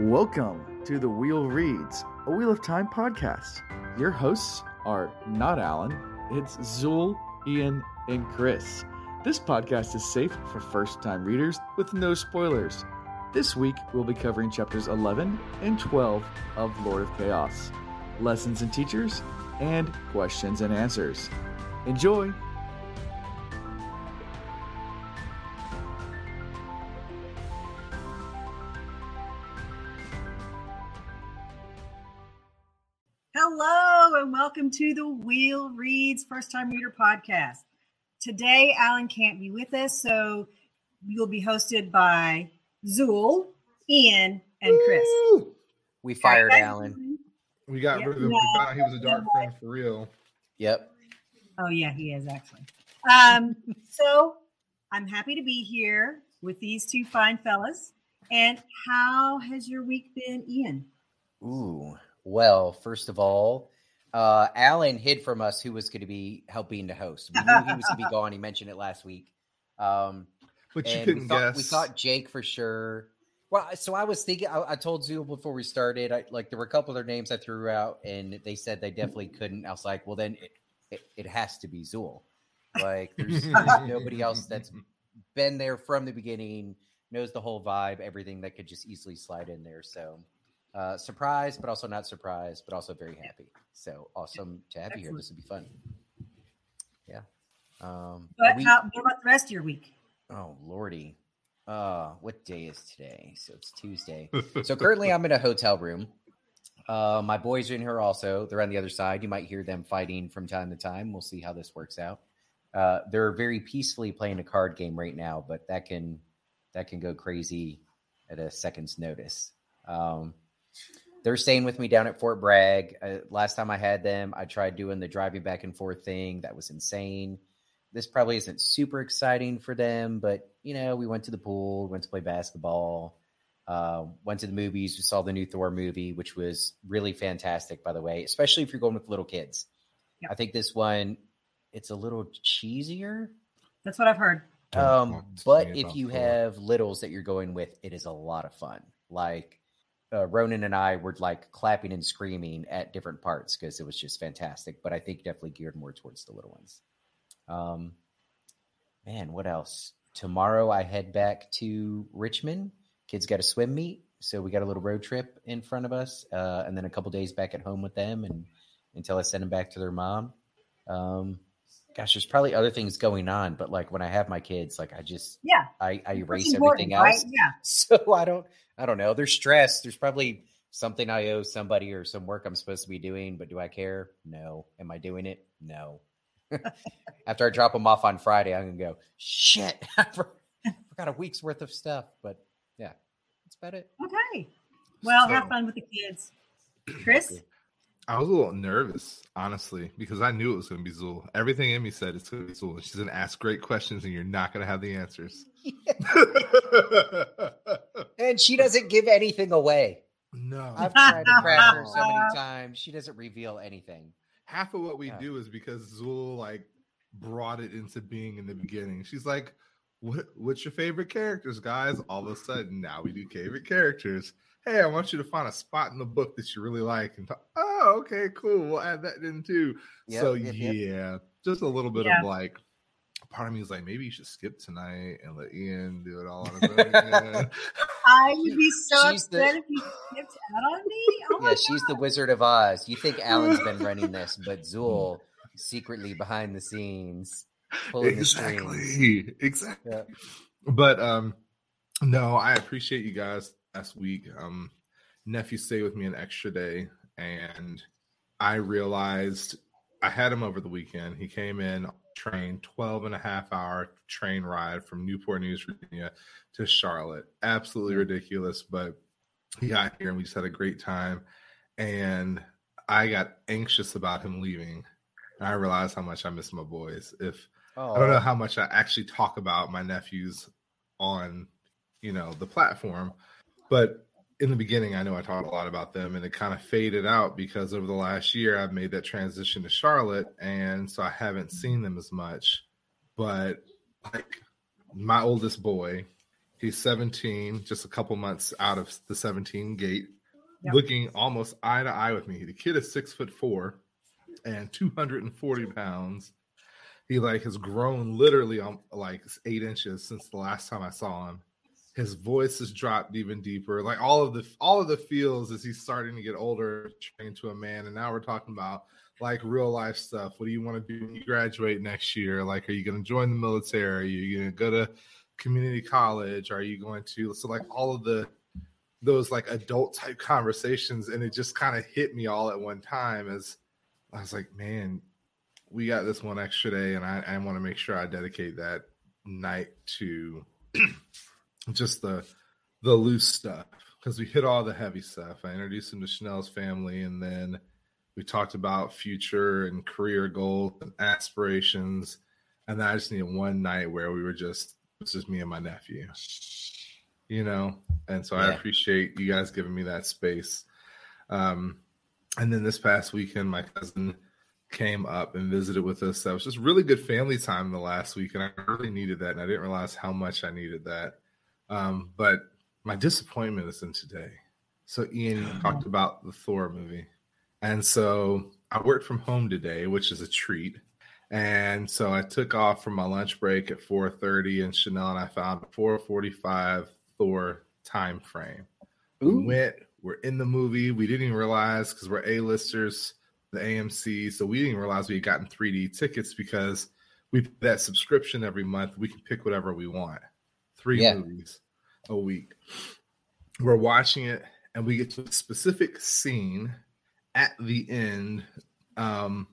Welcome to the Wheel Reads, a Wheel of Time podcast. Your hosts are not Alan, it's Zuul, Ian, and Chris. This podcast is safe for first time readers with no spoilers. This week, we'll be covering chapters 11 and 12 of Lord of Chaos lessons and teachers, and questions and answers. Enjoy! Wheel Reads First Time Reader Podcast. Today, Alan can't be with us, so you'll be hosted by Zuul, Ian, and Chris. Woo! We fired Alan. We got Yeah, rid of him. we found he was a dark friend for real. Yep. Oh, yeah, he is actually. Um, so I'm happy to be here with these two fine fellas. And how has your week been, Ian? Ooh. Well, first of all, uh, Alan hid from us who was going to be helping to host. We knew he was going to be gone. He mentioned it last week. Um, But you couldn't we thought, guess. We thought Jake for sure. Well, so I was thinking. I, I told Zuul before we started. I, like there were a couple other names I threw out, and they said they definitely couldn't. I was like, well, then it, it, it has to be Zuul. Like there's, there's nobody else that's been there from the beginning, knows the whole vibe, everything that could just easily slide in there. So uh, surprised, but also not surprised, but also very happy. So awesome to have you here. This would be fun. Yeah. Um, But we- how, what about the rest of your week? Oh lordy. Uh what day is today? So it's Tuesday. So currently I'm in a hotel room. Uh my boys are in here also. They're on the other side. You might hear them fighting from time to time. We'll see how this works out. Uh they're very peacefully playing a card game right now, but that can that can go crazy at a second's notice. Um they're staying with me down at Fort Bragg. Uh, last time I had them, I tried doing the driving back and forth thing. That was insane this probably isn't super exciting for them, but you know, we went to the pool, went to play basketball, uh, went to the movies. We saw the new Thor movie, which was really fantastic, by the way, especially if you're going with little kids. Yep. I think this one, it's a little cheesier. That's what I've heard. Um, but if you have littles that you're going with, it is a lot of fun. Like uh, Ronan and I were like clapping and screaming at different parts because it was just fantastic. But I think definitely geared more towards the little ones. Um, man, what else? Tomorrow I head back to Richmond. Kids got a swim meet, so we got a little road trip in front of us, uh, and then a couple days back at home with them, and until I send them back to their mom. Um, gosh, there's probably other things going on, but like when I have my kids, like I just Yeah. I, I erase everything right? else. Yeah. So I don't I don't know. There's stress. There's probably something I owe somebody or some work I'm supposed to be doing, but do I care? No. Am I doing it? No. After I drop them off on Friday, I'm gonna go, shit, I forgot a week's worth of stuff. But yeah, that's about it. Okay. Well, have fun with the kids. Chris? I was a little nervous, honestly, because I knew it was going to be Zuul. Everything in me said it's going to be Zuul. She's going to ask great questions, and you're not going to have the answers. And she doesn't give anything away. no, I've tried to crack her so many times. She doesn't reveal anything. half of what we Yeah. do is because Zuul like brought it into being in the beginning. She's like, "What? What's your favorite characters, guys?" All of a sudden, now we do favorite characters. Hey, I want you to find a spot in the book that you really like, and talk, oh, okay, cool. We'll add that in too. Yep, so yep, yep. yeah, just a little bit Yeah. of like. Part of me is like, maybe you should skip tonight and let Ian do it all on his own. I would be so She's the- if you skipped out on me. Oh yeah, she's the Wizard of Oz. You think Alan's been running this, but Zuul secretly behind the scenes pulling the strings. exactly, exactly. Yeah. But um, no, I appreciate you guys last week. Um, nephew stayed with me an extra day, and I realized I had him over the weekend. He came in train 12 and a half hour train ride from Newport News, Virginia to Charlotte. Absolutely mm. ridiculous, but he got here and we just had a great time. And I got anxious about him leaving. And I realized how much I miss my boys. If I don't know Oh, how much I actually talk about my nephews on, you know, the platform, but in the beginning, I know I talked a lot about them, and it kind of faded out because over the last year, I've made that transition to Charlotte, and so I haven't seen them as much. But like my oldest boy He's 17, just a couple months out of the 17 gate, Yep. looking almost eye to eye with me. The kid is six foot four and 240 pounds. He like has grown literally on like eight inches since the last time I saw him. His voice has dropped even deeper. Like all of the all of the feels as he's starting to get older, turning into a man. And now we're talking about like real life stuff. What do you want to do when you graduate next year? Like, are you going to join the military? Are you going to go to community college? Are you going to so like all of the those like adult type conversations, and it just kind of hit me all at one time as I was like, man, we got this one extra day, and I, I want to make sure I dedicate that night to just the the loose stuff because we hit all the heavy stuff. I introduced him to Chanel's family, and then we talked about future and career goals and aspirations. And then I just needed one night where we were just was just me and my nephew, you know. And so I appreciate you guys giving me that space. Um, and then this past weekend, my cousin came up and visited with us. That was just really good family time the last week, and I really needed that, and I didn't realize how much I needed that. Um, but my disappointment is in today. So Ian talked about the Thor movie, and so I worked from home today, which is a treat. And so I took off from my lunch break at 4:30, and Chanel and I found a 4:45 Thor time frame. We went, we're in the movie. We didn't even realize because we're A-listers, the AMC, so we didn't realize we had gotten 3D tickets because we that subscription every month. We can pick whatever we want. Three Yeah. movies a week. We're watching it, and we get to a specific scene at the end um,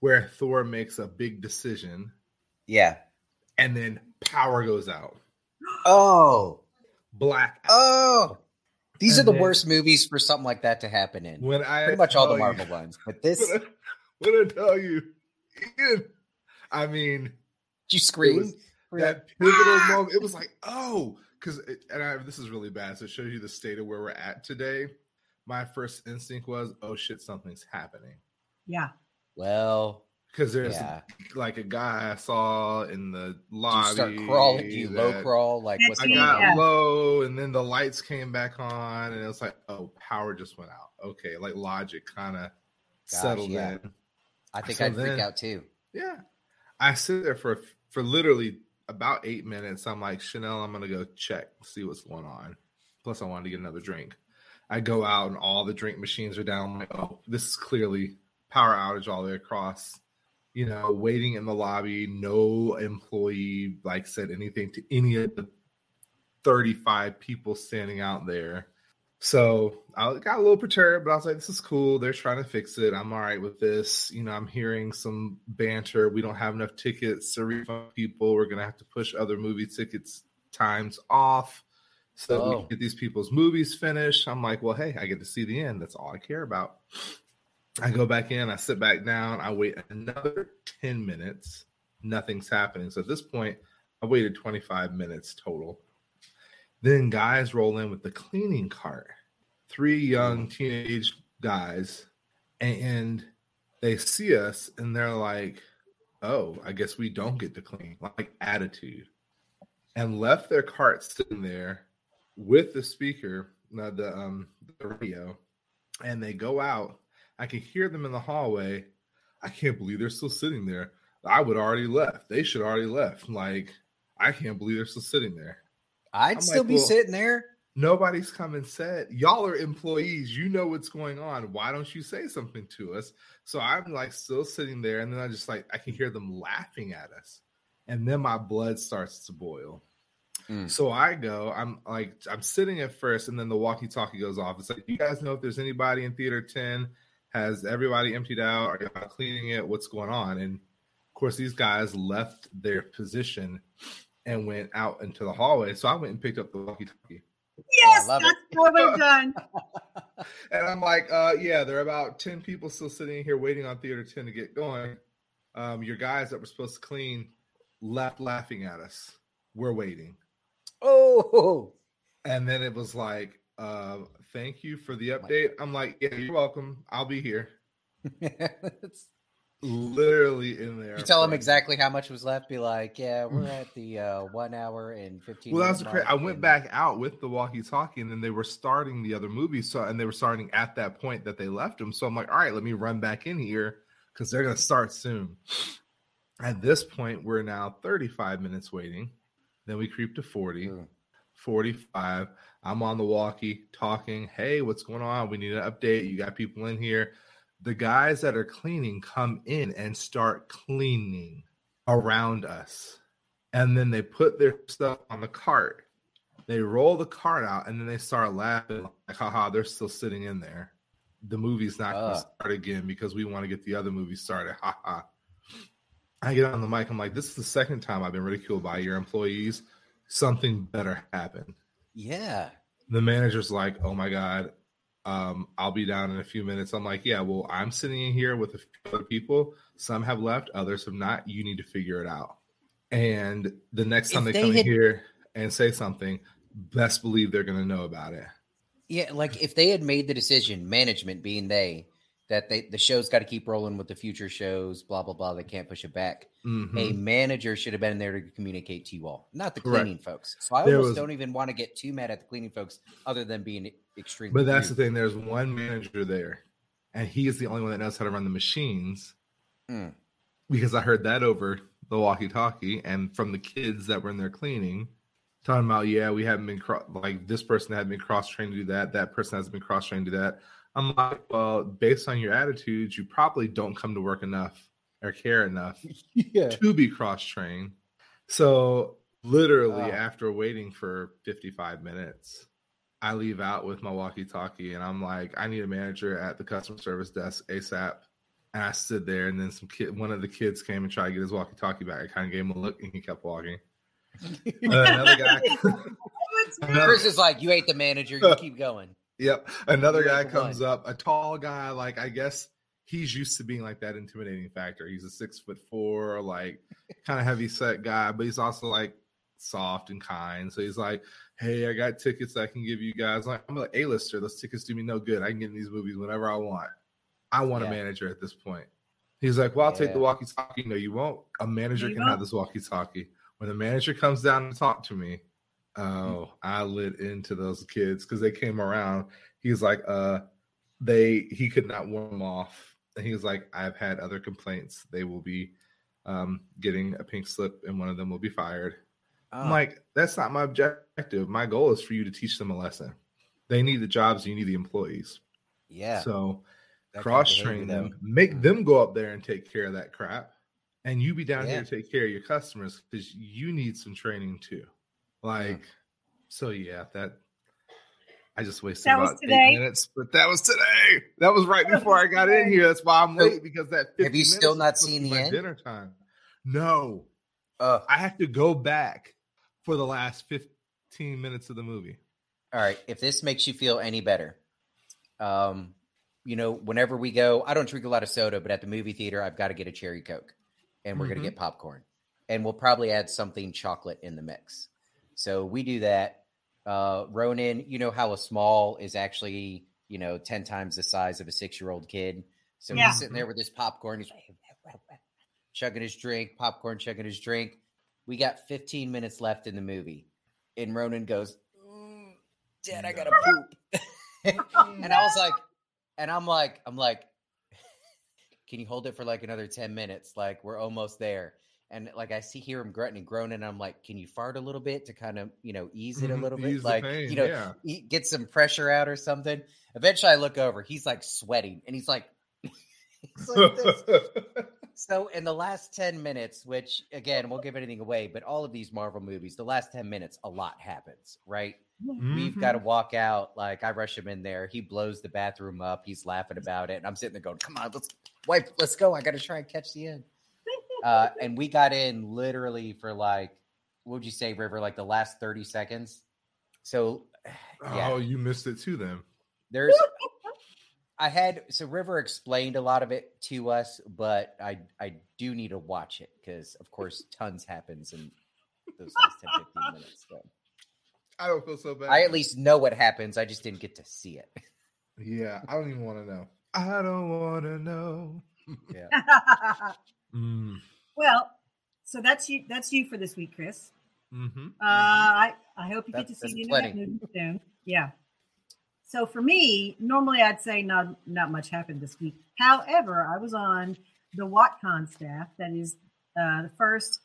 where Thor makes a big decision, Yeah. and then power goes out. Oh. Black. Oh. These And are the then- worst movies for something like that to happen in. When I Pretty much all the tell you- Marvel ones. But this, What did I, what I tell you, I mean, you scream? was that pivotal ah! moment. It was like, oh, because and I, this is really bad. So it shows you the state of where we're at today. My first instinct was, oh shit, something's happening. Yeah. well, Because there's yeah. like a guy I saw in the Do you lobby. start crawling? Do you low crawl? Like, That's what's I going got? Yeah. low, and then the lights came back on, and it was like, oh, power just went out. Okay, like logic kind of settled yeah. in. I think So I'd freak out too. Yeah. I sit there for for literally about eight minutes. I'm like, Chanel, I'm gonna go check, see what's going on. Plus, I wanted to get another drink. I go out and all the drink machines are down. I'm like, oh, this is clearly power outage all the way across. You know, waiting in the lobby, no employee like said anything to any of the 35 people standing out there. So I got a little perturbed, but I was like, this is cool. They're trying to fix it. I'm all right with this. You know, I'm hearing some banter. We don't have enough tickets to refund people. We're going to have to push other movie tickets times off so that we Oh. can get these people's movies finished. I'm like, well, hey, I get to see the end. That's all I care about. I go back in, I sit back down, I wait another 10 minutes. Nothing's happening. So at this point, I waited 25 minutes total. Then guys roll in with the cleaning cart. Three young teenage guys, and they see us and they're like, "Oh, I guess we don't get to clean." Like attitude, and left their cart sitting there with the speaker, no, the um the radio, and they go out. I can hear them in the hallway. I can't believe they're still sitting there. I would already left. They should already left. Like I can't believe they're still sitting there. I'd I'm still like, be well- sitting there. Nobody's come and said, Y'all are employees. You know what's going on. Why don't you say something to us? So I'm like still sitting there, and then I just like I can hear them laughing at us. And then my blood starts to boil. Mm. So I go, I'm like, I'm sitting at first, and then the walkie talkie goes off. It's like, you guys know if there's anybody in theater 10, has everybody emptied out? Are you cleaning it? What's going on? And of course, these guys left their position and went out into the hallway. So I went and picked up the walkie talkie. Yes, love that's what we've done. And I'm like, uh, yeah, there are about 10 people still sitting here waiting on Theater 10 to get going. Um, your guys that were supposed to clean left laughing at us. We're waiting. Oh, And then it was like, uh, thank you for the update. I'm like, yeah, you're welcome. I'll be here. Literally in there. You tell them exactly how much was left. Be like, yeah, we're at the uh, one hour and fifteen. Well, that's minute crazy. I went back out with the walkie-talkie, and then they were starting the other movie. So, and they were starting at that point that they left them. So I'm like, all right, let me run back in here because they're gonna start soon. At this point, we're now 35 minutes waiting. Then we creep to 40, Ooh. 45. I'm on the walkie talking. Hey, what's going on? We need an update. You got people in here. The guys that are cleaning come in and start cleaning around us. And then they put their stuff on the cart. They roll the cart out and then they start laughing like, haha, they're still sitting in there. The movie's not going to ah. start again because we want to get the other movie started. Haha. I get on the mic. I'm like, this is the second time I've been ridiculed by your employees. Something better happened. Yeah. The manager's like, oh my God, um, I'll be down in a few minutes. I'm like, yeah, well, I'm sitting in here with a few other people. Some have left, others have not. You need to figure it out. And the next time If they, they come had- in here and say something, best believe they're going to know about it. Yeah, like if they had made the decision, management being they, that they the show's got to keep rolling with the future shows, blah blah blah. They can't push it back. Mhm. A manager should have been there to communicate to you all, not the Correct. cleaning folks. So I There almost was- don't even want to get too mad at the cleaning folks, other than being extremely. But that's the thing. There's one manager there, and he is the only one that knows how to run the machines. Mm. Because I heard that over the walkie-talkie, and from the kids that were in there cleaning, talking about, yeah, we haven't been cro- like this person hadn't been cross-trained to do that. That person hasn't been cross-trained to do that. I'm like, well, based on your attitudes, you probably don't come to work enough or care enough Yeah. to be cross-trained. So literally, Wow. after waiting for 55 minutes, I leave out with my walkie-talkie, and I'm like, I need a manager at the customer service desk ASAP. And I stood there, and then some kid, one of the kids came and tried to get his walkie-talkie back. I kind of gave him a look, and he kept walking. Uh, another guy, Chris is like, you ain't the manager. You keep going. Yep. Another guy comes up, a tall guy, like I guess he's used to being like that intimidating factor. He's a six foot four, like kind of heavy set guy, but he's also like soft and kind. So he's like, Hey, I got tickets I can give you guys. Like, I'm like A-lister. Those tickets do me no good. I can get in these movies whenever I want. I want Yeah. a manager at this point. He's like, Well, I'll take the walkie talkie. No, you won't. A manager You can have won't. this walkie talkie. When the manager comes down to talk to me, Oh, I lit into those kids because they came around. He's like, uh, they he could not warm them off. And he was like, I've had other complaints. They will be um getting a pink slip and one of them will be fired. I'm Oh, like, that's not my objective. My goal is for you to teach them a lesson. They need the jobs, you need the employees. yeah. So that kind of cross train them, make them go up there and take care of that crap. And you be down Yeah. here to take care of your customers because you need some training too. Like, so yeah, that I just wasted That was about today? eight minutes, but that was today. That was right before I got in here. That's why I'm So, late because that have you still not seen the end? dinner time. No, Uh, I have to go back for the last 15 minutes of the movie. All right. If this makes you feel any better, um, you know, whenever we go, I don't drink a lot of soda, but at the movie theater, I've got to get a cherry coke, and we're Mhm. gonna get popcorn, and we'll probably add something chocolate in the mix. So we do that. Uh, Ronan, you know how a small is actually, you know, ten times the size of a six-year-old kid. So Yeah. he's sitting there with his popcorn. He's chugging his drink, popcorn, chugging his drink. We got 15 minutes left in the movie, and Ronan goes, "Mm, "Dad, I gotta poop," and I was like, and I'm like, I'm like, can you hold it for like another 10 minutes? Like we're almost there. And like I see hear him grunting and groaning, and I'm like, can you fart a little bit to kind of you know ease it a Mhm, little bit, like pain, you know, yeah. get some pressure out or something. Eventually, I look over. He's like sweating, and he's like, he's like. So in the last 10 minutes, which again, won't give anything away, but all of these Marvel movies, the last 10 minutes, a lot happens, right? We've got to walk out. Like I rush him in there. He blows the bathroom up. He's laughing about it. And I'm sitting there going, come on, let's wipe, let's go. I got to try and catch the end. Uh, and we got in literally for like, what would you say, River? Like the last 30 seconds. So yeah, Oh, you missed it too then. there's I had so River explained a lot of it to us, but I I do need to watch it because of course tons happens in those last 10, 15 minutes. So I don't feel so bad. I at least know what happens. I just didn't get to see it. Yeah, I don't even want to know. I don't want to know. Yeah. mm, well, so that's you. That's you for this week, Chris. hmm Uh, I I hope you get to see that's the internet plenty. movie soon. Yeah. So for me, normally I'd say not not much happened this week. However, I was on the WoTCon staff. That is uh, the first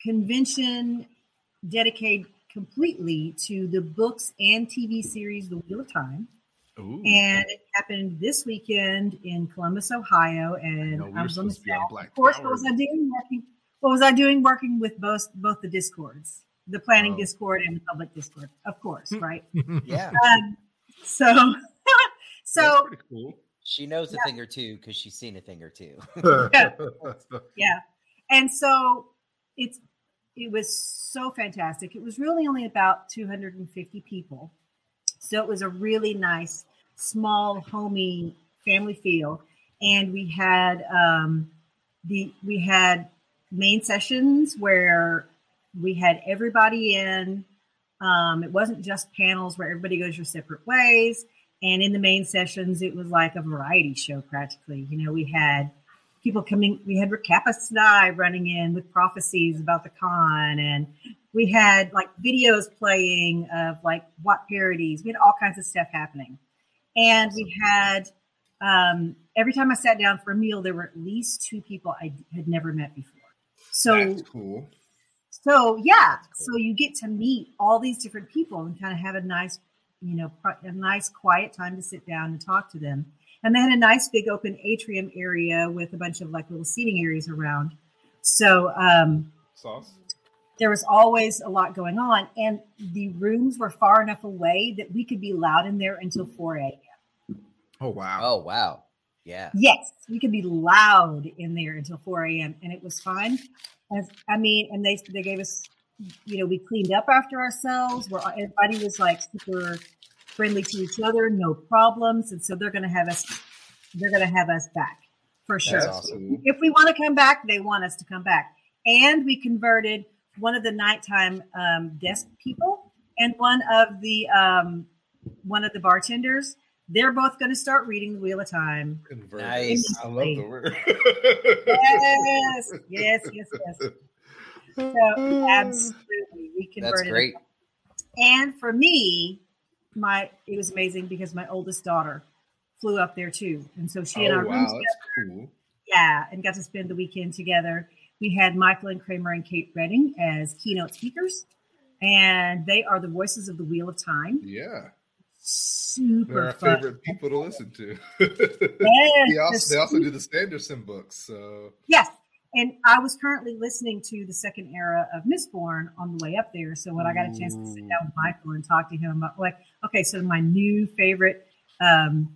convention dedicated completely to the books and TV series The Wheel of Time. Ooh. And it happened this weekend in Columbus, Ohio. And know I was on the supposed on. Black Of course, Tower. what was I doing? Working. What was I doing? Working with both both the discords, the planning Oh. Discord and the public Discord. Of course, right? Yeah. um, so, That's so pretty cool. She knows a thing or two because she's seen a thing or two. yeah. yeah, and so it's it was so fantastic. It was really only about 250 people, so it was a really nice, small, homey family feel. And we had um, the we had main sessions where we had everybody in. Um, it wasn't just panels where everybody goes your separate ways. And in the main sessions, it was like a variety show practically. You know, we had people coming. We had Rick Capasnai running in with prophecies about the con, and we had like videos playing of like what parodies. We had all kinds of stuff happening, and we had um, every time I sat down for a meal, there were at least two people I had never met before. So That's cool. so yeah, cool. so you get to meet all these different people and kind of have a nice, you know, a nice quiet time to sit down and talk to them. And they had a nice big open atrium area with a bunch of like little seating areas around. So um, Sauce. There was always a lot going on, and the rooms were far enough away that we could be loud in there until 4 a.m. Oh wow. oh wow. Yeah. Yes, we could be loud in there until 4 a.m. and it was fun. As, I mean, and they they gave us, you know, we cleaned up after ourselves. Where everybody was like super friendly to each other, no problems, and so they're going to have us. They're going to have us back for sure. That's That's awesome. If we want to come back, they want us to come back. And we converted one of the nighttime um, desk people and one of the um, one of the bartenders. They're both going to start reading the Wheel of Time Converted. Nice. I love the word. yes, yes, yes, yes. So absolutely, we converted. That's converted. great. And for me, my it was amazing because my oldest daughter flew up there too, and so she and I oh roomed wow, together. that's cool. Yeah, and got to spend the weekend together. We had Michael and Kramer and Kate Reading as keynote speakers, and they are the voices of the Wheel of Time. Yeah, Super they're our fun. favorite people to listen to. They also, they also do the Sanderson books. So Yes. And I was currently listening to the second era of Mistborn on the way up there. So when I got a chance to sit down with Michael and talk to him about like, okay, so my new favorite um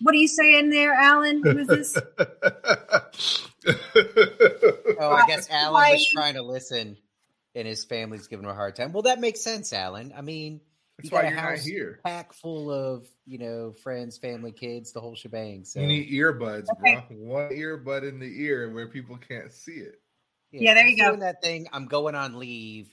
what are you saying there, Alan? Who is this? Oh, I guess Alan was trying to listen, and his family's giving him a hard time. Well, that makes sense, Alan. I mean, That's you why got a you're not here. pack full of you know friends, family, kids, the whole shebang. So You need earbuds, Okay. bro. One earbud in the ear where people can't see it. Yeah, there he's you go. Doing that thing. I'm going on leave,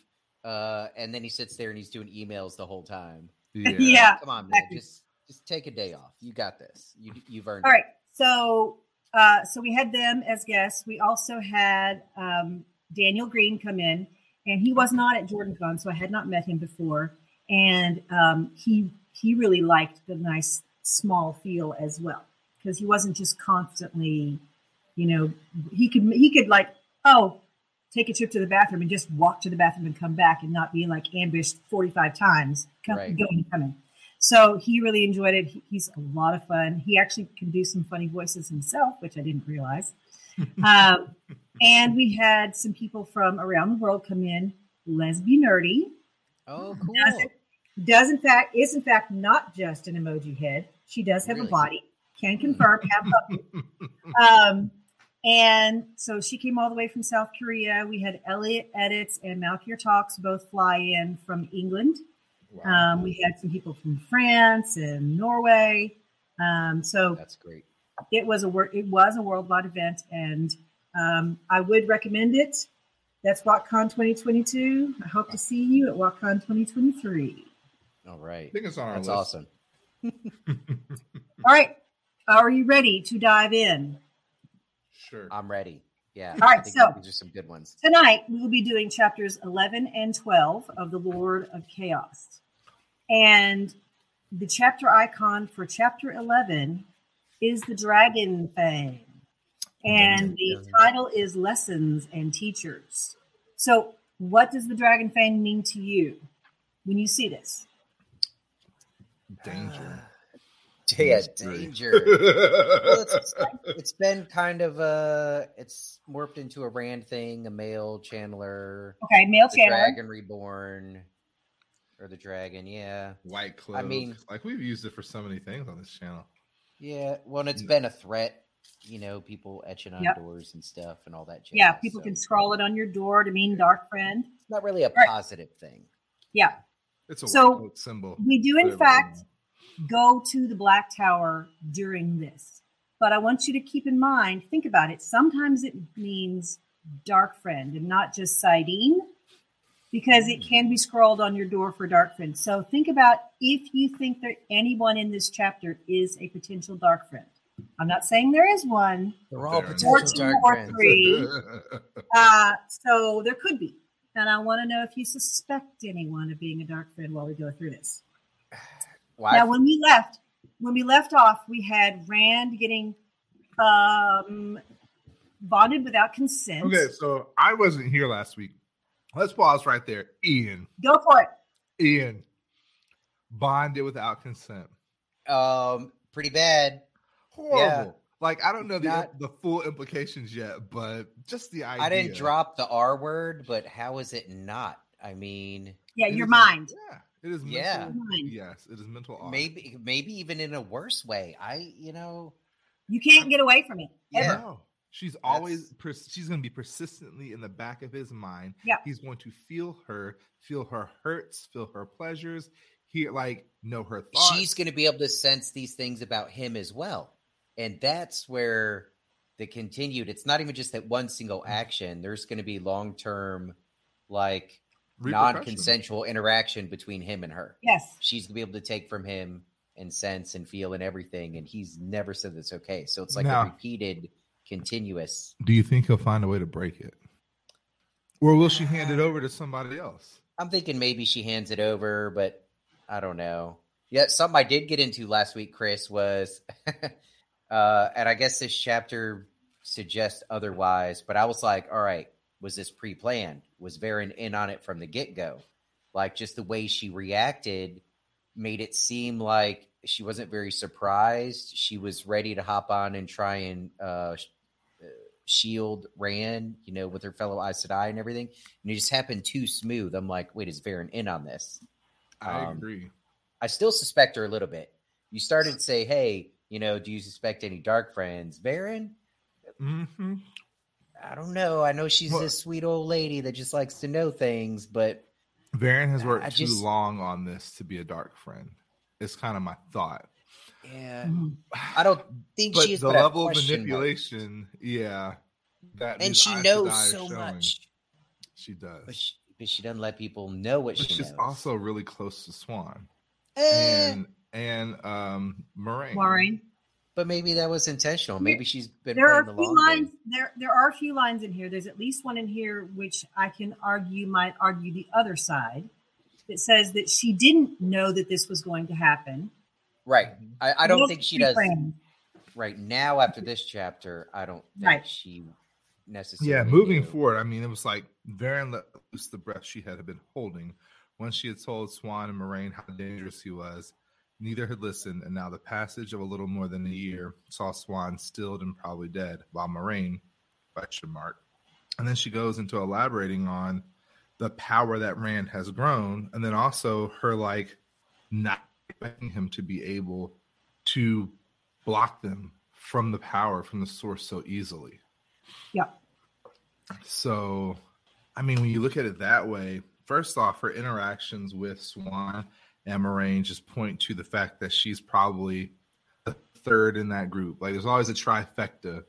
uh, and then he sits there and he's doing emails the whole time. Yeah. Come on, man. Just just take a day off. You got this. You you've earned All it. right. So uh so we had them as guests. We also had um Daniel Greene come in and he was not at JordanCon, so I had not met him before. And um he he really liked the nice small feel as well. Because he wasn't just constantly, you know, he could he could like, oh, take a trip to the bathroom and just walk to the bathroom and come back and not be like ambushed 45 times come, Right. going and coming. So he really enjoyed it. He, he's a lot of fun. He actually can do some funny voices himself, which I didn't realize. um, and we had some people from around the world come in. Lesbian Nerdy Oh, cool. does, does in fact is in fact not just an emoji head. She does have Really? a body. Can confirm. Have a um, and so she came all the way from South Korea. We had Elliot Edits and Malkier Talks both fly in from England. Wow. Um, we had some people from France and Norway. Um, so That's great. it was a wor- it was a worldwide event, and um, I would recommend it. That's WoTCon 2022. I hope to see you at WoTCon 2023. All right. I think it's on our That's list. awesome. All right, Are you ready to dive in? Sure. I'm ready. Yeah. All right, so- these are some good ones. Tonight, we will be doing chapters 11 and 12 of The Lord of Chaos. And the chapter icon for chapter 11 is the Dragon Fang. And the title is Lessons and Teachers. So, what does the Dragon Fang mean to you when you see this? Danger. Yeah, danger. well, it's, it's been kind of uh it's morphed into a Rand thing, a male channeler, Okay, male the channel. dragon reborn, or the dragon. Yeah, White cloak. I mean- like we've used it for so many things on this channel. yeah. Well, and it's been a threat. You know, people etching on Yep. doors and stuff, and all that. Jazz, Yeah, people so can scrawl it on your door to mean dark friend. It's not really a Right. positive thing. Yeah. It's a So, white symbol. We do, in fact, go to the Black Tower during this. But I want you to keep in mind, think about it. Sometimes it means dark friend and not just Sidene, because it can be scrawled on your door for dark friend. So think about if you think that anyone in this chapter is a potential dark friend. I'm not saying there is one, They're all Very potential nice. dark Or friends. three. uh, so there could be. And I want to know if you suspect anyone of being a dark friend while we go through this. Well, Now, when we left, when we left off, we had Rand getting um, bonded without consent. okay, so I wasn't here last week. Let's pause right there. Ian. Go for it. Ian. Bonded without consent. um, pretty bad. Horrible. Like I don't know the Not- the full implications yet, but just the idea. I didn't drop the R word, but how is it not? I mean, Yeah, your is- mind. Yeah, it is. Yeah. mental- Mind. Yes, it is mental. art. maybe maybe even in a worse way. I you know You can't get away from it. Yeah. No. She's always pers- she's going to be persistently in the back of his mind. Yeah. He's going to feel her, feel her hurts, feel her pleasures, He like know her thoughts. she's going to be able to sense these things about him as well, and that's where the continued. It's not even just that one single mm. action. There's going to be long term, like non-consensual interaction between him and her. Yes. She's going to be able to take from him and sense and feel and everything, and he's never said that's okay. So it's like Now- a repeated, continuous. Do you think he'll find a way to break it? Or will she hand it over to somebody else? I'm thinking maybe she hands it over, but I don't know. Yeah, something I did get into last week, Chris, was, uh, and I guess this chapter suggests otherwise, but I was like, all right, was this pre planned? Was Verin in on it from the get go? Like, just the way she reacted made it seem like she wasn't very surprised. She was ready to hop on and try and uh, uh, shield Rand, you know, with her fellow Aes Sedai and everything. And it just happened too smooth. I'm like, wait, is Verin in on this? I Um, agree. I still suspect her a little bit. You started to say, hey, you know, do you suspect any dark friends? Verin? hmm I don't know. I know she's Well- this sweet old lady that just likes to know things, but Verin has worked I too just- long on this to be a dark friend. It's kind of my thought. Yeah, Mhm. I don't think but she's the but I have level of question marks. manipulation, yeah, that and she knows so showing, much, She does, but she, but she doesn't let people know what but she she's knows. also really close to Siuan Eh, and and um Moiraine. Moiraine. but maybe that was intentional. Maybe she's been There are playing a the few long lines. game. There, there are a few lines in here. There's at least one in here which I can argue might argue the other side. That says that she didn't know that this was going to happen. Right. I, I don't think she does. friends. Right now, after this chapter, I don't think Right. she necessarily. Yeah, moving knew. forward, I mean, it was like Verin let loose the breath she had been holding when she had told Siuan and Moiraine how dangerous he was. Neither had listened, and now the passage of a little more than a year saw Siuan stilled and probably dead, while Moiraine, question mark. And then she goes into elaborating on the power that Rand has grown, and then also her like not expecting him to be able to block them from the power from the source so easily. Yeah. So, I mean, when you look at it that way, first off, her interactions with Siuan and Moiraine just point to the fact that she's probably the third in that group. Like, there's always a trifecta.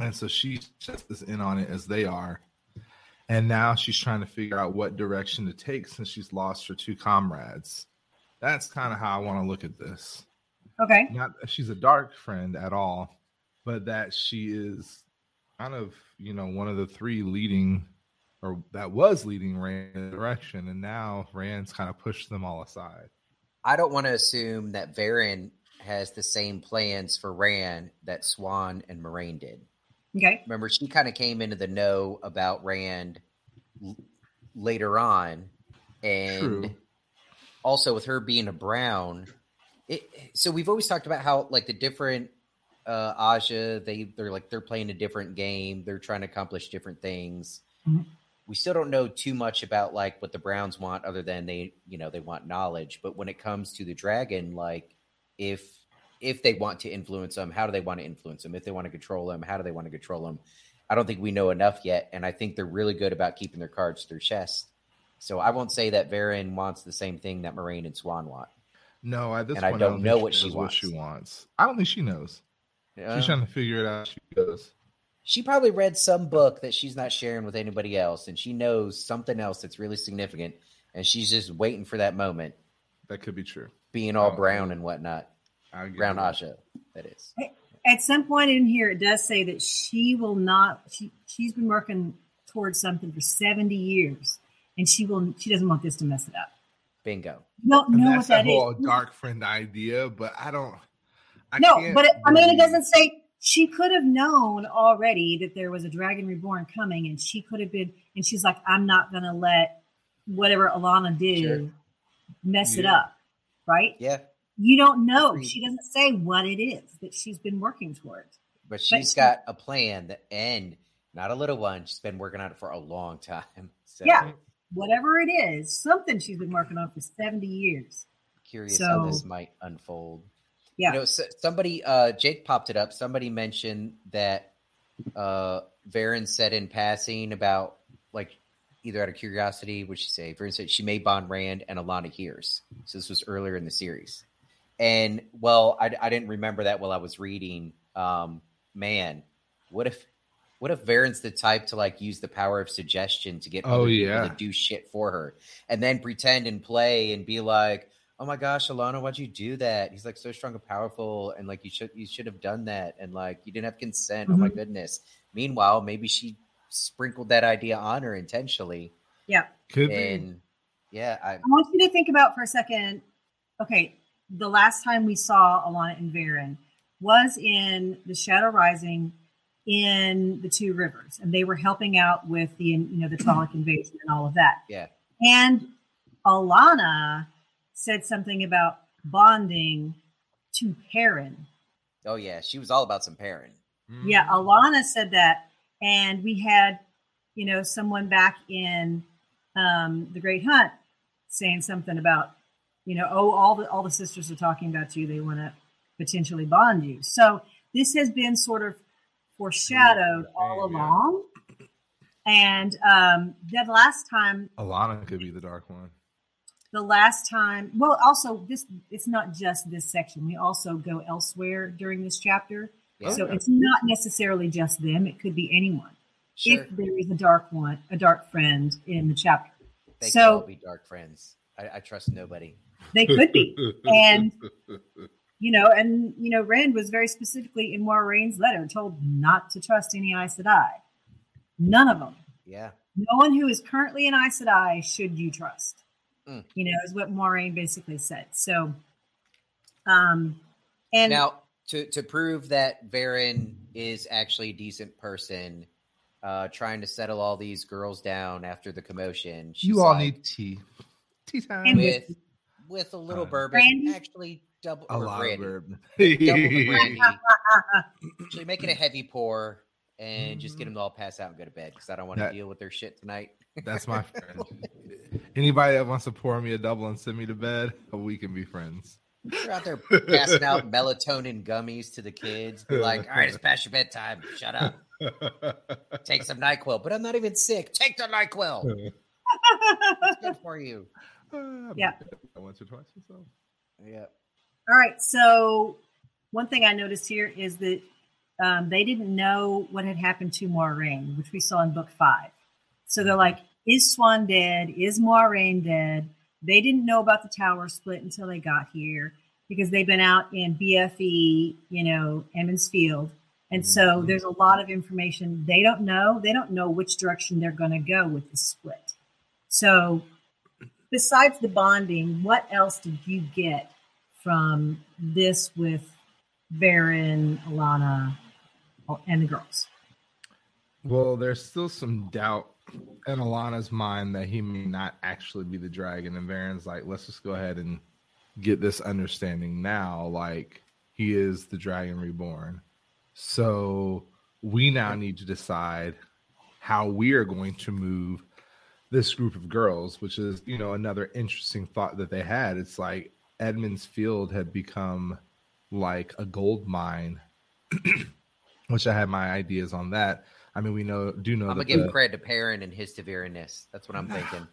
And so she's just as in on it as they are. And now she's trying to figure out what direction to take since she's lost her two comrades. That's kind of how I want to look at this. Okay. Not that she's a dark friend at all, but that she is kind of, you know, one of the three leading or that was leading Rand in the direction, and now Rand's kind of pushed them all aside. I don't want to assume that Verin has the same plans for Rand that Siuan and Moiraine did. Okay. Remember, she kind of came into the know about Rand l- later on, and True. Also with her being a Brown. It, so we've always talked about how like the different uh Ajah, they they're like they're playing a different game. They're trying to accomplish different things. Mhm. We still don't know too much about like what the Browns want, other than they you know they want knowledge. But when it comes to the dragon, like if if they want to influence them, how do they want to influence them? If they want to control them, how do they want to control them? I don't think we know enough yet, and I think they're really good about keeping their cards to their chest. So I won't say that Verin wants the same thing that Moiraine and Siuan want. No, at this And I point, don't know what she knows wants. she wants. I don't think she knows. Uh, She's trying to figure it out. She does. she probably read some book that she's not sharing with anybody else, and she knows something else that's really significant, and she's just waiting for that moment, That could be true. being all Oh, brown and whatnot. I get Brown it. Ajah, that is. At some point in here, it does say that she will not. She she's been working towards something for seventy years, and she will. She doesn't want this to mess it up. Bingo. You don't know what that's that the whole is. dark friend idea, but I don't. I no, can't but it, I mean, it doesn't say she could have known already that there was a dragon reborn coming, and she could have been. And she's like, "I'm not going to let whatever Alanna did Sure. mess it up." Right? Yeah, You don't know. She doesn't say what it is that she's been working towards. but she's she- got a plan the end, not a little one. She's been working on it for a long time. So Yeah. Whatever it is, something she's been working on for 70 years. curious how this might unfold. Yeah. You know, s somebody, uh, Jake popped it up. Somebody mentioned that uh, Verin said in passing about like either out of curiosity, would she say? Verin said she may bond Rand and Alanna hears. So this was earlier in the series. And well, I, I didn't remember that while I was reading. Um, man, what if what if Verin's the type to like use the power of suggestion to get Oh, other people yeah. to do shit for her, and then pretend and play and be like, "Oh my gosh, Alanna, why'd you do that?" He's like so strong and powerful, and like you should you should have done that, and like you didn't have consent. Oh my Mhm. goodness. Meanwhile, maybe she sprinkled that idea on her intentionally, Yeah. Could be. yeah, I I want you to think about for a second. Okay, the last time we saw Alanna and Verin was in the Shadow Rising in the Two Rivers, and they were helping out with the you know the Trolloc invasion and all of that. yeah. And Alanna said something about bonding to Perrin. Oh yeah, she was all about some pairing. Yeah, Mhm. Alanna said that, and we had, you know, someone back in um, the Great Hunt saying something about, you know, oh, all the all the sisters are talking about you. They want to potentially bond you. So this has been sort of foreshadowed all along. And um, the last time, Alanna could be the dark one. the last time, well, also this it's not just this section. We also go elsewhere during this chapter. Yeah, So it's not necessarily just them; it could be anyone. sure. If there is a dark one, a dark friend in the chapter, They could so- all be dark friends. I, I trust nobody. they could be. And- you know, and you know, Rand was very specifically in Moiraine's letter told not to trust any Aes Sedai. None of them. Yeah. No one who is currently an Aes Sedai should you trust. Mm. You know, is what Moiraine basically said. So, um, and now to to prove that Verin is actually a decent person, uh, trying to settle all these girls down after the commotion. she's you all like, need tea. Tea time. With with a little Uh, bourbon, Brandy? actually double a lot brandy. of bourbon. double the brandy. Actually, make it a heavy pour and just get mm. them to all pass out and go to bed because I don't want to deal with their shit tonight. That's my friend. Anybody that wants to pour me a double and send me to bed, we can be friends. They're out there passing out melatonin gummies to the kids. Be like, all right, it's past your bedtime. Shut up. Take some NyQuil. But I'm not even sick. Take the NyQuil. It's good for you. Uh, yeah. Once or twice. So. Yeah. All right. So one thing I noticed here is that um, they didn't know what had happened to Moiraine, which we saw in book five. So they're like, is Siuan dead? Is Moiraine dead? They didn't know about the tower split until they got here. because they've been out in BFE, you know, Emond's Field. And so Mhm. there's a lot of information they don't know. They don't know which direction they're going to go with the split. So, besides the bonding, what else did you get from this with Verin, Alanna, and the girls? Well, there's still some doubt in Alanna's mind that he may not actually be the dragon. And Verin's like, let's just go ahead and get this understanding now. Like, he is the dragon reborn. So we now need to decide how we are going to move this group of girls, which is, you know, another interesting thought that they had. It's like Emond's Field had become like a gold mine, which I had my ideas on that. I mean, we know do know I'm that gonna give the- credit to Perrin and his Taveriness. That's what I'm thinking.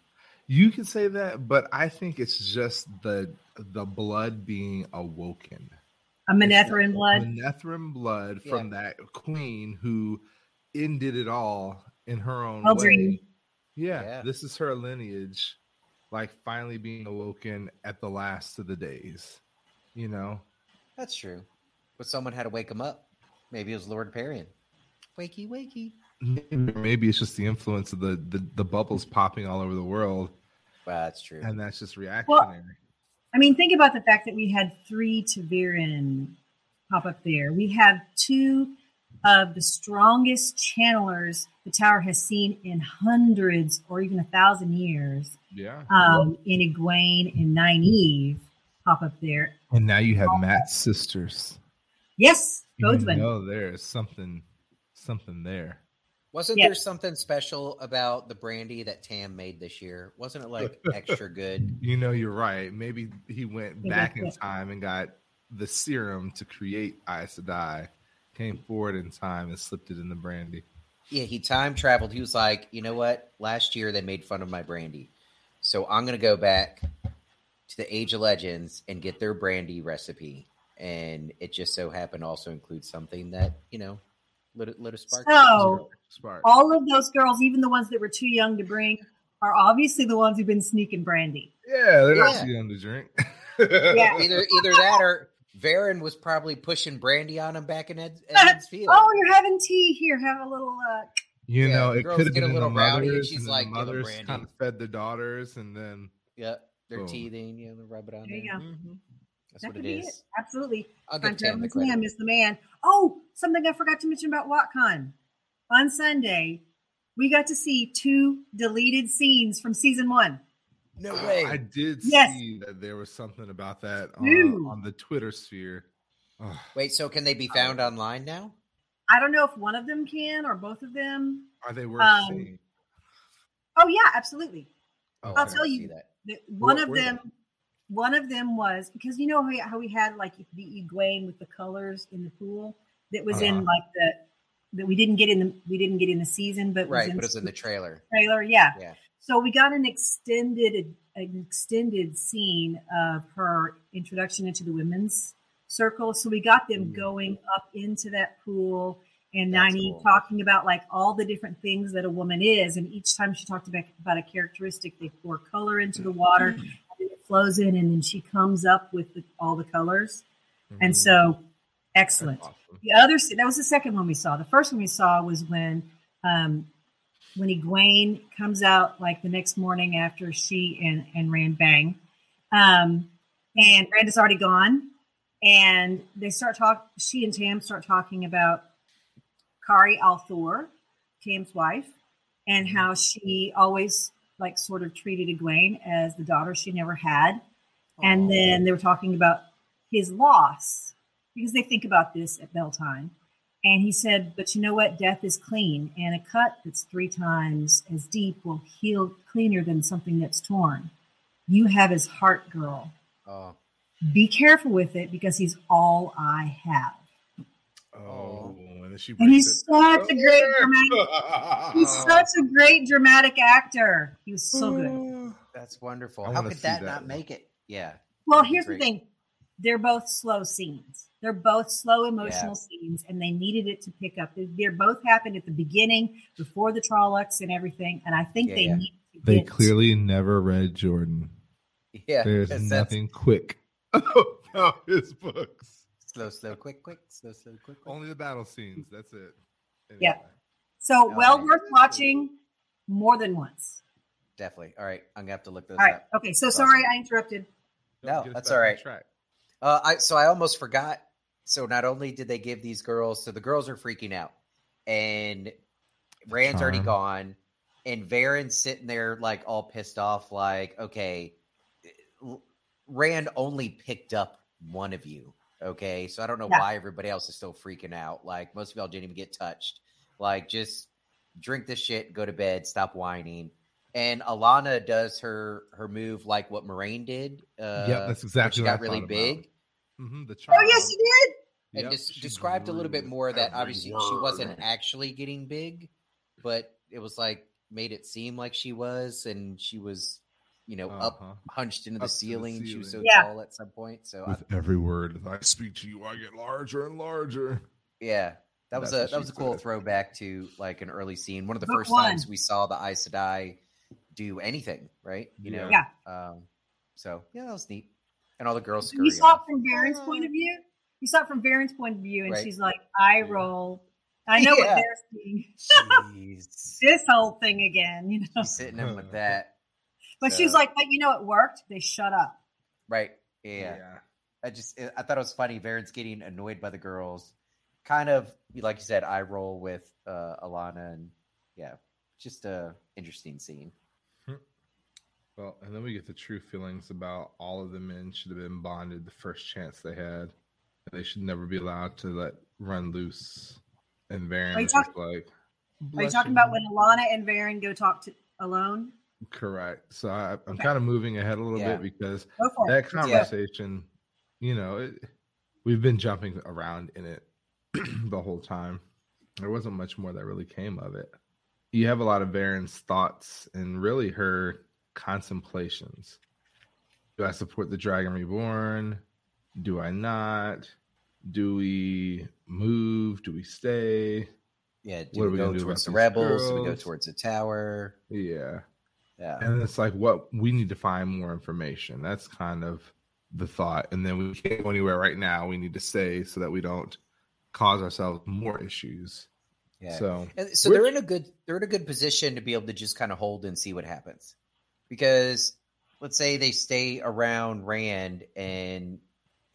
you can say that, but I think it's just the the blood being awoken. A Manetheren blood. Manetheren blood from that queen who ended it all in her own Eldrene. way. Yeah, Yeah. this is her lineage, like finally being awoken at the last of the days. You know, That's true. But someone had to wake him up. Maybe it was Lord Perrin. Wakey, wakey. maybe, maybe it's just the influence of the, the the bubbles popping all over the world, Well, that's true. and that's just reactionary. I mean, think about the fact that we had three ta'veren pop up there. We have two of the strongest channelers the tower has seen in hundreds or even a thousand years. yeah, Um, in Egwene and Nynaeve pop up there. and now you have Mat's sisters. Yes, You Bodewhin. know there's something something there. Wasn't Yeah. there something special about the brandy that Tam made this year? Wasn't it like extra good? You know you're right. Maybe he went Yeah, back in time and got the serum to create Aes Sedai, came forward in time and slipped it in the brandy. Yeah, he time traveled. He was like, you know what? Last year they made fun of my brandy. So I'm going to go back to the Age of Legends and get their brandy recipe. And it just so happened to also include something that, you know, lit, a- lit a spark. So Spark. all of those girls, even the ones that were too young to bring, are obviously the ones who've been sneaking brandy. yeah, they're not Yeah. too young to drink. Yeah. either either that or Verin was probably pushing brandy on him back in Ed, Emond's Field. Oh, you're having tea here. Have a little. Uh, You Yeah, know, it could have get a been in the little rowdy and she's and like, the mothers brandy." kind of fed the daughters, and then Yeah, they're Boom. teething. You know, rub it on There you there. go. Mhm. That's that what could it be is. it. Absolutely. I'll Time give Tam traveling the is the man, credit. miss the man. Oh, something I forgot to mention about WoTCon. On Sunday, we got to see two deleted scenes from season one. No Oh, way. I did Yes. see that there was something about that on, on the Twitter sphere. Ugh. Wait, so can they be found online now? I don't know if one of them can or both of them. Are they worth Um, seeing? Oh yeah, absolutely. Oh, I'll tell you. that. The, one What of were them, one of them was because you know how we, how we had like the Egwene with the colors in the pool that was in Uh-huh. like the that we didn't get in the we didn't get in the season, but was Right, in but it's in the trailer. trailer. Yeah. Yeah. So we got an extended an extended scene of her introduction into the women's circle. So we got them Ooh. going up into that pool and That's Nani cool. talking about like all the different things that a woman is. And each time she talked about, about a characteristic, they pour color into the water and it flows in and then she comes up with the, all the colors. And Mhm. so excellent. awesome. The other that was the second one we saw. The first one we saw was when um, when Egwene comes out like the next morning after she and and Rand bang, um, and Rand is already gone, and they start talk. She and Tam start talking about Kari al'Thor, Tam's wife, and how she always like sort of treated Egwene as the daughter she never had. And then they were talking about his loss because they think about this at Bel Tine. And he said, But you know what? Death is clean, and a cut that's three times as deep will heal cleaner than something that's torn. You have his heart, girl. Oh, Be careful with it because he's all I have. Oh, and then she And he's it. such a great oh, dramatic he's such a great dramatic actor. He was so good. Oh. that's wonderful. I How could that, that not one. make it? Yeah. Well, That'd be here's the thing. They're both slow scenes. They're both slow emotional scenes, and they needed it to pick up. They they're both happened at the beginning, before the Trollocs and everything. And I think Yeah, they yeah. need to They get- clearly never read Jordan. Yeah. There's that's- that's- nothing quick about his books. Slow, slow, quick, quick, slow, slow, quick, quick. Only the battle scenes. That's it. Yeah. So Oh, well man. worth watching more than once. Definitely. All right, I'm gonna have to look those All right. up. Okay. So That's sorry awesome. I interrupted. Don't No, that's all right. right. Uh, I so I almost forgot. So not only did they give these girls, so the girls are freaking out, and Rand's already gone, and Verin's sitting there like all pissed off, like, okay, Rand only picked up one of you, okay, so I don't know Yeah. why everybody else is still freaking out. Like most of y'all didn't even get touched. Like just drink this shit, go to bed, stop whining. And Alanna does her her move like what Moiraine did. Uh, Yep, that's when exactly she what got I really thought about. big Mhm, the Oh yes, you did. And Yep, just she described a little bit more that every obviously she wasn't actually getting big, but it was like made it seem like she was, and she was, you know, up Uh-huh. hunched into Up the to the ceiling. She was so. Yeah. tall at some point. So I, With every word as I speak to you, I get larger and larger. yeah, that was That's a that was a cool said. throwback to like an early scene. One of the Book first one. times we saw the Aes Sedai do anything, right? You know, Yeah. Um, so yeah, that was neat. And all the girls You saw it from Verin's point of view. You saw it from Verin's point of view, and Right. she's like, "I Yeah. roll." I know Yeah. what they're seeing. This whole thing again, you know. She's sitting in with that, But she's So- like, "But you know, it worked." They shut up. right? yeah. I just I thought it was funny. Verin's getting annoyed by the girls, kind of like you said. I roll with uh, Alanna, and yeah, just a interesting scene. Well, and then we get the true feelings about all of the men should have been bonded the first chance they had. They should never be allowed to let run loose. And Verin Are you is talk- like, Are you blushing. talking about when Alanna and Verin go talk to alone? Correct. So I, I'm Okay. kind of moving ahead a little Yeah. bit because Go for it. that conversation, you know, it, we've been jumping around in it the whole time. There wasn't much more that really came of it. You have a lot of Verin's thoughts and really her contemplations. Do I support the Dragon Reborn? Do I not? Do we move? Do we stay? Yeah, do are we, we go do towards the rebels? Do we go towards the tower? Yeah. Yeah, And it's like what we need to find more information. That's kind of the thought. And then we can't go anywhere right now. We need to stay so that we don't cause ourselves more issues. yeah. So And so they're in a good they're in a good position to be able to just kind of hold and see what happens. Because let's say they stay around Rand and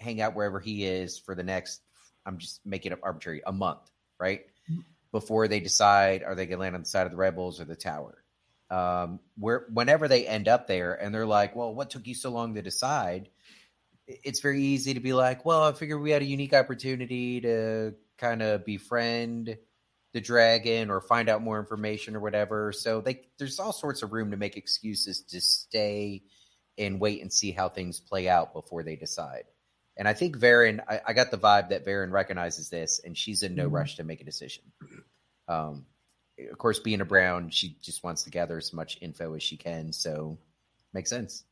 hang out wherever he is for the next I'm just making up arbitrary a month, right? Before they decide are they going to land on the side of the rebels or the tower. Um, where whenever they end up there and they're like, "Well, what took you so long to decide?" It's very easy to be like, "Well, I figured we had a unique opportunity to kind of befriend the dragon or find out more information or whatever. So they there's all sorts of room to make excuses to stay and wait and see how things play out before they decide. And I think Verin, I, I got the vibe that Verin recognizes this and she's in no Mhm. rush to make a decision. Um, of course, being a Brown, she just wants to gather as much info as she can. So makes sense.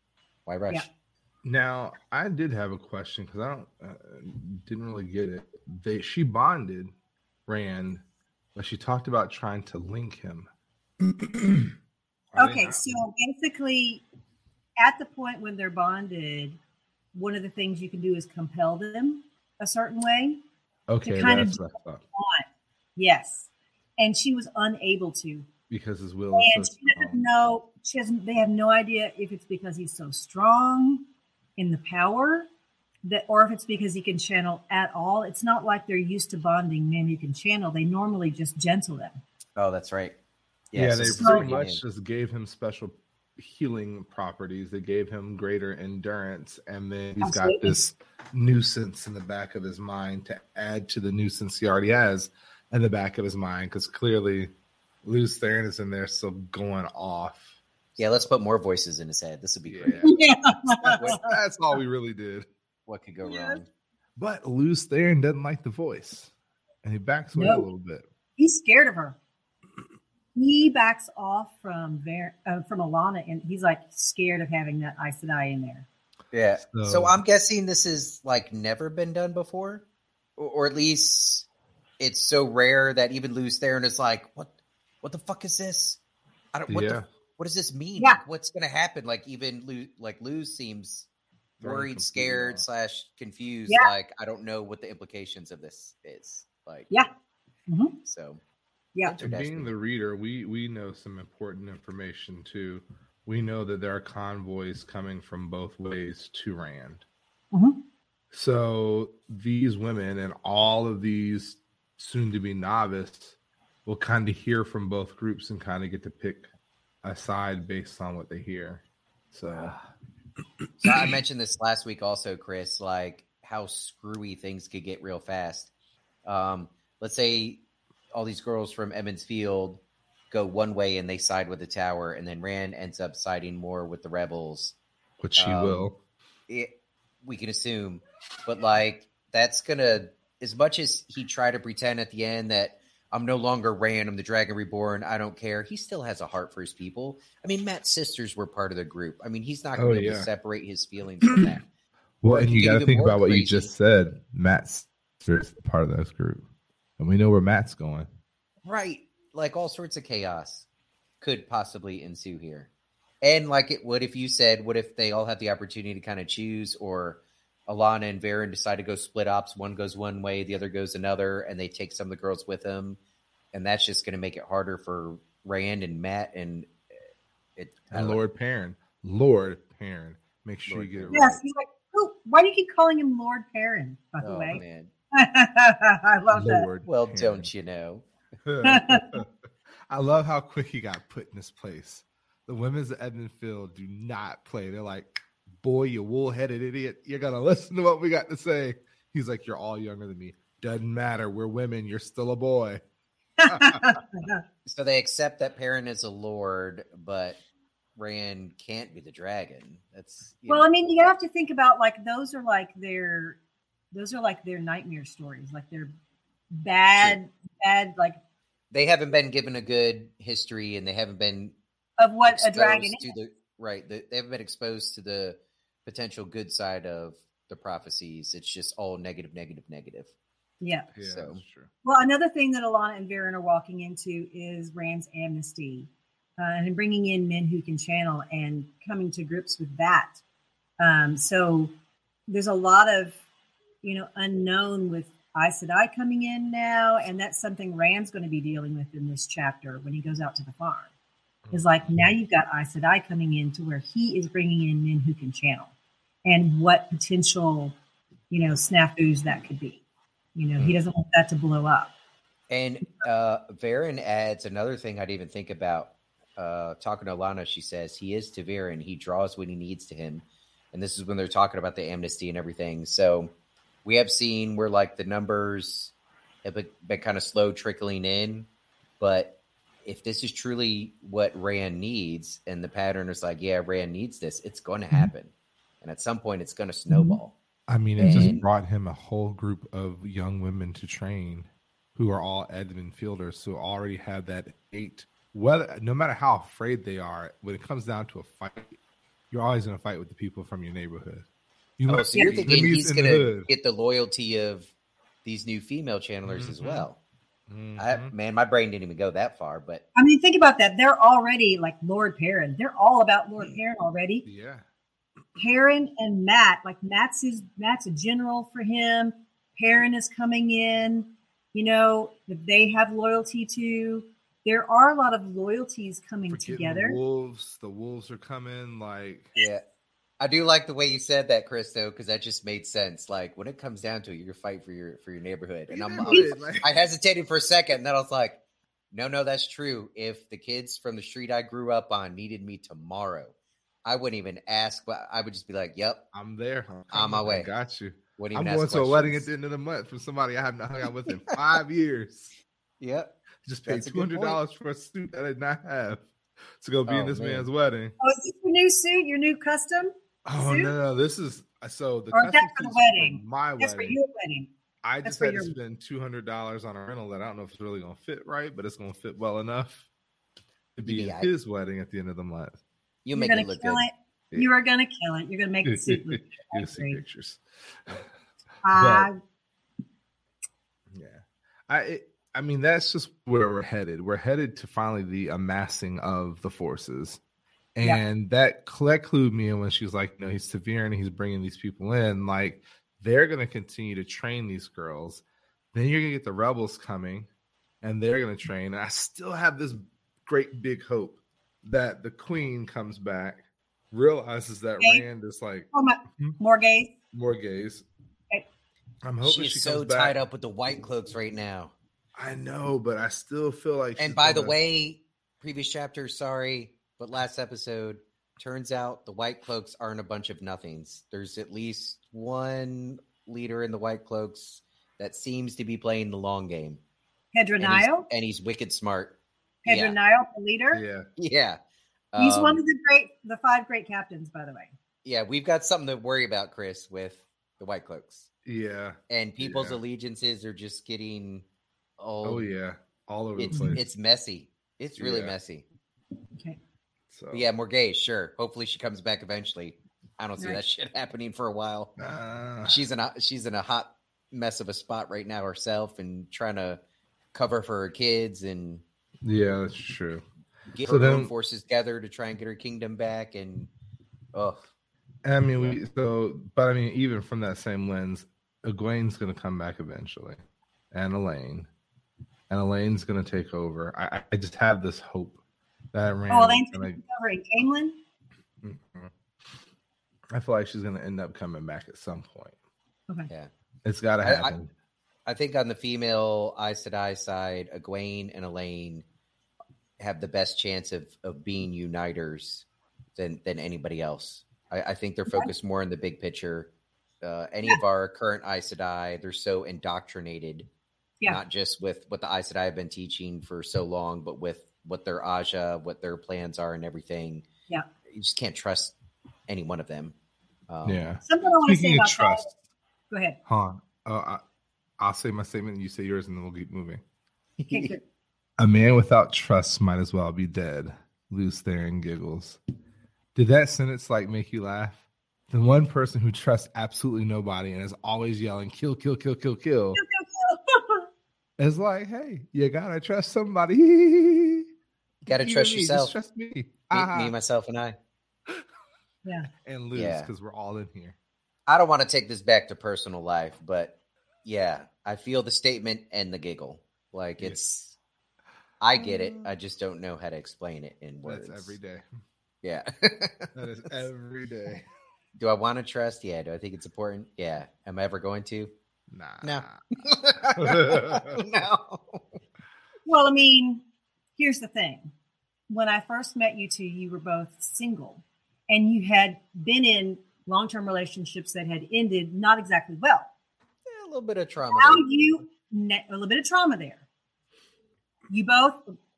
Why rush? Yeah. now I did have a question because I don't uh, didn't really get it. They she bonded Rand, but she talked about trying to link him. Okay, so basically, at the point when they're bonded, one of the things you can do is compel them a certain way. okay, kind of that's what I thought. Yes, and she was unable to, Because his will and is so she doesn't strong. know. She doesn't. They have no idea if it's because he's so strong in the power that, or if it's because he can channel at all. It's not like they're used to bonding men who can channel. They normally just gentle them. Oh, that's right. Yeah, so they pretty much just gave him special healing properties. that gave him greater endurance, and then he's got this nuisance in the back of his mind to add to the nuisance he already has in the back of his mind. Because clearly, Lews Therin is in there still going off. Yeah, let's put more voices in his head. This would be great. Yeah. What- that's all we really did. What could go Yes. wrong? But Lews Therin doesn't like the voice, and he backs away No. a little bit. he's scared of her. He backs off from Ver- uh, from Alanna, and he's like scared of having that Aes Sedai in there. Yeah. So, So- I'm guessing this is like never been done before, or, or at least it's so rare that even Lews Therin is like, "What? What the fuck is this? I don't. What, Yeah. the, what does this mean? Yeah. Like, what's gonna happen?" Like even Lews, like Lou seems worried, scared, slash confused. Yeah. Like I don't know what the implications of this is. Like Yeah. Mhm. So Yeah. And being the reader, we we know some important information too. We know that there are convoys coming from both ways to Rand. Mhm. So these women and all of these soon to be novice will kind of hear from both groups and kind of get to pick a side based on what they hear. So So I mentioned this last week also, Chris, like how screwy things could get real fast. Um, let's say all these girls from Emond's Field go one way and they side with the tower, and then Rand ends up siding more with the rebels. which she Um, will. It, we can assume, but like that's gonna as much as he tried to pretend at the end that I'm no longer Rand, I'm the Dragon Reborn, I don't care. He still has a heart for his people. I mean, Mat's sisters were part of the group. I mean, he's not going Oh, to be able yeah. to separate his feelings from that. Well, or and you got to think about what you just said. Mat's part of this group, and we know where Mat's going. Right. Like all sorts of chaos could possibly ensue here. And like it would if you said, what if they all have the opportunity to kind of choose, or Alanna and Verin decide to go split ops? One goes one way, the other goes another, and they take some of the girls with them. And that's just going to make it harder for Rand and Mat and uh, it. And don't know. Lord Perrin, Lord Perrin, make sure Lord you get it Yes, right. he's like, oh, why do you keep calling him Lord Perrin? By the Oh, way, man. I love that. Well, Perrin. don't you know? I love how quick he got put in this place. The women's of Edmund Field do not play. They're like, boy, you wool headed idiot. You're going to listen to what we got to say. He's like, you're all younger than me. Doesn't matter. We're women. You're still a boy. So they accept that Perrin is a lord, but Rand can't be the dragon. That's you well, know. I mean, you have to think about like those are like their those are like their nightmare stories, like they're bad, bad, like they haven't been given a good history and they haven't been of what a dragon to is. the right the, they haven't been exposed to the potential good side of the prophecies it's just all negative negative negative Yeah. Yeah, So- that's true. Well, another thing that Alanna and Verin are walking into is Rand's amnesty uh, and bringing in men who can channel and coming to grips with that. Um, so there's a lot of, you know, unknown with Aes Sedai coming in now, and that's something Rand's going to be dealing with in this chapter when he goes out to the farm. Is like now you've got Aes Sedai coming in to where he is bringing in men who can channel, and what potential, you know, snafus that could be. You know, he doesn't want that to blow up. and uh Verin adds another thing i'd even think about uh talking to Lana she says he is to Verin he draws what he needs to him and this is when they're talking about the amnesty and everything so we have seen where like the numbers have been, been kind of slow trickling in but if this is truly what Rand needs and the pattern is like yeah Rand needs this it's going to mm-hmm. happen and at some point it's going to snowball mm-hmm. I mean, it just brought him a whole group of young women to train who are all Edmund Fielders, who already have that eight. Whether no matter how afraid they are, when it comes down to a fight, you're always going to fight with the people from your neighborhood. You Oh, might so you're thinking enemies he's going to get the loyalty of these new female channelers as Mhm. well. I, Mhm. man, my brain didn't even go that far, but I mean, think about that. They're already like Lord Perrin. They're all about Lord Perrin already. yeah, Perrin and Mat, like Mat's his Mat's a general for him. Perrin is coming in, you know, that they have loyalty to. There are a lot of loyalties coming Forgetting together. The wolves, the wolves are coming. Like yeah. I do like the way you said that, Chris, though, because that just made sense. Like when it comes down to it, you're fight for your for your neighborhood, and I'm, I'm like- I hesitated for a second, and then I was like, no, no, that's true. If the kids from the street I grew up on needed me tomorrow, I wouldn't even ask, but I would just be like, yep, I'm there. Oh, I'm On my coming. I way. got you. wouldn't I'm going ask to a wedding at the end of the month from somebody I haven't hung out with in five years. Yep. Just paid That's a two good hundred dollars for a suit that I did not have to go be Oh, in this man. man's wedding. Oh, is this your new suit? Your new custom? Oh Suit? no, no, this is so the Or custom that's for the suits wedding. My That's for wedding. your wedding. I that's just for had to your- spend two hundred dollars on a rental that I don't know if it's really gonna fit right, but it's gonna fit well enough to be in Yeah. his wedding at the end of the month. You You're make gonna it look kill good. it. You are gonna kill it. You're gonna make the suit look You'll see great. pictures. Uh, Yeah, I it, I mean that's just where we're headed. We're headed to finally the amassing of the forces, And that that clued me in when she was like, you know, he's severe and he's bringing these people in. Like, they're going to continue to train these girls. Then you're going to get the rebels coming and they're going to train. And I still have this great big hope that the queen comes back, realizes that Okay. Rand is like Oh, hmm? my, Morgase. more gays. Okay. I'm hoping She's she so back. tied up with the white cloaks right now. I know, but I still feel like. And she's by the gonna- way, previous chapter, sorry, but last episode, turns out the White Cloaks aren't a bunch of nothings. There's at least one leader in the White Cloaks that seems to be playing the long game. Pedron And he's, and he's wicked smart. Pedron yeah. Niall, the leader. yeah, Yeah. He's Um, one of the great, the five great captains, by the way. yeah, we've got something to worry about, Chris, with the White Cloaks. yeah, And people's Yeah. allegiances are just getting oh, oh, yeah, all over it's the place. it's messy. It's really Yeah. messy. Okay. So But yeah, Morgase, sure. Hopefully she comes back eventually. I don't see Right. that shit happening for a while. Ah, She's in a she's in a hot mess of a spot right now herself and trying to cover for her kids and yeah, that's true. get So her own then- forces together to try and get her kingdom back and oh I mean, we so, but I mean, even from that same lens, Egwene's going to come back eventually, and Elayne, and Elayne's going to take over. I, I just have this hope that Rand. Oh, Elayne's is going gonna- to over in Caemlyn. Mhm. I feel like she's going to end up coming back at some point. Okay. yeah. It's got to I- I- happen. I think on the female Aes Sedai side, Egwene and Elayne have the best chance of of being uniters than than anybody else. I, I think they're focused more on the big picture. Uh, any of our current Aes Sedai, they're so indoctrinated, Yeah. not just with what the Aes Sedai have been teaching for so long, but with what their Ajah, what their plans are, and everything. Yeah. you just can't trust any one of them. Um, yeah. Something I want to say about trust, that. Go ahead. huh? Uh, I, I'll say my statement, and you say yours, and then we'll keep moving. A man without trust might as well be dead. Lews Therin giggles. Did that sentence like make you laugh? The one person who trusts absolutely nobody and is always yelling "kill, kill, kill, kill, kill" is like, "Hey, you gotta trust somebody. you gotta trust yourself. Just trust me. me, Ah. me, myself, and I. yeah. and lose Yeah. because we're all in here. I don't want to take this back to personal life, but yeah, I feel the statement and the giggle. Like Yeah. it's, I get it. I just don't know how to explain it in words. That's every day. Yeah. That is every day. Do I want to trust? Yeah. Do I think it's important? Yeah. Am I ever going to? Nah. No. no. Well, I mean, here's the thing. When I first met you two, you were both single and you had been in long term relationships that had ended not exactly well. Yeah, a little bit of trauma. Now there. you, a little bit of trauma there. You both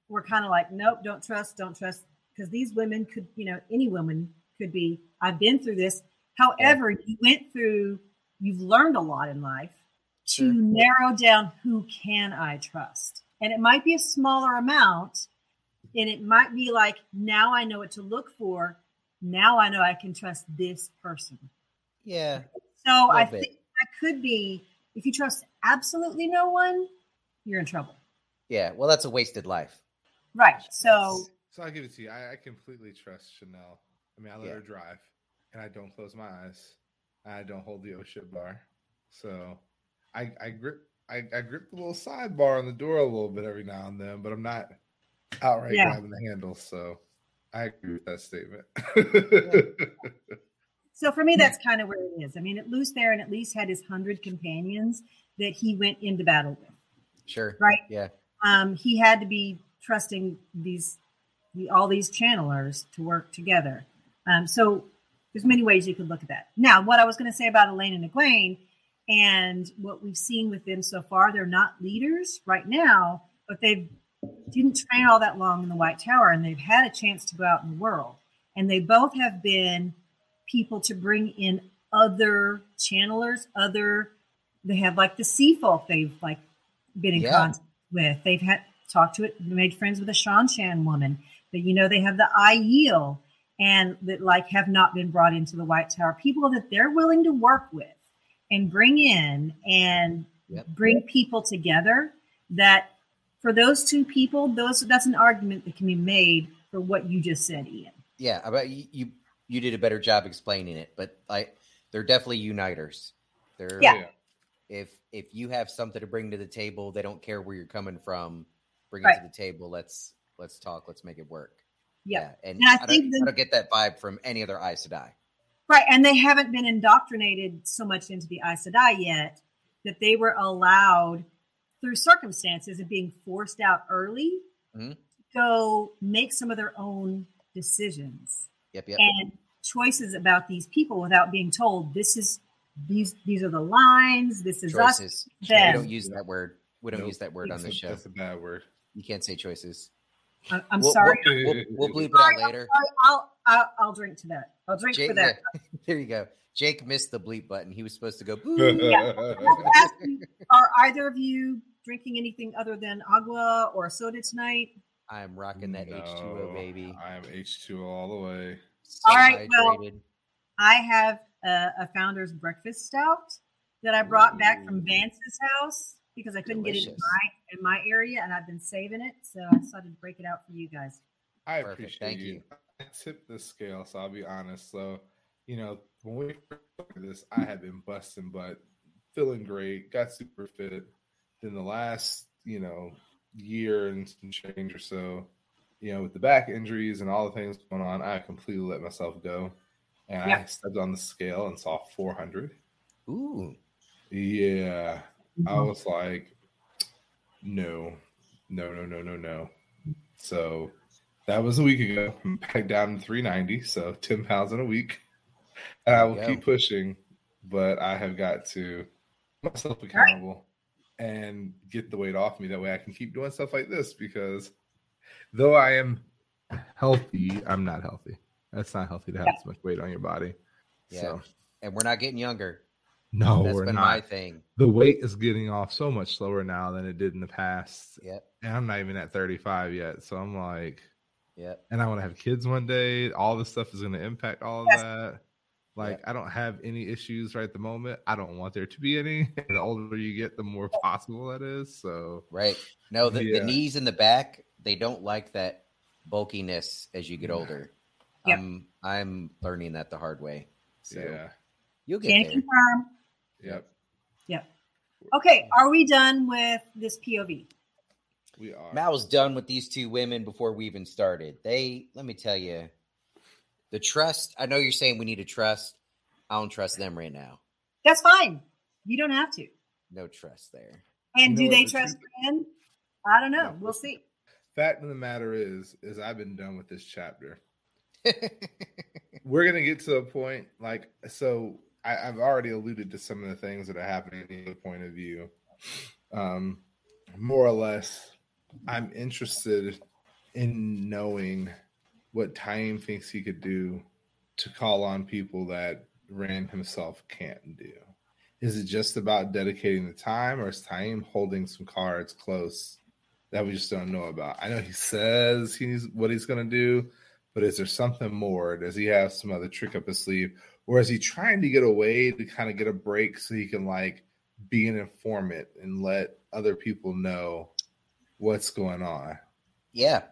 were kind of like, nope, don't trust, don't trust. Because these women could, you know, any woman could be, I've been through this. However, you went through, you've learned a lot in life to Sure. narrow down who can I trust. And it might be a smaller amount. And it might be like, now I know what to look for. Now I know I can trust this person. Yeah. So I Little bit. think that could be if you trust absolutely no one, you're in trouble. Yeah. Well, that's a wasted life. Right. So So I give it to you. I, I completely trust Chanel. I mean, I let Yeah. her drive, and I don't close my eyes. I don't hold the OSHA bar. So I, I grip I, I grip the little sidebar on the door a little bit every now and then, but I'm not outright Yeah. grabbing the handle. So I agree with that statement. so for me that's kind of where it is. I mean, at Lews Therin at least had his hundred companions that he went into battle with. Sure. Right. Yeah. Um, he had to be trusting these the, all these channelers to work together. Um, so there's many ways you could look at that. Now, what I was going to say about Elayne and Egwene and what we've seen with them so far, they're not leaders right now, but they didn't train all that long in the White Tower and they've had a chance to go out in the world. And they both have been people to bring in other channelers, other they have like the sea folk they've like been in Yeah. contact with. They've had talked to it, made friends with a Seanchan woman. But you know, they have the Aiel and that like have not been brought into the White Tower. People that they're willing to work with and bring in and Yep. bring people together that for those two people, those that's an argument that can be made for what you just said, Ian. yeah, about you, you did a better job explaining it, but I they're definitely uniters. They're Yeah. if if you have something to bring to the table, they don't care where you're coming from. Bring Right. it to the table. Let's let's talk. Let's make it work. Yeah. and, And I I, think don't, the- I don't get that vibe from any other Aes Sedai. Right. And they haven't been indoctrinated so much into the Aes Sedai yet that they were allowed through circumstances of being forced out early Mhm. to go make some of their own decisions Yep, yep. and choices about these people without being told this is these these are the lines, this is us. them. We don't use that word. We don't Nope. use that word on That's this show. That's a bad word. You can't say choices. I- I'm We'll- sorry. We'll, we'll, we'll bleep it out later. I'll, I'll I'll drink to that. I'll drink Jake, for that. yeah, there you go. Jake missed the bleep button. He was supposed to go. Boo. Yeah. I have to ask you, are either of you drinking anything other than agua or soda tonight? I'm rocking that H2O baby. I am H2O all the way. So All right, well- I have a, a founder's breakfast stout that I brought back from Vance's house because I couldn't get it in my in my area, and I've been saving it. So I decided to break it out for you guys. I Perfect. appreciate Thank you. you. I tipped the scale, so I'll be honest. So, you know, when we started this, I had been busting, but feeling great, got super fit. Then the last, you know, year and some change or so, you know, with the back injuries and all the things going on, I completely let myself go. And I stepped on the scale and saw 400. Ooh. Yeah. I mm-hmm. was like, no, no, no, no, no, no. So that was a week ago. I'm back down to 390, so 10 pounds in a week. And I will you keep pushing, but I have got to myself accountable and get the weight off me. That way I can keep doing stuff like this because though I am healthy, I'm not healthy. That's not healthy to have this much weight on your body. Yeah. So And we're not getting younger. No, That's we're been not my thing. the weight is getting off so much slower now than it did in the past. Yep. And I'm not even at 35 yet. So I'm like, Yep. and I want to have kids one day. All this stuff is going to impact all of Yes. that. Like, Yep. I don't have any issues right at the moment. I don't want there to be any. the older you get, the more possible that is. So, Right. No, the, Yeah. the knees and the back, they don't like that bulkiness as you get older. Yep. I'm I'm learning that the hard way. So yeah. you'll get Can there. confirm. Yep. Yep. Okay, are we done with this POV? We are. Mal's done with these two women before we even started. They, let me tell you, the trust. I know you're saying we need to trust. I don't trust them right now. That's fine. You don't have to. No trust there. And You do they trust Rand? I don't know. No. We'll see. Fact of the matter is, is I've been done with this chapter. we're gonna get to a point like so I, i've already alluded to some of the things that are happening in the point of view um more or less i'm interested in knowing what Taim thinks he could do to call on people that rand himself can't do is it just about dedicating the time or is Taim holding some cards close that we just don't know about i know he says he's what he's going to do but is there something more? Does he have some other trick up his sleeve? Or is he trying to get away to kind of get a break so he can like be an informant and let other people know what's going on? Yeah.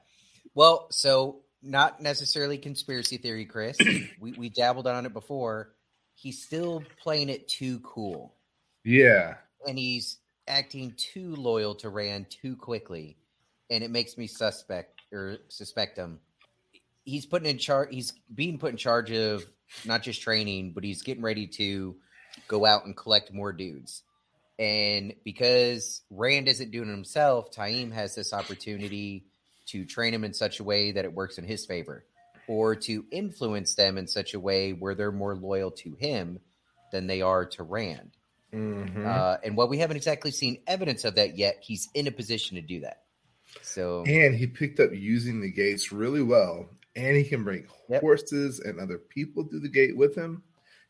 Well, so not necessarily conspiracy theory, Chris. we we dabbled on it before. He's still playing it too cool. Yeah. And he's acting too loyal to Rand too quickly. And it makes me suspect or suspect him. He's putting in charge he's being put in charge of not just training, but he's getting ready to go out and collect more dudes. And because Rand isn't doing it himself, Taim has this opportunity to train him in such a way that it works in his favor, or to influence them in such a way where they're more loyal to him than they are to Rand. Mhm. Uh, and while we haven't exactly seen evidence of that yet, he's in a position to do that. So and he picked up using the gates really well. And he can bring Yep. horses and other people through the gate with him.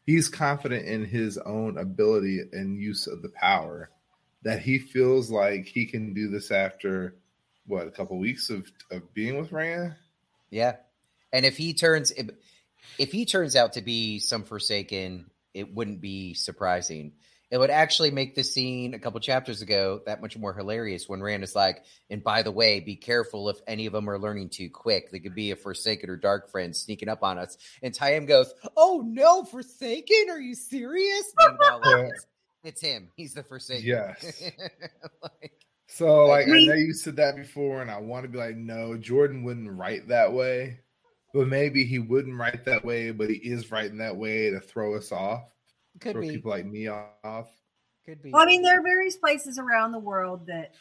He's confident in his own ability and use of the power that he feels like he can do this after what a couple weeks of, of being with Rand. yeah, and if he turns if, if he turns out to be some Forsaken, it wouldn't be surprising. It would actually make the scene a couple chapters ago that much more hilarious when Rand is like, and by the way, be careful if any of them are learning too quick. They could be a Forsaken or Dark friend sneaking up on us. And Taim goes, Oh no, Forsaken? Are you serious? Meanwhile, like, it's, it's him. He's the Forsaken. Yes. like, So, like, I know you said that before, and I want to be like, no, Jordan wouldn't write that way. But maybe he wouldn't write that way, but he is writing that way to throw us off, could throw be. people like me off. Could be. Well, I mean, there are various places around the world that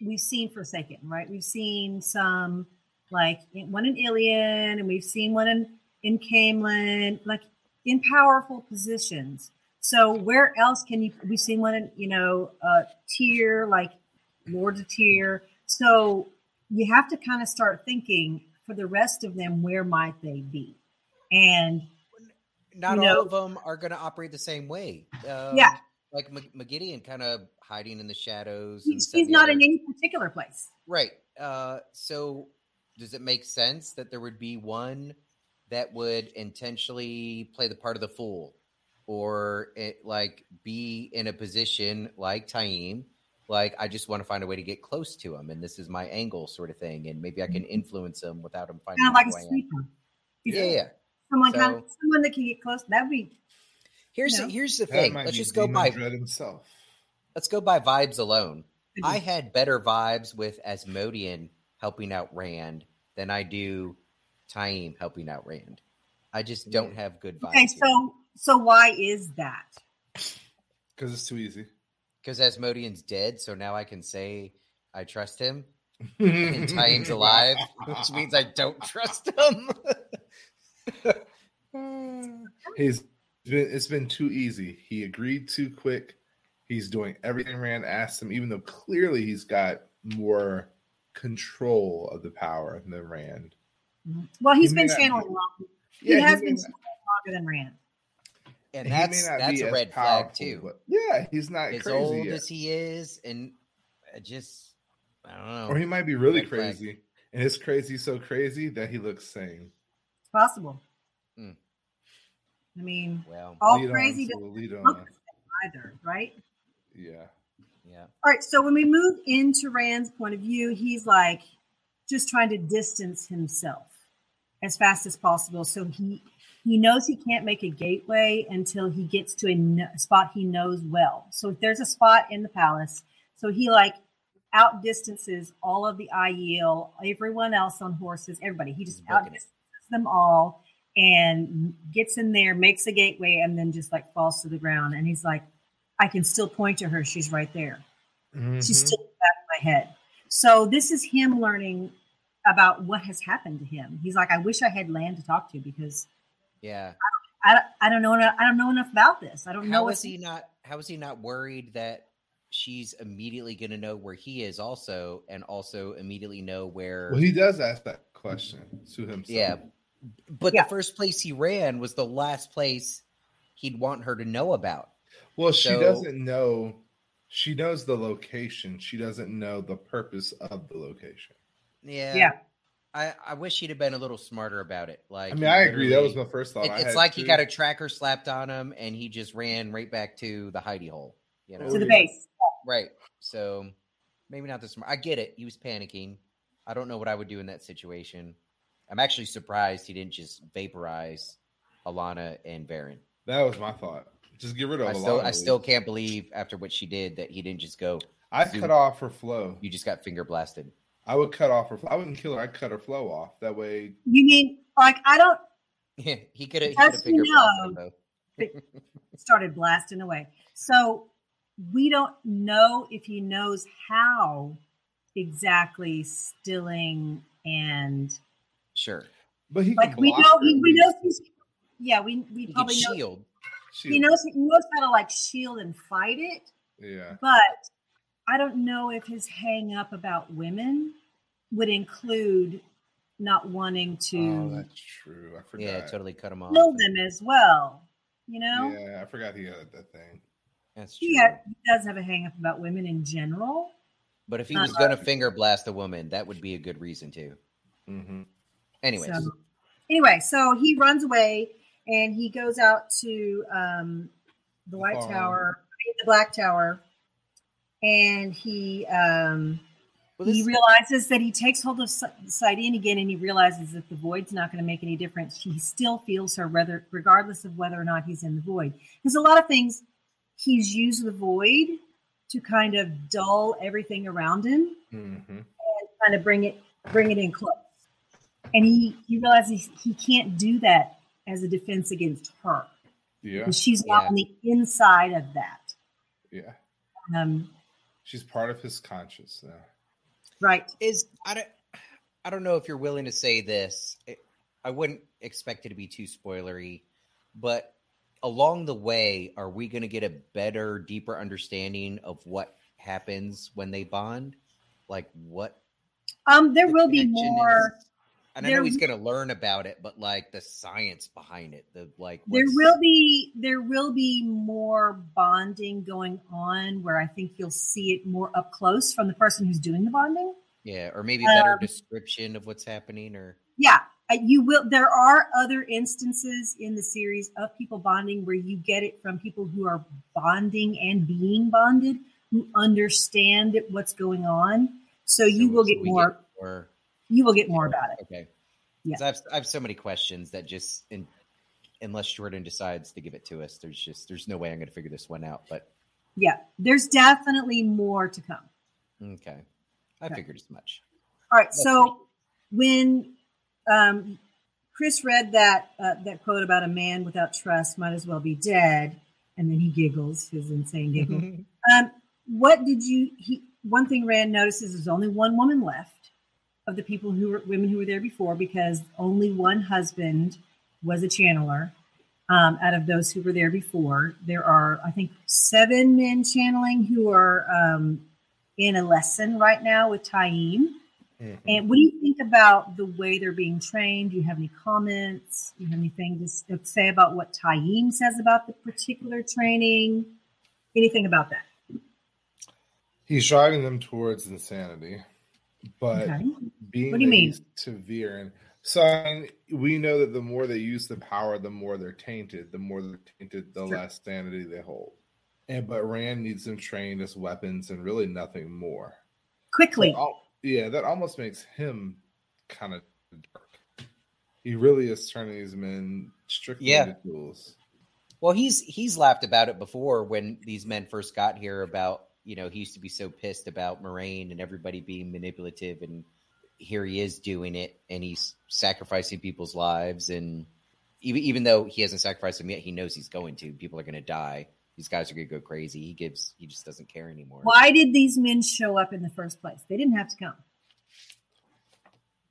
we've seen Forsaken, right? We've seen some like one in Illian, and we've seen one in in Caemlyn, like in powerful positions. So where else can you? We've seen one in you know uh, Tear like Lords of Tear. So you have to kind of start thinking for the rest of them, where might they be? And not you all of them are going to operate the same way. Um, Yeah. Like Mag- Moghedien kind of hiding in the shadows. and he's, and he's not other. in any particular place. Right. Uh, so does it make sense that there would be one that would intentionally play the part of the fool or it, like be in a position like Taim? Like, I just want to find a way to get close to him, and this is my angle, sort of thing, and maybe I can influence him without him finding Kind of out like a sweeper. Yeah, yeah. Someone kind of So- someone that can get close. That'd be Here's No. the, here's the thing. Let's just go Demon by himself. let's go by vibes alone. I had better vibes with Asmodean helping out Rand than I do Taim helping out Rand. I just don't have good vibes. okay. So so why is that? Because it's too easy. because Asmodean's dead, so now I can say I trust him, and Taim's alive, which means I don't trust him. He's been, it's been too easy. He agreed too quick. He's doing everything Rand asked him, even though clearly he's got more control of the power than Rand. Well, he's He may been not channeling be- Yeah, he has been not- channeling longer than Rand. and he that's that's a red powerful, flag too. but- yeah, he's not As crazy old yet. as he is, and I just I don't know. or he might be really Red flag. crazy, and his crazy so crazy that he looks sane. It's possible. Hmm. I mean, well, all Lead on, crazy so doesn't look on. the same either, right? Yeah, yeah, All right. So when we move into Rand's point of view, he's like just trying to distance himself as fast as possible. So he he knows he can't make a gateway until he gets to a kn- spot he knows well. So if there's a spot in the palace, so he like outdistances all of the Aiel, everyone else on horses, everybody. He just He's outdistances them all and gets in there, makes a gateway, and then just like falls to the ground. And he's like, I can still point to her. She's right there. She's Mhm. still in the back of my head. So this is him learning about what has happened to him. He's like, I wish I had Lan to talk to because yeah. I, I don't know enough, I don't know enough about this. I don't know How what's is he not? How is he not worried that she's immediately going to know where he is, also, and also immediately know where? Well, he does ask that question to himself. yeah, but Yeah. the first place he ran was the last place he'd want her to know about. Well, she doesn't know. She knows the location. She doesn't know the purpose of the location. Yeah, Yeah. I, I wish he'd have been a little smarter about it. Like, I mean, I agree. That was my first thought. It, it's had like he got a tracker slapped on him, and he just ran right back to the hidey hole. You know, to the base. right? So maybe not the smart. I get it. He was panicking. I don't know what I would do in that situation. I'm actually surprised he didn't just vaporize Alanna and Verin. That was my thought. Just get rid of. I still, I still can't believe after what she did that he didn't just go. I Zoom. cut off her flow. You just got finger blasted. I would cut off her. I wouldn't kill her. I'd cut her flow off. That way, You mean like I don't Yeah, he could have. He Because could have finger you blasted know- though. started blasting away. So we don't know if he knows how exactly stilling and Sure, but he like we know he, we know he's yeah we we he could probably know shield. he knows he knows how to like shield and fight it Yeah. but I don't know if his hang up about women would include not wanting Oh, to that's true. I forgot. Yeah, totally cut him off. kill them as well. You know, Yeah, I forgot he had that thing. That's true. he, ha- he does have a hang up about women in general. But if he Uh, was going to finger blast a woman, that would be a good reason to. hmm Anyways, So, anyway, so he runs away and he goes out to um, the White. Tower. the Black Tower, and he um, Well, he realizes that he takes hold of Si- saidin again, and he realizes that the void's not going to make any difference. He still feels her, whether regardless of whether or not he's in the void. There's a lot of things he's used the void to kind of dull everything around him Mhm. kind of bring it bring it in close. And he he realizes he can't do that as a defense against her Yeah, because she's not Yeah. on the inside of that. yeah. Um, She's part of his conscience now. right. is I don't I don't know if you're willing to say this. It- I wouldn't expect it to be too spoilery, but along the way, are we going to get a better, deeper understanding of what happens when they bond? Like what Um, there the will be more. is? And I know he's going to learn about it, but like the science behind it, the like There will be there will be more bonding going on where I think you'll see it more up close from the person who's doing the bonding. yeah, or maybe better um, description of what's happening, or Yeah, you will. There are other instances in the series of people bonding where you get it from people who are bonding and being bonded, who understand what's going on. So you will get more. more You will get more about it. Okay. Yeah. I have, I have so many questions that just, in, unless Jordan decides to give it to us, there's just there's no way I'm going to figure this one out. But Yeah, there's definitely more to come. okay, I Okay. figured as much. All right. That's So when um, Chris read that uh, that quote about a man without trust might as well be dead, and then he giggles his insane giggle. Um, what did you? He one thing Rand notices is only one woman left of the people who were women who were there before because only one husband was a channeler. Um, out of those who were there before, there are I think seven men channeling who are um, in a lesson right now with Taim. Mhm. And what do you think about the way they're being trained? Do you have any comments? Do you have anything to to say about what Taim says about the particular training? Anything about that? He's driving them towards insanity, but Okay. being What do you mean? severe and so I mean, we know that the more they use the power, the more they're tainted. The more they're tainted, the Sure. less sanity they hold. And but Rand needs them trained as weapons and really nothing more. Quickly. So yeah, that almost makes him kind of dark. He really is turning these men strictly Yeah. into tools. Well, he's he's laughed about it before when these men first got here. About you know he used to be so pissed about Moiraine and everybody being manipulative, and here he is doing it, and he's sacrificing people's lives, and even even though he hasn't sacrificed them yet, he knows he's going to. People are going to die. These guys are going to go crazy. He gives. He just doesn't care anymore. Why did these men show up in the first place? They didn't have to come.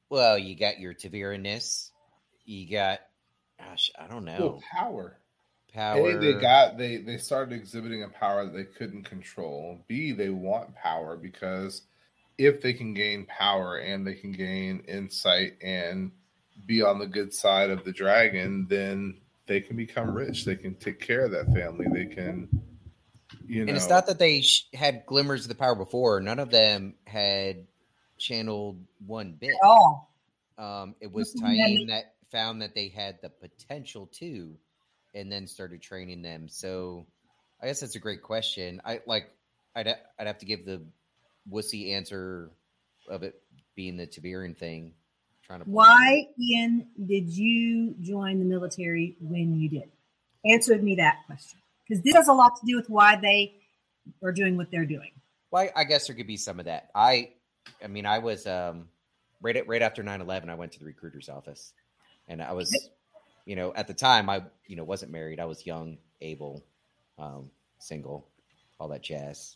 Well, you got your Taviraness. You got, gosh, I don't know, Well, power. Power. A, they got they they started exhibiting a power that they couldn't control. B, they want power because if they can gain power and they can gain insight and be on the good side of the dragon, then they can become rich. They can take care of that family. They can, you know. and it's not that they sh- had glimmers of the power before. None of them had channeled one bit. At all. Um, it was Nothing Taim that found that they had the potential to, and then started training them. So, I guess that's a great question. I like. I'd I'd have to give the wussy answer of it being the ta'veren thing. Trying to Why, Ian, did you join the military when you did? Answer me that question. Because this has a lot to do with why they are doing what they're doing. Well, I guess there could be some of that. I, I mean, I was um, right at, right after 9-11, I went to the recruiter's office, and I was, you know, at the time I, you know, wasn't married. I was young, able, um, single, all that jazz.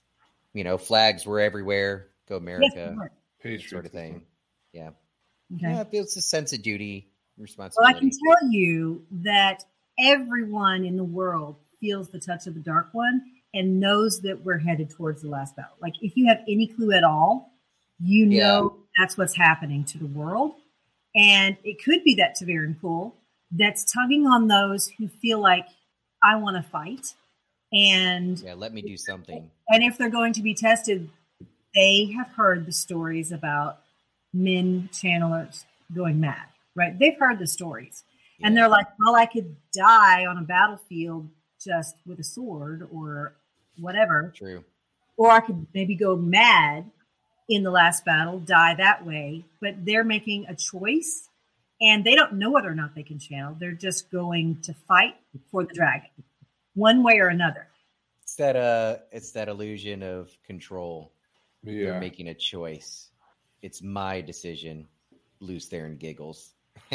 You know, flags were everywhere. Go America, you are. Patriotism. sort of thing. Yeah, Okay. yeah. It feels a sense of duty, responsibility. Well, I can tell you that everyone in the world feels the touch of the dark one and knows that we're headed towards the last battle. Like, if you have any clue at all, you Yeah. know that's what's happening to the world. And it could be that ta'veren pool that's tugging on those who feel like, I want to fight. And yeah, let me do something. and if they're going to be tested, they have heard the stories about men channelers going mad, right? They've heard the stories. And they're like, well, I could die on a battlefield just with a sword or whatever. True. Or I could maybe go mad in the last battle, die that way. But they're making a choice and they don't know whether or not they can channel. They're just going to fight for the dragon, one way or another. It's that uh it's that illusion of control. Yeah. They're making a choice. It's my decision. Lews Therin giggles.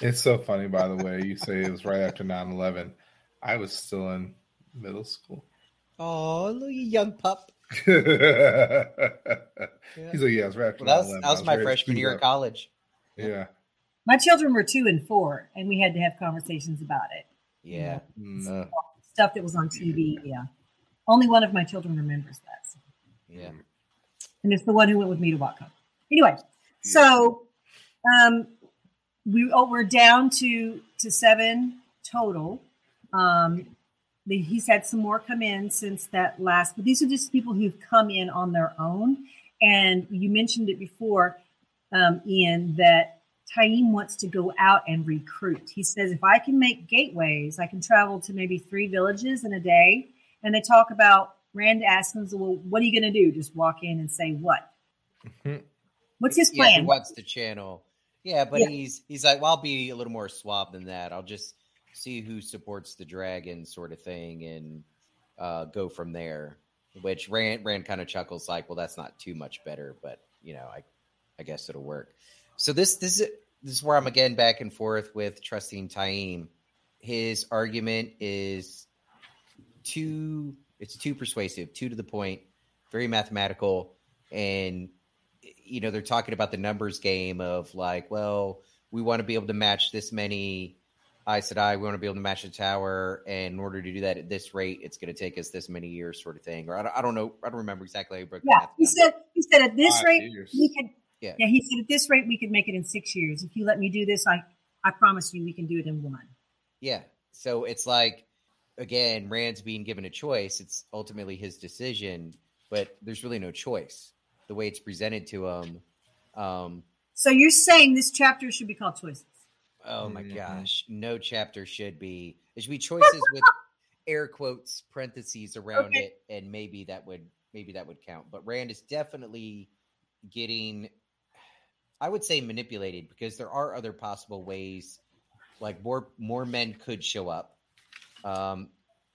It's so funny, by the way. You say it was right after 9 11. I was still in middle school. Oh, you young pup. He's like, yeah, it's right after Well, that was, that was I my freshman year up. of college. Yeah. My children were two and four, and we had to have conversations about it. Yeah. Mm. Uh, Stuff that was on TV. Yeah. Only one of my children remembers that. so. yeah. and it's the one who went with me to WoTCon. Anyway, so um, we oh, we're down to to seven total. Um, he's had some more come in since that last, but these are just people who've come in on their own. And you mentioned it before, um, Ian, that Taim wants to go out and recruit. He says, if I can make gateways, I can travel to maybe three villages in a day. And they talk about Rand asks him, well, what are you going to do? Just walk in and say what? Mhm. What's his Yeah, he plan? wants to channel. Yeah, but Yeah. he's he's like, well, I'll be a little more suave than that. I'll just see who supports the dragon, sort of thing, and uh, go from there. Which Rand Rand kind of chuckles, like, well, that's not too much better, but you know, I I guess it'll work. So this this is this is where I'm again back and forth with trusting Taim. His argument is too it's too persuasive, too to the point, very mathematical, and you know they're talking about the numbers game of like, well, we want to be able to match this many Aes Sedai, we want to be able to match the tower, and in order to do that at this rate, it's going to take us this many years, sort of thing. Or I don't, I don't know, I don't remember exactly how he broke. the Yeah, he said he said at this Five rate years. we could. Yeah. Yeah, he said at this rate we could make it in six years. If you let me do this, I I promise you we can do it in one. Yeah. So it's like, again, Rand's being given a choice. It's ultimately his decision, but there's really no choice. The way it's presented to him. Um, So you're saying this chapter should be called choices? oh my Mhm. gosh. No chapter should be. It should be choices with air quotes, parentheses around Okay. it, and maybe that would maybe that would count. But Rand is definitely getting I would say manipulated because there are other possible ways like more more men could show up. Um,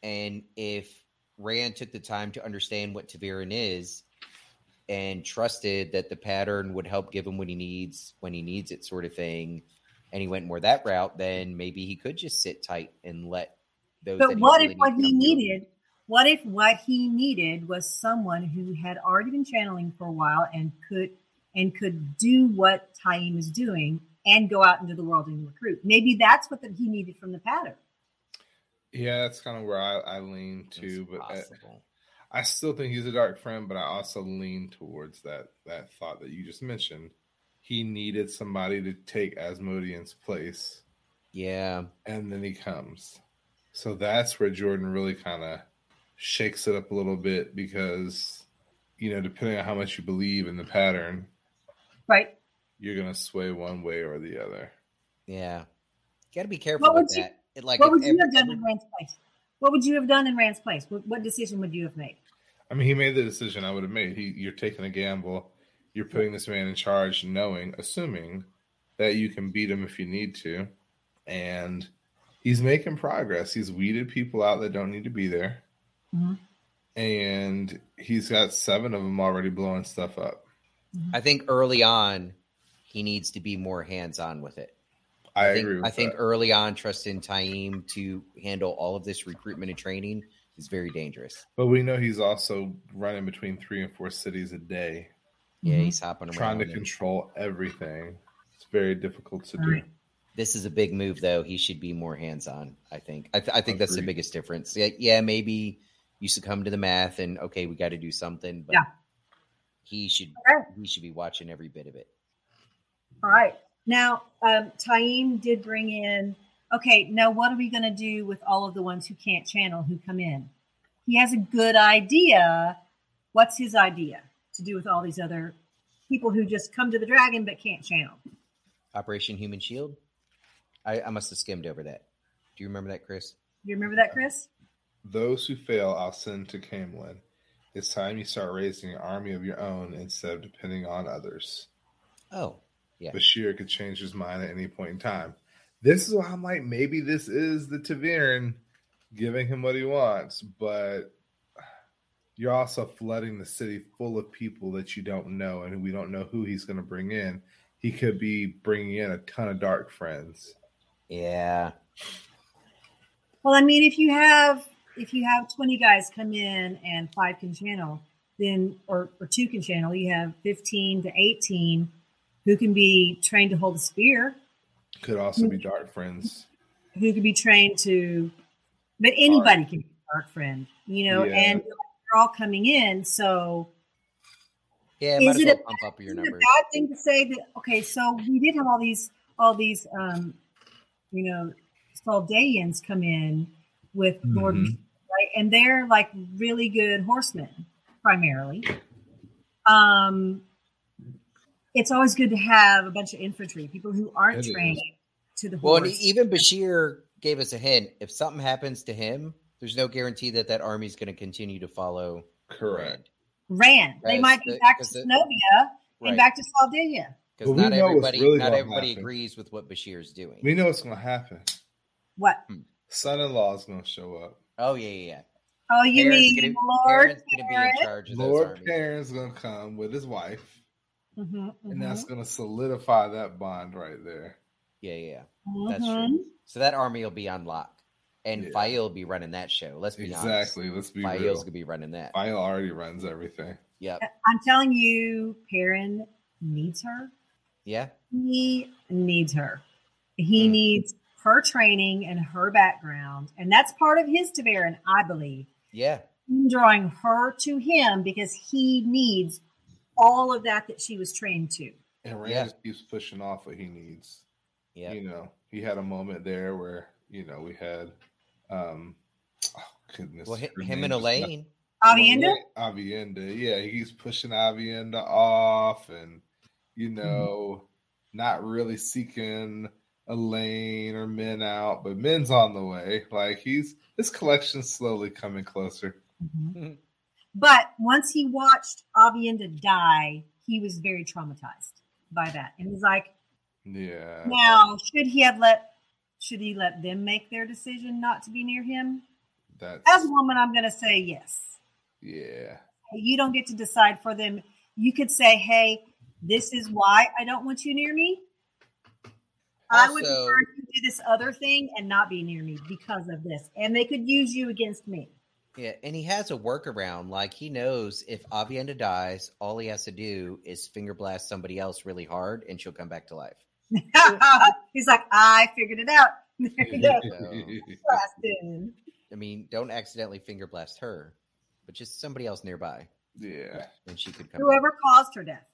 and if Rand took the time to understand what ta'veren is and trusted that the pattern would help give him what he needs when he needs it, sort of thing, and he went more that route, then maybe he could just sit tight and let those. But what really if what he come to him. needed? What if what he needed was someone who had already been channeling for a while and could and could do what Taim is doing and go out into the world and recruit? Maybe that's what that he needed from the pattern. Yeah, that's kind of where I, I lean It's to, but uh, I. I still think he's a dark friend, but I also lean towards that that thought that you just mentioned. He needed somebody to take Asmodean's place, yeah. and then he comes. So that's where Jordan really kind of shakes it up a little bit because, you know, depending on how much you believe in the pattern, Right. you're gonna sway one way or the other. Yeah. You Got to be careful What with would you- that. It, like what would you every- have done in Rand's place? What would you have done in Rand's place? What, what decision would you have made? I mean, he made the decision I would have made. He, you're taking a gamble. You're putting this man in charge, knowing, assuming that you can beat him if you need to, and he's making progress. He's weeded people out that don't need to be there, Mhm. and he's got seven of them already blowing stuff up. I think early on, he needs to be more hands on with it. I, I think, agree. With I think that. early on, trusting Taim to handle all of this recruitment and training is very dangerous. but we know he's also running between three and four cities a day, Yeah, Mhm. he's hopping around. trying to and- control everything. It's very difficult to do. Right. This is a big move, though. He should be more hands on. I think. I, th- I think that's the biggest difference. Yeah, yeah, maybe you succumb to the math, and okay, we got to do something. But Yeah. He should. Okay. He should be watching every bit of it. All right. Now, um, Taim did bring in, okay, now what are we going to do with all of the ones who can't channel who come in? He has a good idea. What's his idea to do with all these other people who just come to the dragon but can't channel? Operation Human Shield. I, I must have skimmed over that. Do you remember that, Chris? Do you remember that, Chris? Those who fail, I'll send to Caemlyn. It's time you start raising an army of your own instead of depending on others. Oh, Yeah. Bashere could change his mind at any point in time. This is why I'm like, maybe this is the ta'veren giving him what he wants, but you're also flooding the city full of people that you don't know, and we don't know who he's going to bring in. He could be bringing in a ton of dark friends. yeah. Well, I mean, if you have if you have twenty guys come in and five can channel, then or or two can channel, you have fifteen to eighteen who can be trained to hold a spear, Could also be dark friends. who can be trained to, but anybody can be a dark friend, you know, Yeah. and they're all coming in. So Yeah, Is it well a- pump your is it a bad thing to say that? Okay, so we did have all these all these um, you know Saldeans come in with Lord Mhm. Right, and they're like really good horsemen primarily. Um, it's always good to have a bunch of infantry, people who aren't It is. trained to the horse. Well, and even Bashere gave us a hint. If something happens to him, there's no guarantee that that army's going to continue to follow. Correct. Ran. They might be the- back to because the- Zenobia and back to Sardinia. Because not everybody, really not everybody happen. agrees with what Bashere's doing. We know what's going to happen. What? Son in law is going to show up. Oh yeah, yeah, yeah. Oh, you Perrin's mean gonna- Lord Perrin's going to be in charge of those Lord armies. Perrin's going to come with his wife, Mhm, and that's mhm, going to solidify that bond right there. Yeah, yeah. yeah. That's true. So that army will be on lock, and Yeah. Faile will be running that show. Let's be Exactly. Let's be honest. Faile's real. going to be running that. Faile already runs everything. Yep. I'm telling you, Perrin needs her. Yeah. He needs her. He Mm. needs her training and her background. And that's part of his ta'veren, I believe. Yeah. Drawing her to him because he needs all of that that she was trained to. And Rand Yeah. just keeps pushing off what he needs. Yeah. You know, he had a moment there where, you know, we had um oh goodness. Well, hi- her him and just left- Elayne. Aviendha? Aviendha, yeah, he's pushing Aviendha off, and you Mm-hmm. know, not really seeking Elayne or Min out, but Min's on the way. Like he's his collection's slowly coming closer. Mhm. But once he watched Aviendha die, he was very traumatized by that. And he's like, Yeah, now, should he have let should he let them make their decision not to be near him? that's As a woman, I'm going to say yes. yeah, You don't get to decide for them. You could say, "Hey, this is why I don't want you near me. I would prefer you do this other thing and not be near me because of this." And they could use you against me. Yeah, and he has a workaround. Like he knows if Aviendha dies, all he has to do is finger blast somebody else really hard, and she'll come back to life. He's like, "I figured it out." There you go. So, Blasted. I mean, don't accidentally finger blast her, but just somebody else nearby, yeah. and she could come. back. Whoever caused her death.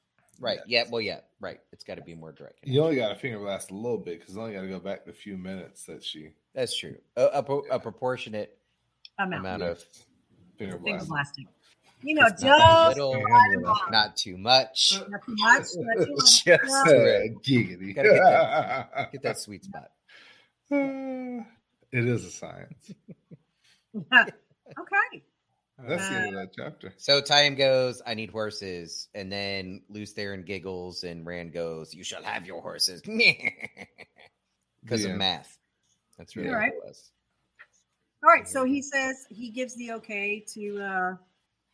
Right? Yeah. Well, yeah. Right. It's got to be more direct. You only got to finger blast a little bit because I only got to go back the few minutes that she That's true. A, a, pro- a proportionate Amount. amount of finger Finger blast. blasting. You know, Just not too little, right not too much. Not too much. Not too much. Just uh, Yeah. right. Giggity. Gotta get that- Get that sweet spot. it is a science. okay. That's the end of that chapter. So Taim goes, I need horses. And then Lews Therin giggles and Rand goes, You shall have your horses. Because The of math. That's really You're what right. it was. All right. So he says he gives the okay to. uh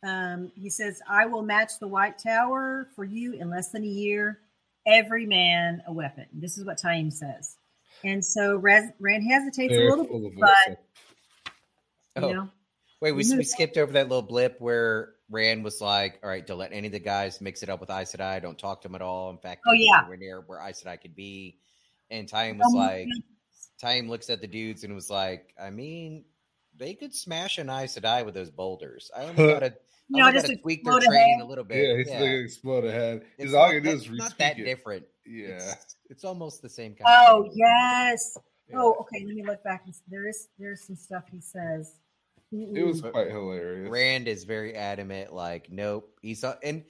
um, he says, "I will match the White Tower for you in less than a year. Every man a weapon." This is what Taim says, and so Rand hesitates They're a little bit, but wisdom. Oh, you know, wait, we, we skipped over that little blip where Rand was like, All right, don't let any of the guys mix it up with Aes Sedai. Don't talk to them at all. In fact, Oh, yeah, we're near where Aes Sedai could be. And Taim was Um, like, Taim looks at the dudes and was like, I mean, they could smash an Aes Sedai with those boulders. I only gotta, you know, only just gotta to tweak their training ahead. a little bit. Yeah, he's Yeah. going to explode ahead. He's It's all not going do that- is not that it. different. Yeah. It's, it's almost the same kind. Oh of thing. yes. yeah. Oh, okay. Let me look back. and There is there's some stuff he says. It was Mm-mm. quite hilarious. Rand is very adamant, like, nope. He's not, and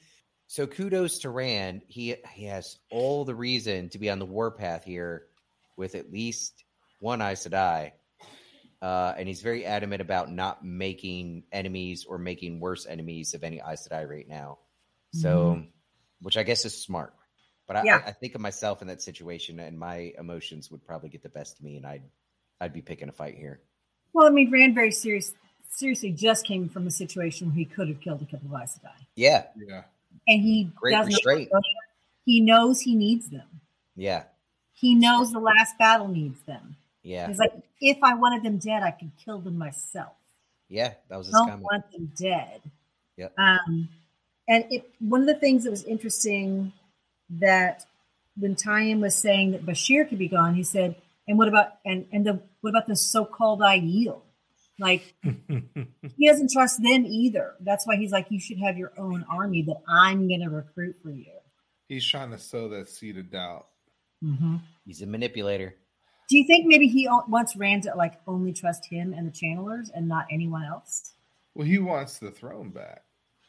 so kudos to Rand. He he has all the reason to be on the warpath here with at least one Aes Sedai. uh, and he's very adamant about not making enemies or making worse enemies of any Aes Sedai right now. So, which I guess is smart. But I, Yeah. I, I think of myself in that situation, and my emotions would probably get the best of me, and I'd I'd be picking a fight here. Well, I mean, Rand very serious, seriously just came from a situation where he could have killed a couple of Aes Sedai. Yeah, Yeah. And he Great doesn't. restraint. He knows he needs them. yeah, He knows the last battle needs them. yeah, He's like, if I wanted them dead, I could kill them myself. yeah. That was his don't comment. want them dead. Yep. Um, and it one of the things that was interesting that when Taim was saying that Bashere could be gone, he said, "And what about and and the what about the so-called Aiel? Like he doesn't trust them either. That's why he's like, you should have your own army that I'm going to recruit for you." He's trying to sow that seed of doubt. Mm-hmm. He's a manipulator. Do you think maybe he o- wants Rand to like only trust him and the Channelers and not anyone else? Well, he wants the throne back.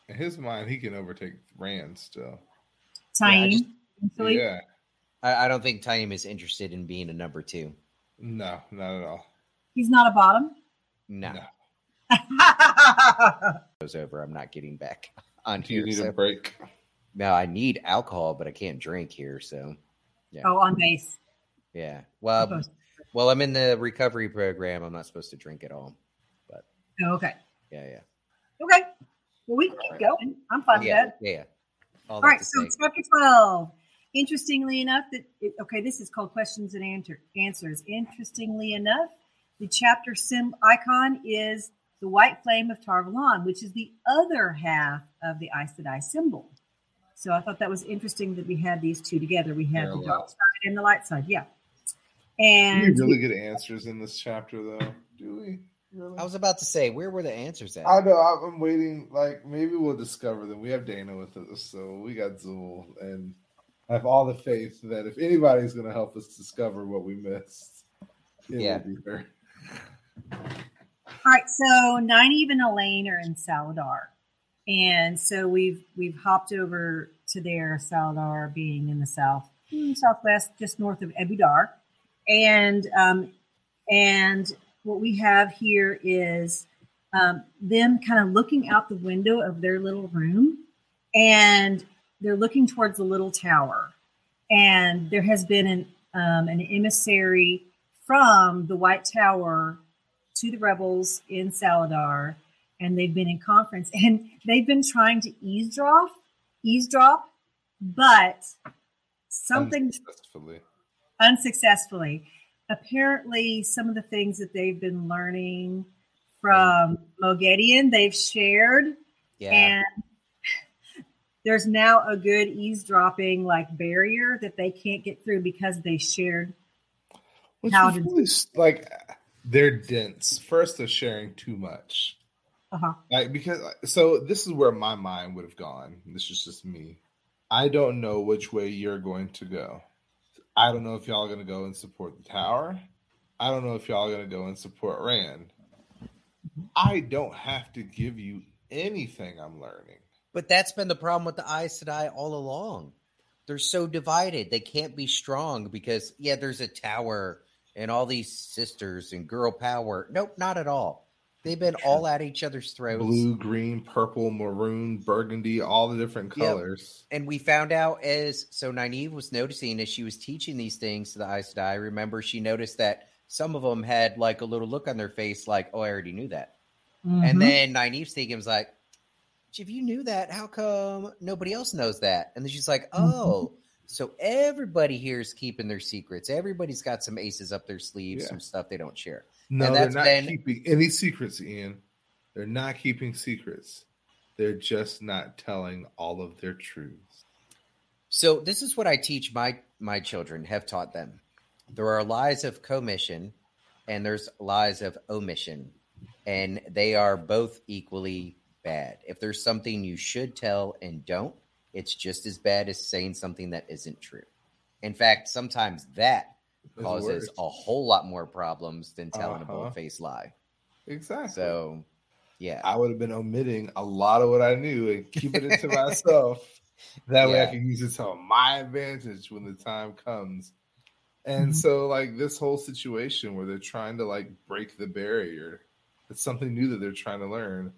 In his mind, he can overtake Rand still. Yeah, I just- Yeah. I, I don't think Taim is interested in being a number two. No, not at all. he's not a bottom. No, No. goes over. I'm not getting back on Do you here. need so- a break? No, I need alcohol, but I can't drink here. So yeah. oh, on base. yeah. Well, Supposed- well, I'm in the recovery program. I'm not supposed to drink at all. Oh, okay. Yeah, yeah, Okay. Well, we can keep going. I'm fine yeah, with that. yeah. All, All that So say. chapter 12. Interestingly enough, that it, okay, this is called questions and answer, answers. Interestingly enough, the chapter sim icon is the white flame of Tar Valon, which is the other half of the Aes Sedai symbol. So I thought that was interesting that we had these two together. We had the Parallel. dark side and the light side. Yeah. And we really good answers in this chapter, though? Do we? Really? I was about to say, where were the answers at? I know. I'm waiting. Like maybe we'll discover them. We have Dana with us, so we got Zuul, and I have all the faith that if anybody's going to help us discover what we missed, it Yeah. All right, so Nynaeve and Elayne are in Salidar, and so we've we've hopped over to there. Salidar being in the south, mm, southwest, just north of Ebou Dar, and um, and what we have here is um, them kind of looking out the window of their little room, and they're looking towards the little tower, and there has been an um, an emissary from the White Tower to the rebels in Salidar, and they've been in conference, and they've been trying to eavesdrop, eavesdrop, but something Unsuccessfully. unsuccessfully. Apparently, some of the things that they've been learning from Moghedien, they've shared, yeah, and there's now a good eavesdropping like barrier that they can't get through because they shared. Which How was did- really, like they're dense. First, they're sharing too much. Uh-huh. Like because so this is where my mind would have gone. This is just me. I don't know which way you're going to go. I don't know if y'all are going to go and support the tower. I don't know if y'all are going to go and support Rand. I don't have to give you anything I'm learning. but that's been the problem with the Aes Sedai all along. They're so divided; they can't be strong because yeah, there's a tower and all these sisters and girl power. Nope, not at all. They've been all at each other's throats. Blue, green, purple, maroon, burgundy, all the different Yep. colors. and we found out as so Nynaeve was noticing as she was teaching these things to the Aes Sedai. Remember, she noticed that some of them had like a little look on their face, like, "Oh, I already knew that." Mhm. And then Nynaeve's thinking was like, "If you knew that, how come nobody else knows that?" And then she's like, "Oh, so everybody here is keeping their secrets. Everybody's got some aces up their sleeves, Yeah. some stuff they don't share." No, And they're that's not been- keeping any secrets, Ian. They're not keeping secrets. They're just not telling all of their truths. So this is what I teach my my children, have taught them. There are lies of commission and there's lies of omission, and they are both equally bad. If there's something you should tell and don't, it's just as bad as saying something that isn't true. In fact, sometimes that It's causes worse. a whole lot more problems than telling Uh-huh. a bold-faced lie. Exactly. So, yeah, I would have been omitting a lot of what I knew and keeping it to myself. That way I can use it to my advantage when the time comes. And Mhm. so, like this whole situation where they're trying to like break the barrier, it's something new that they're trying to learn.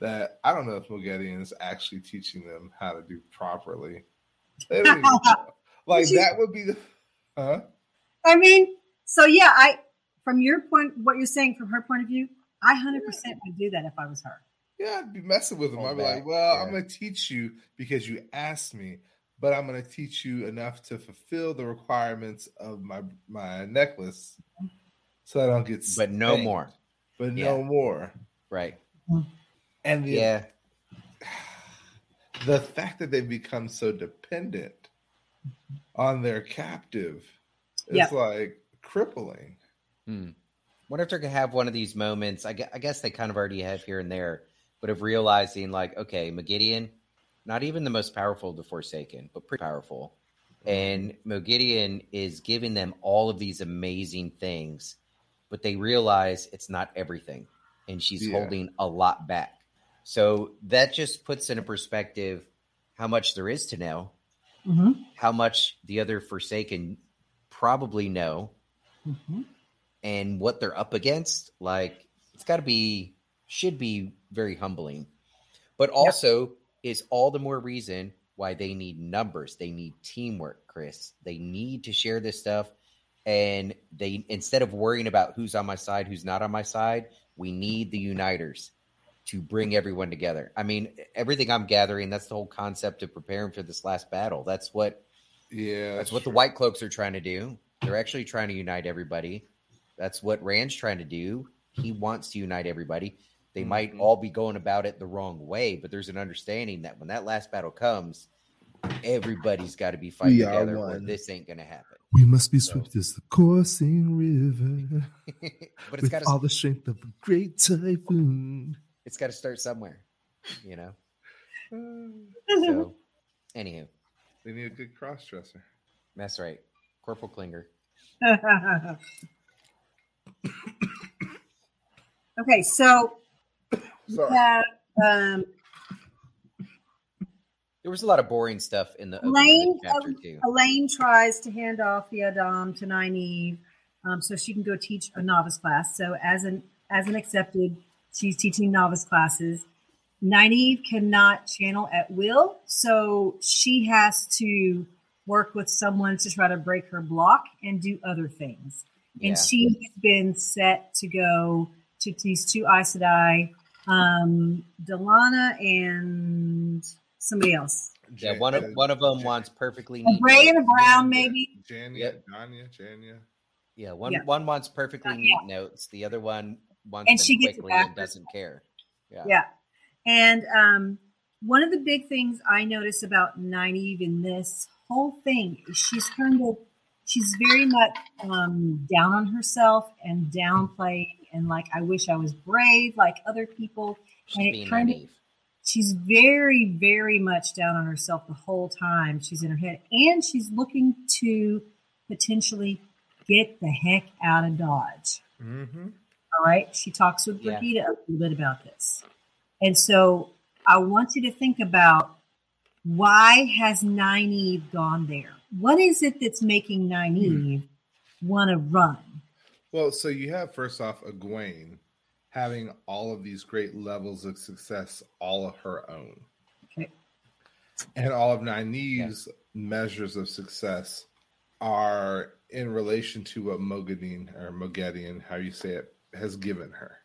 That I don't know if Moghedien is actually teaching them how to do properly. They don't even know. like She- that would be the, huh? I mean, so yeah, I from your point, what you're saying from her point of view, I hundred percent would do that if I was her. Yeah, I'd be messing with them. Hold I'd be back, like, well, I'm going to teach you because you asked me, but I'm going to teach you enough to fulfill the requirements of my my necklace, so I don't get. But no more. But Yeah. no more. Right. Mm-hmm. And the, Yeah. the fact that they've become so dependent on their captive is Yeah. like crippling. Hmm. Wonder if they're gonna have one of these moments. I guess, I guess they kind of already have here and there, but of realizing like, okay, Moghedien, not even the most powerful of the Forsaken, but pretty powerful, and Moghedien is giving them all of these amazing things, but they realize it's not everything, and she's Yeah. holding a lot back. So that just puts into perspective how much there is to know, Mm-hmm. how much the other Forsaken probably know, Mm-hmm. and what they're up against, like it's got to be should be very humbling. But also is all the more reason why they need numbers. They need teamwork, Chris. They need to share this stuff and they instead of worrying about who's on my side, who's not on my side, we need the uniters to bring everyone together. I mean, everything I'm gathering, that's the whole concept of preparing for this last battle. That's what Yeah, that's what the. White Cloaks are trying to do. They're actually trying to unite everybody. That's what Rand's trying to do. He wants to unite everybody. They might Mhm. all be going about it the wrong way, but there's an understanding that when that last battle comes, everybody's got to be fighting We are together, or this ain't going to happen. We must be So- swift as the coursing river, but it's with got all the strength of a great typhoon. It's got to start somewhere, you know. So, anywho, They need a good cross dresser. that's right, Corporal Klinger. okay, so we Sorry. have um, There was a lot of boring stuff in the Elayne, of chapter too. Elayne tries to hand off the a'dam to Nynaeve um, so she can go teach a novice class. So as an as an accepted, she's teaching novice classes. Nynaeve cannot channel at will, so she has to work with someone to try to break her block and do other things. Yeah. And she's been set to go to these two Aes Sedai, um, Delana and somebody else. Yeah, one of one of them wants perfectly A neat. gray and a notes. brown, maybe. Janya, Yep. Janya, Janya. Yeah, one Yeah. one wants perfectly Uh, neat notes. The other one wants And them she gets it quickly and doesn't care. Yeah. Yeah. And um, one of the big things I notice about Nynaeve in this whole thing is she's kind of, she's very much um, down on herself and downplaying and like, I wish I was brave like other people. She's And it being kind of- naive. She's very, very much down on herself the whole time. She's in her head and she's looking to potentially get the heck out of Dodge. Mm-hmm. All right. She talks with Yeah. Brigida a little bit about this. And so I want you to think about why has Nynaeve gone there? What is it that's making Nynaeve hmm. want to run? Well, so you have first off Egwene having all of these great levels of success all of her own. Okay. And all of Nynaeve's measures of success are in relation to what Mogadine or Moghedien, how you say it, has given her.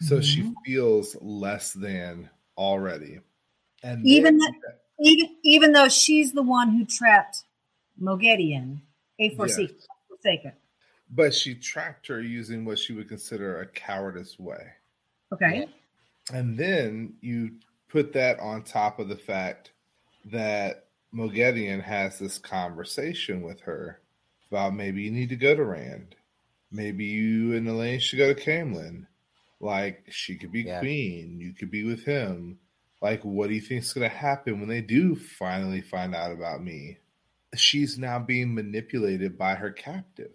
So she Mhm. feels less than already. And Even then- Even even though she's the one who trapped Moghedien, a forsaken. forsaken. but she trapped her using what she would consider a cowardice way. Okay. And then you put that on top of the fact that Moghedien has this conversation with her about maybe you need to go to Rand. Maybe you and Elayne should go to Caemlyn. Like she could be Yeah. queen. You could be with him. Like, what do you think's gonna happen when they do finally find out about me? She's now being manipulated by her captive.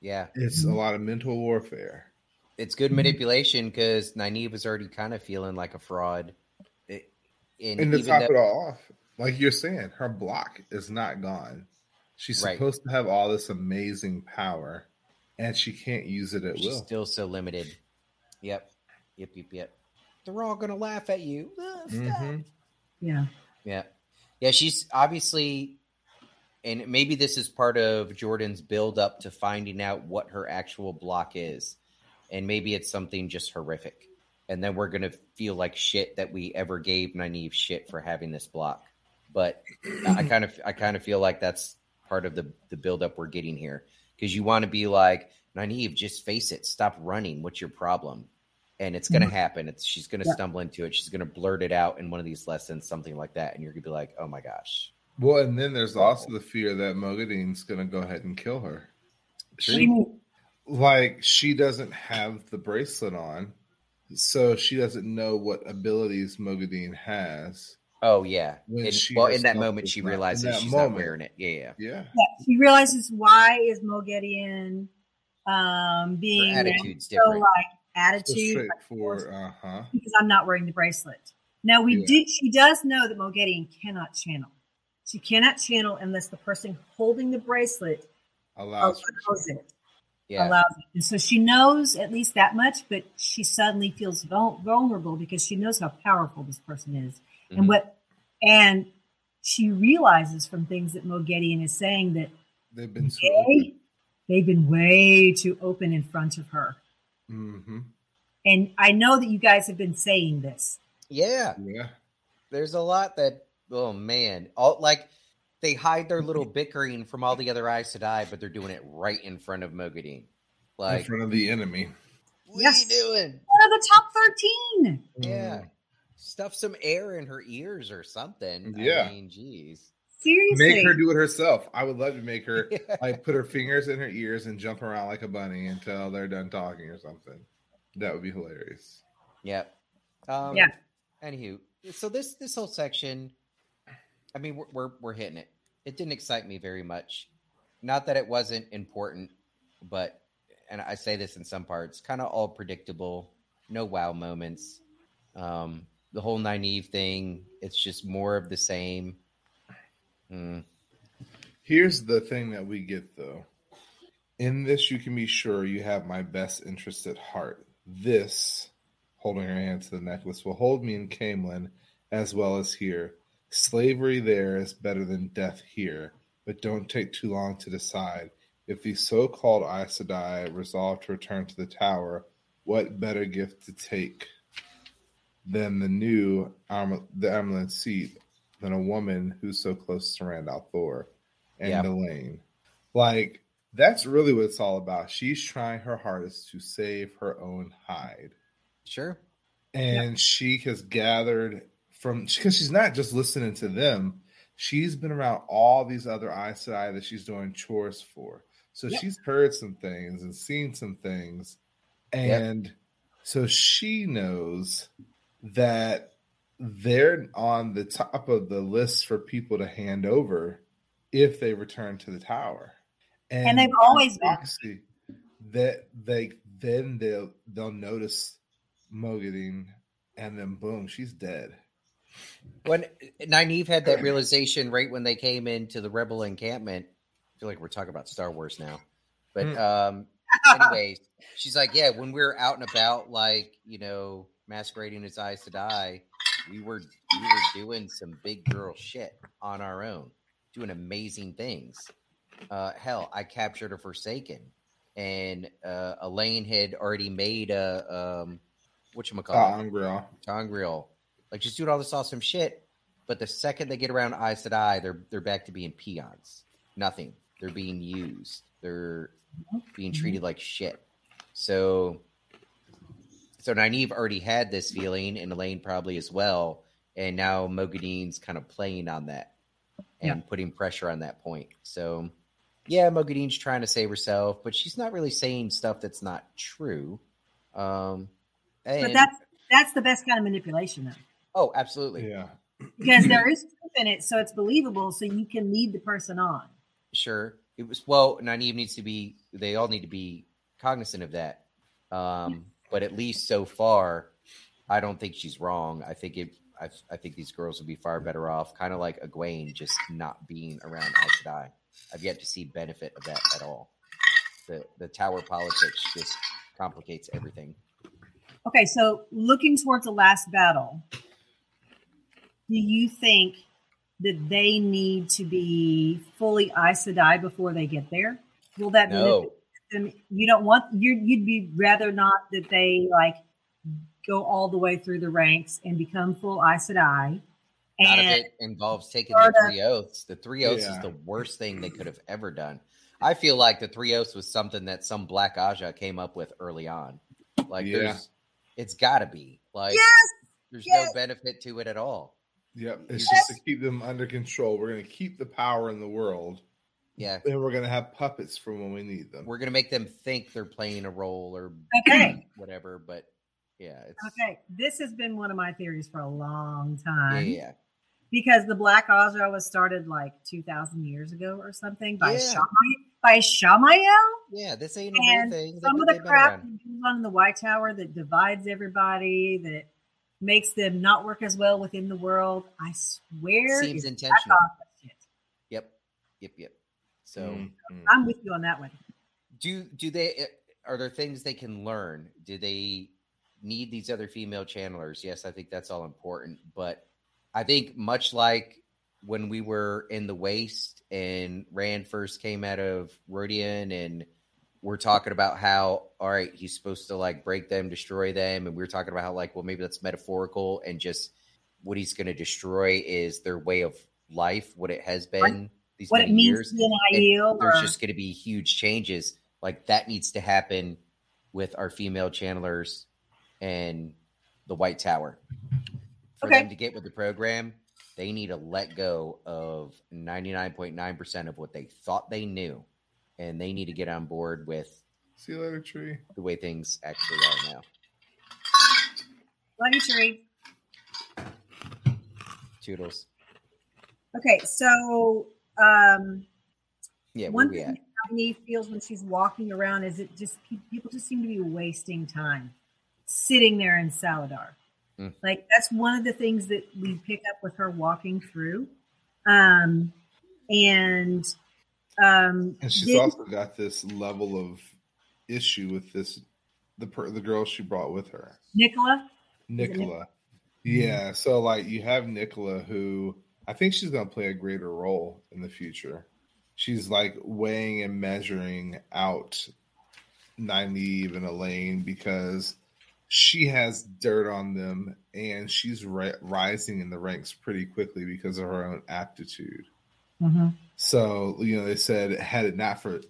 Yeah. It's a mm-hmm. lot of mental warfare. It's good mm-hmm. manipulation because Nynaeve was already kind of feeling like a fraud. It, and And to top though- it all off, like you're saying, her block is not gone. She's Right. supposed to have all this amazing power, and she can't use it at She's will. still so limited. Yep. Yep. Yep. Yep. They're all gonna laugh at you. Stop. Mhm. Yeah. Yeah. Yeah, she's obviously and maybe this is part of Jordan's build up to finding out what her actual block is. And maybe it's something just horrific. And then we're gonna feel like shit that we ever gave Nynaeve shit for having this block. But I kind of I kind of feel like that's part of the the build up we're getting here. Because you want to be like, Nynaeve, just face it. Stop running. What's your problem? And it's gonna mm-hmm. happen. It's she's gonna Yeah. stumble into it. She's gonna blurt it out in one of these lessons, something like that, and you're gonna be like, "Oh my gosh!" Well, and then there's also the fear that Moghedien's going to go ahead and kill her. What She, like, she doesn't have the bracelet on, so she doesn't know what abilities Moghedien has. Oh yeah. When In- she well, in that moment, she realizes that she's moment. not wearing it. Yeah, yeah. Yeah. Yeah, he realizes why is Moghedien um, being Her attitude's so different. like So attitude like, straightforward. Uh huh. because I'm not wearing the bracelet. Now we Yeah. did. She does know that Moghedien cannot channel. She cannot channel unless the person holding the bracelet Allows. allows it. Yeah. Allows it. And so she knows at least that much, but she suddenly feels vulnerable because she knows how powerful this person is Mhm. and what, and she realizes from things that Mogedian is saying that They've been so they, they've been way too open in front of her. Mm-hmm. And I know that you guys have been saying this. Yeah. Yeah. There's a lot that. Oh man. All like they hide their little bickering from all the other Aes die, but they're doing it right in front of Moghedien. Like in front of the enemy. what Yes. are you doing? One of the top 13. Yeah. Stuff some air in her ears or something. Yeah. I mean, geez. Seriously. Make her do it herself. I would love to make her Yeah. like put her fingers in her ears and jump around like a bunny until they're done talking or something. That would be hilarious. Yep. Um, Yeah. Anywho, so this this whole section, I mean, we're, we're we're hitting it. It didn't excite me very much. Not that it wasn't important, but and I say this in some parts, kind of all predictable. No wow moments. Um, the whole naive thing, it's just more of the same. Hmm. Here's the thing that we get though. In this, you can be sure you have my best interest at heart. This, holding her hand to the necklace, will hold me in Caemlyn as well as here. Slavery there is better than death here, but don't take too long to decide. If the so called Aes Sedai resolve to return to the tower, what better gift to take than the new Arm- the Amyrlin Seat than a woman who's so close to Rand al'Thor and Yeah. Elayne? Like, that's really what it's all about. She's trying her hardest to save her own hide Sure. and she has gathered from because she's not just listening to them she's been around all these other Aes Sedai that she's doing chores for so Yep. she's heard some things and seen some things and so she knows that they're on the top of the list for people to hand over if they return to the tower And they've always been. that they then they'll they'll notice Moghedien and then boom, she's dead. When Nynaeve had that realization right when they came into the rebel encampment, I feel like we're talking about Star Wars now. But Mm. um anyways, she's like, Yeah, when we're out and about, like, you know, masquerading as Aes Sedai, we were we were doing some big girl shit on our own, doing amazing things. Uh hell, I captured a Forsaken. And uh Elayne had already made a um whatchamacallit? Uh, Angreal. ter'angreal. Like just doing all this awesome shit. But the second they get around Aes Sedai, they're they're back to being peons. Nothing. They're being used. They're being treated like shit. So so Nynaeve already had this feeling, and Elayne probably as well. And now Moghedien's kind of playing on that and putting pressure on that point. So yeah, Moghedien's trying to save herself, but she's not really saying stuff that's not true. Um But and- that's that's the best kind of manipulation, though, Oh, absolutely. Yeah. because there is truth in it, so it's believable, so you can lead the person on. Sure. It was well, Nynaeve needs to be they all need to be cognizant of that. Um, but at least so far, I don't think she's wrong. I think it I, I think these girls would be far better off, kind of like Egwene, just not being around Aes Sedai. I've yet to see benefit of that at all. The the tower politics just complicates everything. Okay, so looking towards the last battle, do you think that they need to be fully Aes Sedai before they get there? Will that No. benefit them? You don't want you you'd be rather not that they like go all the way through the ranks and become full Aes Sedai. Not if And it involves taking the three oaths. The three oaths is the worst thing they could have ever done. I feel like the three oaths was something that some Black Ajah came up with early on. Like Yeah. there's it's gotta be. Like yes, there's yes. no benefit to it at all. Yep. It's Yes. just to keep them under control. We're going to keep the power in the world, Yeah. and we're going to have puppets for when we need them. We're gonna make them think they're playing a role or Okay. whatever, but yeah, it's okay. This has been one of my theories for a long time. yeah. because the Black Ajah was started like two thousand years ago or something by Yeah. Shamael, by Shamael. Yeah, this ain't a new thing. Some of the crap around. that goes on the White Tower that divides everybody, that makes them not work as well within the world. I swear, seems intentional. Black Ajah shit. Yep, yep, yep. So. Mhm. I'm with you on that one. do do they eh, are there things they can learn do they need these other female channelers yes i think that's all important but i think much like when we were in the waste and rand first came out of Rhuidean and we're talking about how all right he's supposed to like break them destroy them and we are talking about how like well maybe that's metaphorical and just what he's going to destroy is their way of life what it has been Right. These What it means years to be an and Aiel, there's or just going to be huge changes. Like that needs to happen with our female channelers and the White Tower. For Okay. them to get with the program, they need to let go of 99.9% of what they thought they knew. And they need to get on board with See you later, tree. the way things actually are now. love you, Tree. Toodles. Okay, so um, Yeah, one we thing at? that Nynaeve feels when she's walking around is it just people just seem to be wasting time sitting there in Salidar. Mm. Like that's one of the things that we pick up with her walking through, um, and um, And she's then- also got this level of issue with this the per, the girl she brought with her, Nicola. it Nicola. Yeah, so like you have Nicola who I think she's going to play a greater role in the future. She's like weighing and measuring out Nynaeve and Elayne because she has dirt on them and she's ri- rising in the ranks pretty quickly because of her own aptitude. Mm-hmm. So you know, they said had it not for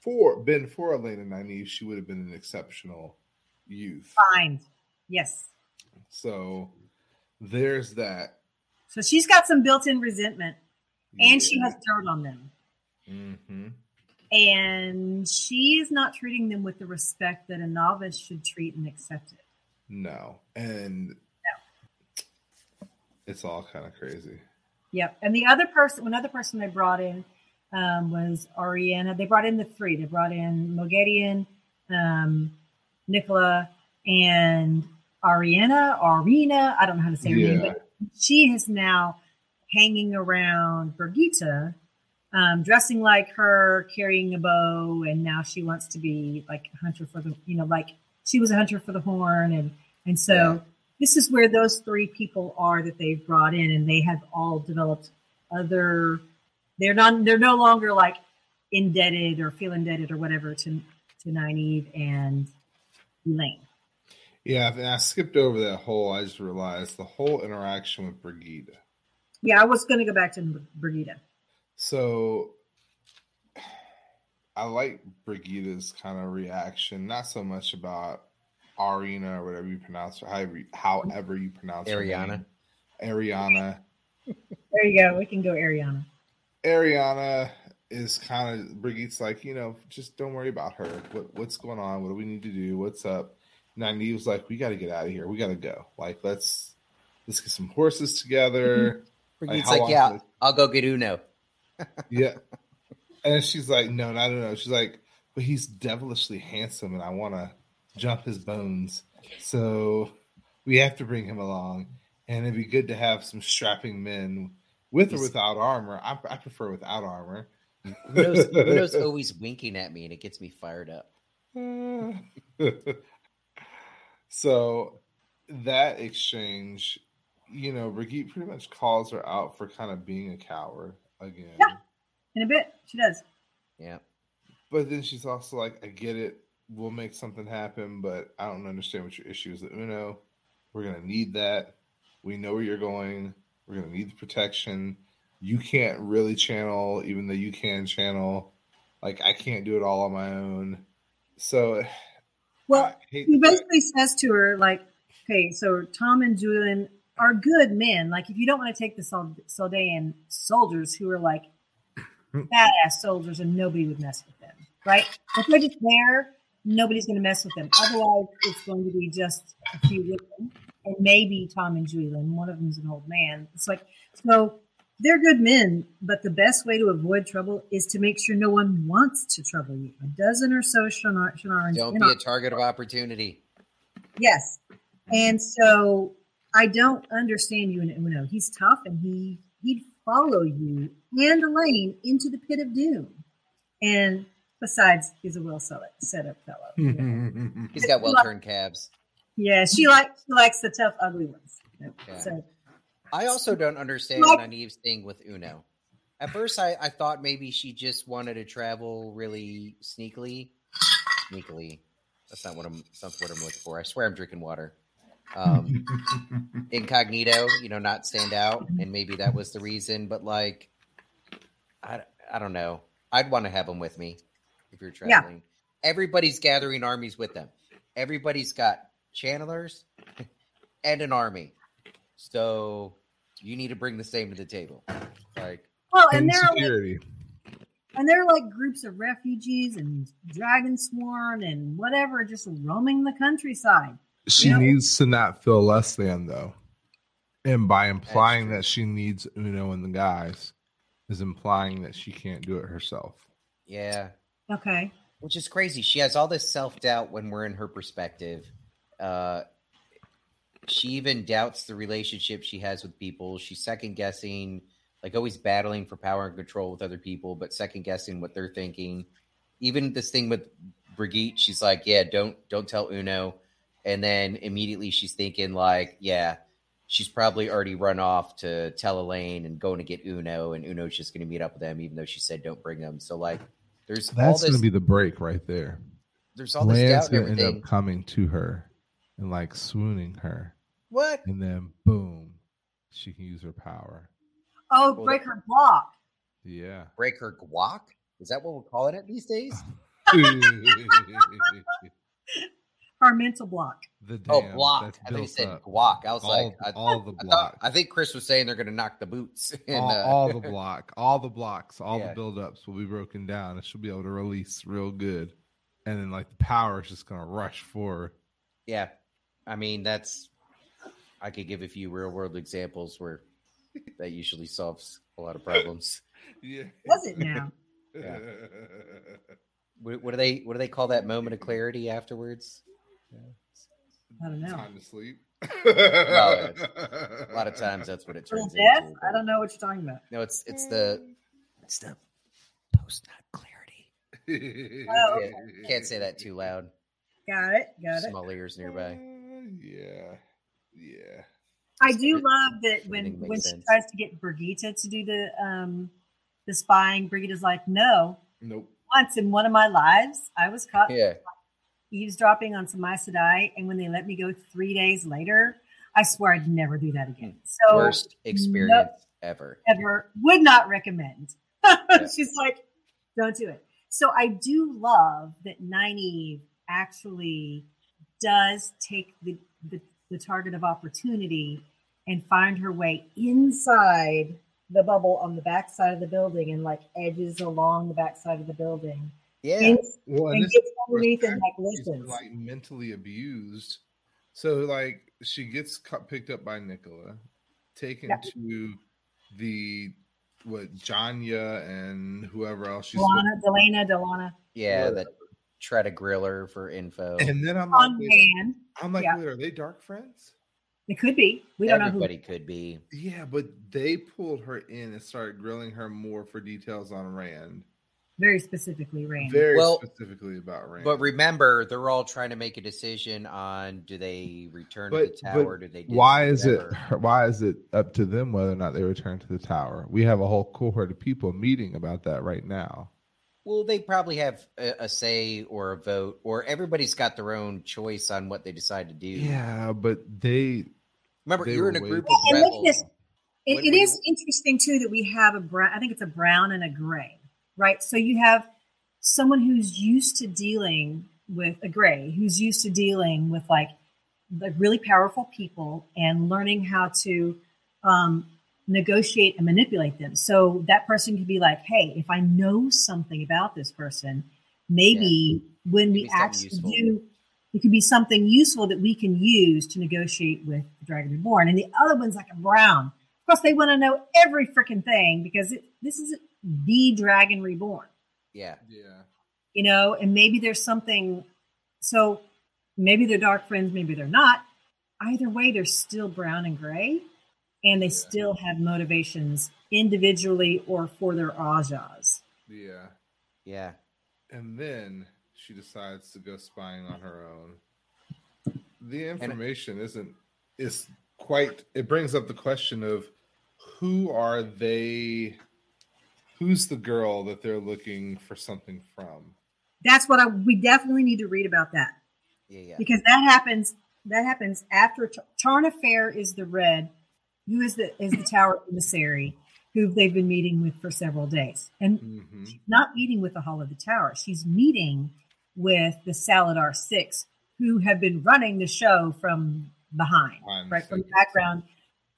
for been for Elena Nynaeve, she would have been an exceptional youth. Fine. Yes. So there's that. So she's got some built-in resentment, and she has dirt on them, hmm and she's not treating them with the respect that a novice should treat and accept it. No, and no. it's all kind of crazy. Yep. And the other person, another person they brought in um, was Ariana. They brought in the three. They brought in Moghedien, um, Nicola, and Ariana. Arena. I don't know how to say her name, but she is now hanging around Birgitte, um, dressing like her, carrying a bow, and now she wants to be like a hunter for the, you know, like she was a hunter for the horn, and and so Yeah. this is where those three people are that they've brought in, and they have all developed other. They're not. They're no longer like indebted or feel indebted or whatever to to Nynaeve and Elayne. Yeah, I skipped over that whole. I just realized the whole interaction with Birgitte. Yeah, I was going to go back to Birgitte. So I like Birgitte's kind of reaction, not so much about Arena or whatever you pronounce her, however, however you pronounce her Ariana. name. Ariana. There you go. We can go Ariana. Ariana is kind of Birgitte's like, you know, just don't worry about her. What what's going on? What do we need to do? What's up? Nynaeve was like, we got to get out of here. We got to go. Like, let's let's get some horses together. Mm-hmm. Like, It's how like, long yeah, I'll go get Uno. yeah. And she's like, no, no, I don't know. She's like, but he's devilishly handsome and I want to jump his bones. So we have to bring him along. And it'd be good to have some strapping men with or without armor. I, I prefer without armor. Uno's, Uno's always winking at me, and it gets me fired up. so that exchange, you know, Birgitte pretty much calls her out for kind of being a coward again. Yeah. In a bit, she does. Yeah. But then she's also like, I get it. We'll make something happen, but I don't understand what your issue is with Uno. We're going to need that. We know where you're going. We're going to need the protection. You can't really channel, even though you can channel. Like, I can't do it all on my own. So, Well, he basically says to her, like, okay, so Tom and Juilin are good men. Like, if you don't want to take the Sol- Soldayan soldiers who are like badass soldiers and nobody would mess with them, right? If they're just there, nobody's going to mess with them. Otherwise, it's going to be just a few women and maybe Tom and Juilin. One of them's an old man. It's like, so they're good men, but the best way to avoid trouble is to make sure no one wants to trouble you. A dozen or so Shienara, Shienarans Don't be our- a target of opportunity. Yes. And so I don't understand you and Uno. He's tough and he he'd follow you and Elayne into the pit of doom. And besides, he's a well set set up fellow. you know. He's got well turned calves. yeah, she likes she likes the tough, ugly ones. Yeah. So I also don't understand Like- Nynaeve's thing with Uno. At first, I, I thought maybe she just wanted to travel really sneakily. Sneakily. That's not what I'm. That's not what I'm looking for. I swear I'm drinking water. Um, incognito, you know, not stand out, and maybe that was the reason. But like, I, I don't know. I'd want to have them with me if you're traveling. Yeah. traveling. Everybody's gathering armies with them. Everybody's got channelers and an army. So you need to bring the same to the table. Like, well, and And they're like, and they're like groups of refugees and dragon sworn and whatever, just roaming the countryside. She Yeah. needs to not feel less than though. And by implying that she needs Uno and the guys is implying that she can't do it herself. yeah, Okay. which is crazy. She has all this self doubt when we're in her perspective. Uh, she even doubts the relationship she has with people. She's second guessing, like always battling for power and control with other people, but second guessing what they're thinking. Even this thing with Birgitte, she's like, "Yeah, don't don't tell Uno," and then immediately she's thinking like, "Yeah." She's probably already run off to tell Elayne and going to get Uno, and Uno's just going to meet up with them, even though she said don't bring them. So like, there's all That's this going to be the break right there. there's all this Lan's doubt and to end up coming to her and like swooning her. What? And then boom, she can use her power. Oh, Well, break her block. Yeah. Break her guac? Is that what we're calling it these days? Her mental block. the oh, block. that's I think you said up. guac. I was all, like, I, all the I, thought, block. I think Chris was saying they're going to knock the boots. And, all, uh, all the block, all the blocks, all Yeah. the buildups will be broken down, and she'll be able to release real good. And then, like the power is just gonna rush forward. yeah. I mean, that's. I could give a few real world examples where that usually solves a lot of problems. Yeah. Does it now? Yeah. What, what do they What do they call that moment of clarity afterwards? I don't know. Time to sleep. Well, A lot of times that's what it turns death? into. I don't know what you're talking about. No, it's it's the it's the post nut clarity. Oh, Yeah, can't say that too loud. Got it. Got it. Small ears nearby. Uh, yeah. Yeah. I do love that when when she sense. tries to get Birgitte to do the um the spying, Birgitte's like, no. Nope. Once in one of my lives, I was caught Yeah, eavesdropping on some Aes Sedai, and when they let me go three days later, I swear I'd never do that again. So worst experience ever. ever would not recommend. She's like, don't do it. So I do love that Nynaeve actually does take the, the, the target of opportunity and find her way inside the bubble on the backside of the building and like edges along the backside of the building Yeah, and, Well, and this gets underneath and like listens. like mentally abused. So like she gets cu- picked up by Nicola, taken Yeah. to the what Janya and whoever else she's Delana, Delana, Delana, yeah. That try to grill her for info. and then I'm like, on wait, hand. I'm like, Yeah. wait, are they dark friends? It could be. We don't know who. Everybody could be. Yeah, but they pulled her in and started grilling her more for details on Rand. very specifically Rain. Very Well, specifically about rain. But remember, they're all trying to make a decision on do they return to the tower? but do they? do why is it why is it up to them whether or not they return to the tower? We have a whole cohort of people meeting about that right now. Well, they probably have a, a say or a vote, or everybody's got their own choice on what they decide to do. Yeah, but they Remember, They you're in a group waiting. of And look rebels. this. It, What it you- interesting too that we have a brown. I think it's a brown and a gray, right? So you have someone who's used to dealing with a gray, who's used to dealing with like the really powerful people and learning how to um, negotiate and manipulate them. So that person could be like, "Hey, if I know something about this person, maybe when we Maybe something actually useful. do." It could be something useful that we can use to negotiate with the Dragon Reborn. And the other one's like a brown. Of course, they want to know every freaking thing because it, this is the Dragon Reborn, Yeah, yeah, you know, and maybe there's something. So maybe they're dark friends, maybe they're not. Either way, they're still brown and gray, and they Yeah. still have motivations individually or for their Ajahs. yeah. yeah. And then she decides to go spying on her own. The information isn't is quite it brings up the question of who are they who's the girl that they're looking for something from? That's what I, we definitely need to read about that. Yeah, yeah. because that happens that happens after Tar- Tarna Feir is the red who is the is the tower emissary who they've been meeting with for several days and Mm-hmm. she's not meeting with the hall of the tower she's meeting with the Salidar six who have been running the show from behind Behind the right from the background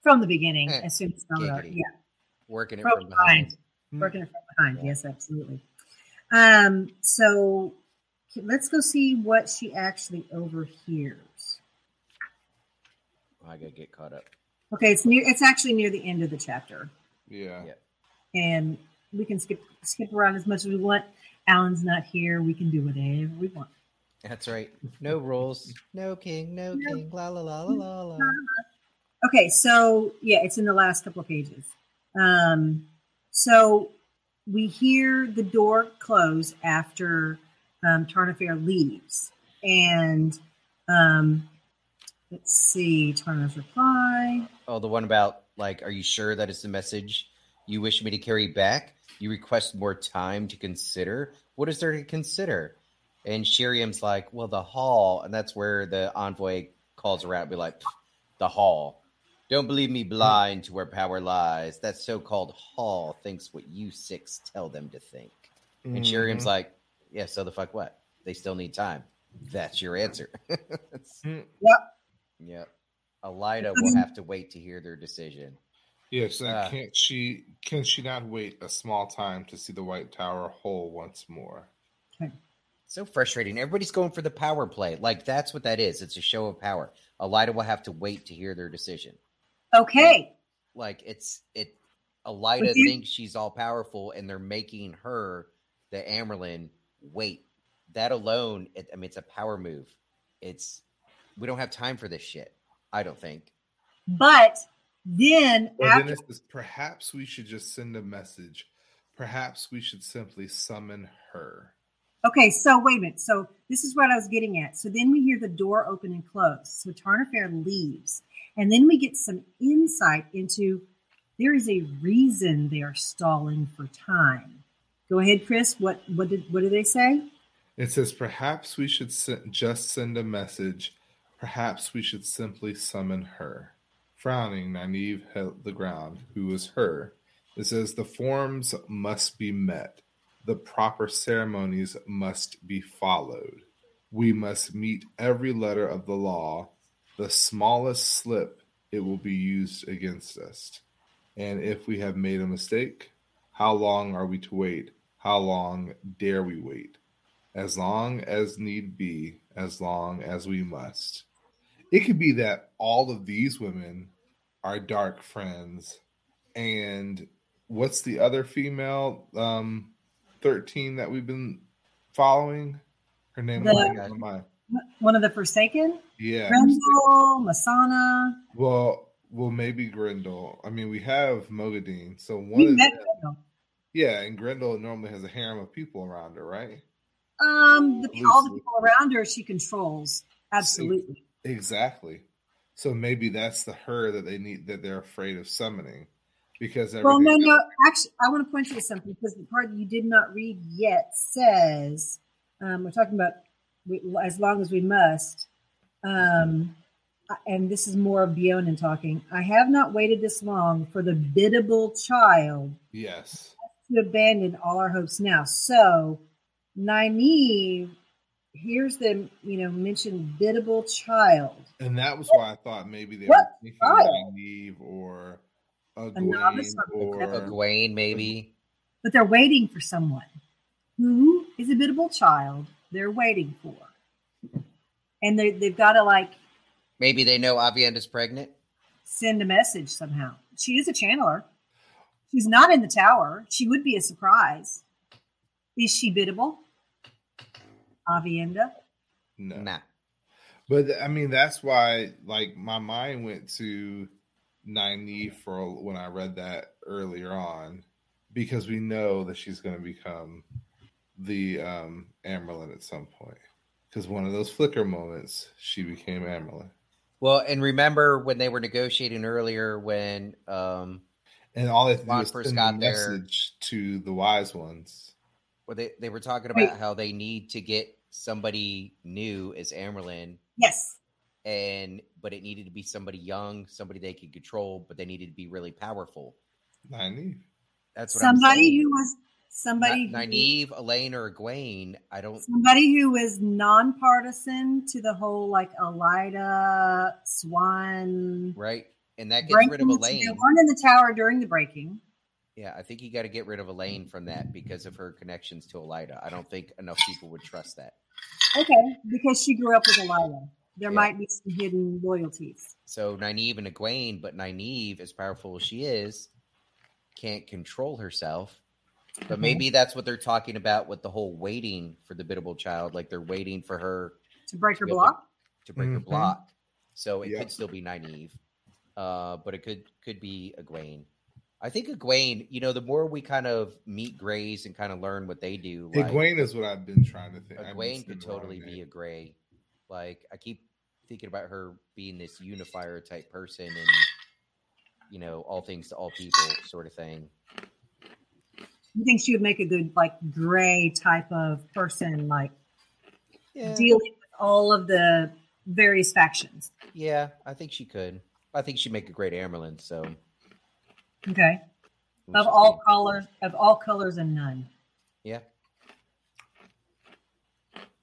from the beginning Eh, as soon as Salidar yeah Working it from from behind. Hmm. working it from behind. Yeah. Yes, absolutely. Um, so let's go see what she actually overhears. I gotta get caught up. Okay, it's near. It's actually near the end of the chapter, Yeah. Yeah. and we can skip skip around as much as we want. Alan's not here. We can do whatever we want. That's right. No rules. No king. No No. king. La la la la la la. Okay, so yeah, it's in the last couple of pages. Um, so we hear the door close after um, Tarna Feir leaves, and um, let's see Tarna's reply. Oh, the one about like, are you sure that is the message you wish me to carry back? You request more time to consider. What is there to consider? And Shiriam's like, well, the hall, and that's where the envoy calls her out. Be like, the hall. Don't believe me blind to where power lies. That so-called hall thinks what you six tell them to think. And Shiriam's like, yeah, so the fuck what? They still need time. That's your answer. Mm. Yep. Elaida will have to wait to hear their decision. Yes, and Ah. can't she can she not wait a small time to see the White Tower whole once more? So frustrating. Everybody's going for the power play. Like that's what that is. It's a show of power. Elaida will have to wait to hear their decision. Okay, Like it's it. Elaida you- thinks she's all powerful, and they're making her, the Amyrlin, wait. That alone, it, I mean, it's a power move. It's we don't have time for this shit. I don't think. but then Well, after then says, perhaps we should just send a message. Perhaps we should simply summon her. Okay, so wait a minute. So this is what I was getting at. So then we hear the door open and close. So Tarna Feir leaves. And then we get some insight into there is a reason they are stalling for time. Go ahead, Chris. What what did what do they say? It says, perhaps we should se- just send a message. Perhaps we should simply summon her. Frowning, Nynaeve held the ground, who was her. It says, the forms must be met. The proper ceremonies must be followed. We must meet every letter of the law. The smallest slip, it will be used against us. And if we have made a mistake, how long are we to wait? How long dare we wait? As long as need be, as long as we must. It could be that all of these women are dark friends. And what's the other female um 13 that we've been following? Her name The- One of the Forsaken? yeah. Graendal, Mesaana. Well, well, maybe Graendal. I mean, we have Moghedien, so one We of met them, Graendal. Yeah, and Graendal normally has a harem of people around her, right? Um, the, all the people around her she controls. Absolutely. Exactly. So maybe that's the her that they need that they're afraid of summoning because Well, no, no. Actually, I want to point you to something because the part you did not read yet says um, we're talking about we, as long as we must. Um, and this is more of Beonin talking. I have not waited this long for the biddable child Yes. to abandon all our hopes now. So, Nynaeve, here's the you know mentioned biddable child. And that was why I thought maybe they What were thinking child? Nynaeve or a A novice Gawain or- A Gawain, maybe. but they're waiting for someone who is a biddable child they're waiting for and they, they've got to like Maybe they know Aviendha's pregnant. send a message somehow she is a channeler she's not in the tower she would be a surprise is she biddable Aviendha no. Nah. But I mean, that's why like my mind went to Nynaeve for when I read that earlier on, because we know that she's going to become the um Amyrlin at some point. Because one of those flicker moments, she became Amyrlin, Well, and remember when they were negotiating earlier when um and all they have to do Ron is first got a there- message to the wise ones. Well, they, they were talking Wait. about how they need to get somebody new as Amyrlin yes and but it needed to be somebody young, somebody they could control, but they needed to be really powerful. Nynaeve. That's what I'm somebody who was somebody Not who- Elayne, or Egwene. I don't. somebody who was nonpartisan to the whole like Elaida Siuan Right, and that gets rid of Elayne. They weren't in the tower during the breaking. Yeah, I think you got to get rid of Elayne from that because of her connections to Elaida. I don't think enough people would trust that. Okay, because she grew up with Elaida. There Yeah. might be some hidden loyalties. So Nynaeve and Egwene, but Nynaeve, as powerful as she is, can't control herself. But Mhm. maybe that's what they're talking about with the whole waiting for the biddable child. Like they're waiting for her To break her block. to break her Mhm. block. So it Yep. could still be Nynaeve, uh, but it could could be Egwene. I think Egwene. You know, the more we kind of meet Greys and kind of learn what they do, like, Egwene is what I've been trying to think. I've Egwene could totally be a Grey. Like I keep thinking about her being this unifier type person, and you know, all things to all people sort of thing. You think she would make a good like gray type of person, like Yeah, dealing with all of the various factions. yeah, I think she could. I think she'd make a great Amyrlin. So Okay. Of all see. colors of all colors and none. yeah,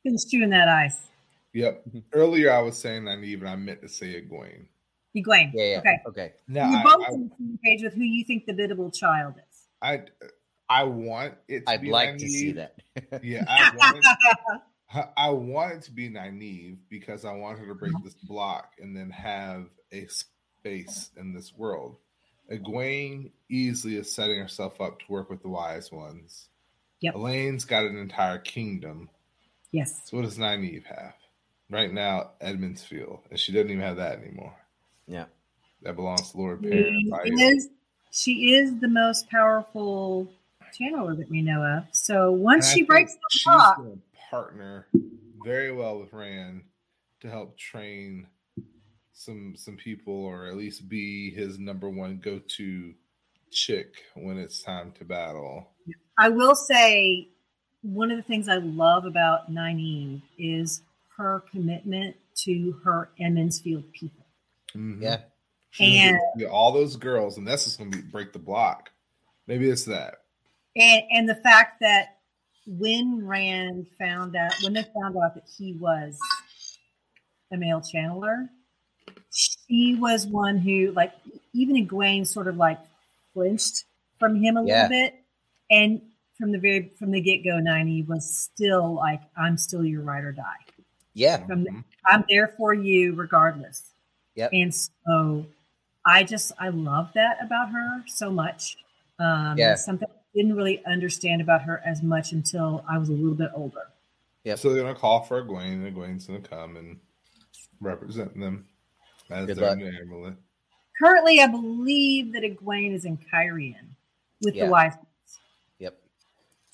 Been chewing that ice. Yep. Earlier, I was saying Nynaeve, and I meant to say Egwene. Egwene. yeah, yeah. Okay. okay. Now, You're both I, on the same page with who you think the biddable child is. I, I want it to be Nynaeve. I'd be like to see that. Yeah, I want, it, I- I want it to be Nynaeve because I want her to break uh-huh. this block and then have a space in this world. Egwene easily is setting herself up to work with the wise ones. Yep. Elayne's got an entire kingdom. yes. So what does Nynaeve have? Right now, Emond's Field, and she doesn't even have that anymore. yeah, That belongs to Lord She Perrin. is, she is the most powerful channeler that we know of. So once And she breaks the she's block, partner very well with Rand to help train some some people, or at least be his number one go to chick when it's time to battle. I will say one of the things I love about Nynaeve is her commitment to her Emond's Field people. Mhm. yeah. And- get all those girls, and that's just going to be break the block. Maybe it's that. And and the fact that when Rand found out when they found out that he was a male channeler, she was one who like even Egwene sort of like flinched from him a Yeah. little bit. And from the very from the get go, Nynaeve was still like, I'm still your ride or die. Yeah, From Mhm. I'm there for you regardless. Yep. And so I just I love that about her so much. Um Yeah. something I didn't really understand about her as much until I was a little bit older. Yeah. So they're going to call for Egwene, and Egwene's going to come and represent them as Good luck. new amulet. Currently I believe that Egwene is in Cairhien with Yeah. the wise ones.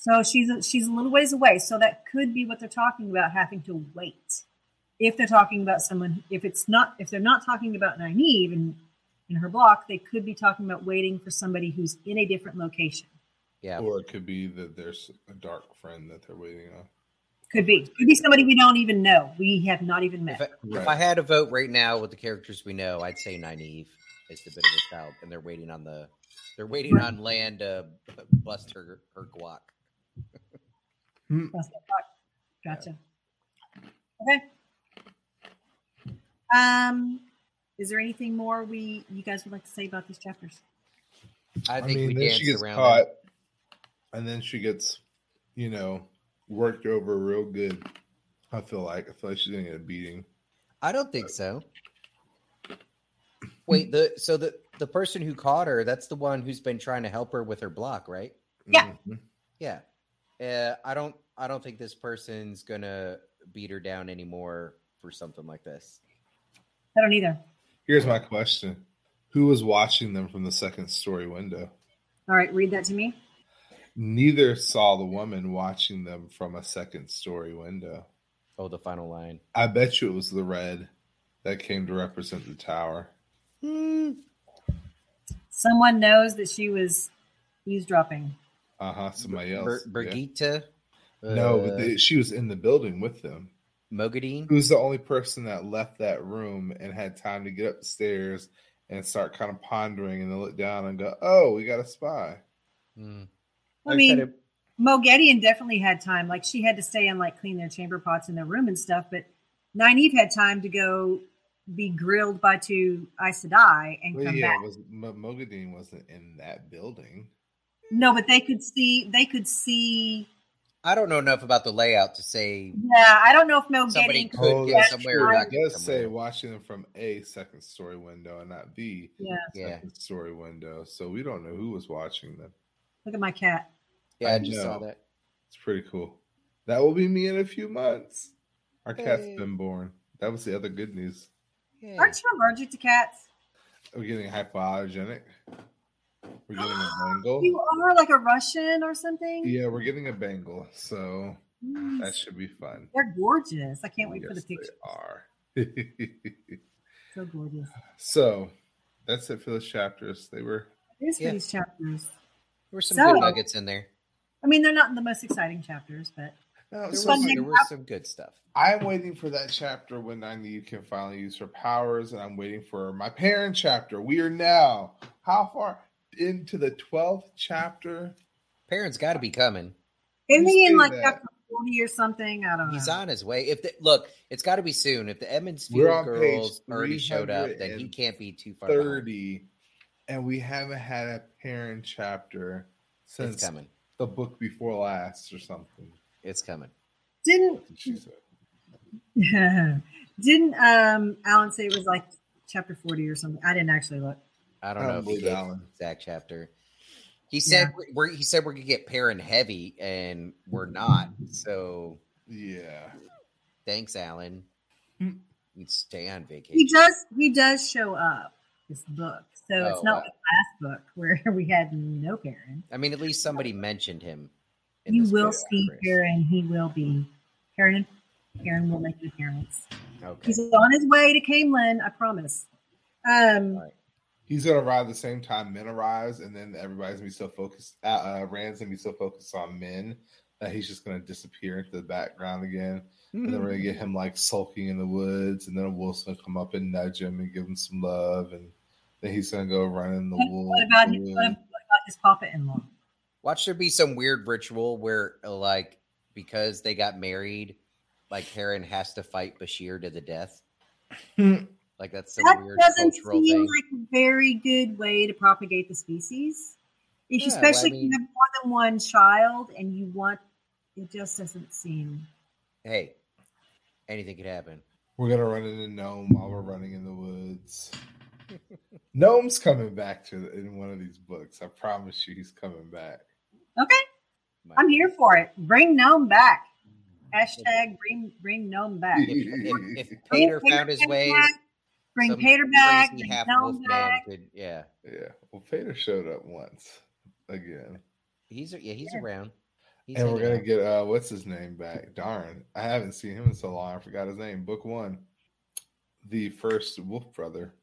So she's a, she's a little ways away. So that could be what they're talking about having to wait. If they're talking about someone, if it's not, if they're not talking about Nynaeve and in her block, they could be talking about waiting for somebody who's in a different location. Yeah. Or it could be that there's a dark friend that they're waiting on. Could be. Could be somebody we don't even know. We have not even met. If I, Right. if I had to vote right now with the characters we know, I'd say Nynaeve is the bit of a child, and they're waiting on the they're waiting Right. on Lan to bust her her guac. That's the thought. Gotcha. Okay. Um, is there anything more we you guys would like to say about these chapters? I think we then she gets around. caught, them. and then she gets, you know, worked over real good. I feel like I feel like she's gonna get a beating. I don't think so. Wait, the so the the person who caught her, that's the one who's been trying to help her with her block, right? Yeah. Mhm. Yeah. Uh, I don't I don't think this person's gonna beat her down anymore for something like this. I don't either. Here's my question: Who was watching them from the second story window? All right, read that to me. Neither saw the woman watching them from a second story window. Oh, the final line. I bet you it was the red that came to represent the tower. Someone knows that she was eavesdropping. Uh huh. Somebody else. Ber- yeah. Birgitte? No, but Uh, they, she was in the building with them. Moghedien? Who's the only person that left that room and had time to get upstairs and start kind of pondering and then look down and go, "Oh, we got a spy." Hmm. I mean, said, Moghedien definitely had time. Like she had to stay and like clean their chamber pots in their room and stuff. But Nynaeve had time to go be grilled by two Aes Sedai and Well, come yeah, back. it was Mo- Moghedien wasn't in that building. No, but they could see. They could see. I don't know enough about the layout to say Yeah, I don't know if Mo Somebody Gideon could Oh, get that's somewhere true. or It not get say watching them from a second story window and not the Yeah, Yeah. second story window. So we don't know who was watching them. look at my cat. Yeah, I, I just saw that. It's pretty cool. That will be me in a few months. Our cat's been born. That was the other good news. Yay. Aren't you allergic to cats? We're getting hypoallergenic. We're getting a Bengal. You are like a Russian or something. Yeah, we're getting a Bengal, so Mm, that should be fun. They're gorgeous. I can't wait for the Yes, they are. So gorgeous. so that's it for the chapters. They were Here's for Yeah. these chapters. There were some So- good nuggets in there. I mean, they're not in the most exciting chapters, but no, There so was, there was some good stuff. I'm waiting for that chapter when Nynaeve can finally use her powers, and I'm waiting for my parent chapter. We are now how far into the twelfth chapter? Parents got to be coming. isn't You he in like chapter 40 or something? I don't He's know. He's on his way. If the, look, it's got to be soon. If the We're Emond's Field on page girls already showed up, then he can't be too far. behind. Thirty, and we haven't had a parent chapter It's since coming. The book before last or something. It's coming. Didn't She said. didn't um Alan say it was like chapter 40 or something? I didn't actually look. I don't I know don't if he believe gave Alan. exact chapter. He said we're he said we're gonna get Perrin heavy, and we're not. So Yeah. thanks, Alan. You'd stay on vacation. He does he does show up this book. So Oh, it's not wow. like last book where we had no Perrin. I mean, at least somebody mentioned him. in You will book, see Chris. Perrin. He will be Perrin. Perrin will make an appearance. Okay. He's on his way to Caemlyn, I promise. Um, All right. He's gonna arrive the same time men arrives, and then everybody's gonna be so focused. Uh, uh, Rand's gonna be so focused on men that he's just gonna disappear into the background again. And then we're gonna get him like sulking in the woods, and then a wolf's gonna come up and nudge him and give him some love, and then he's gonna go run in the what, wood. what about his, what, what about his papa-in-law? Watch there be some weird ritual where, uh, like, because they got married, like Heron has to fight Bashere to the death. Like that's some That weird doesn't cultural seem thing. like a very good way to propagate the species. If, Yeah, well, I especially if you have more than one child and you want, it just doesn't seem. hey, anything could happen. We're gonna run into Noam while we're running in the woods. Noam's coming back to in one of these books. I promise you, he's coming back. Okay, Might I'm be. here for it. Bring Noam back. Hashtag bring bring Noam back. If, if, if Bring Pater found his way, back, Bring some Pater back. crazy Bring Noam back. could, yeah, Yeah. Well, Fader showed up once again. he's yeah he's Yeah. around. He's and we're gonna out. get uh what's his name back. Darn. I haven't seen him in so long. I forgot his name. Book one. The first wolf brother.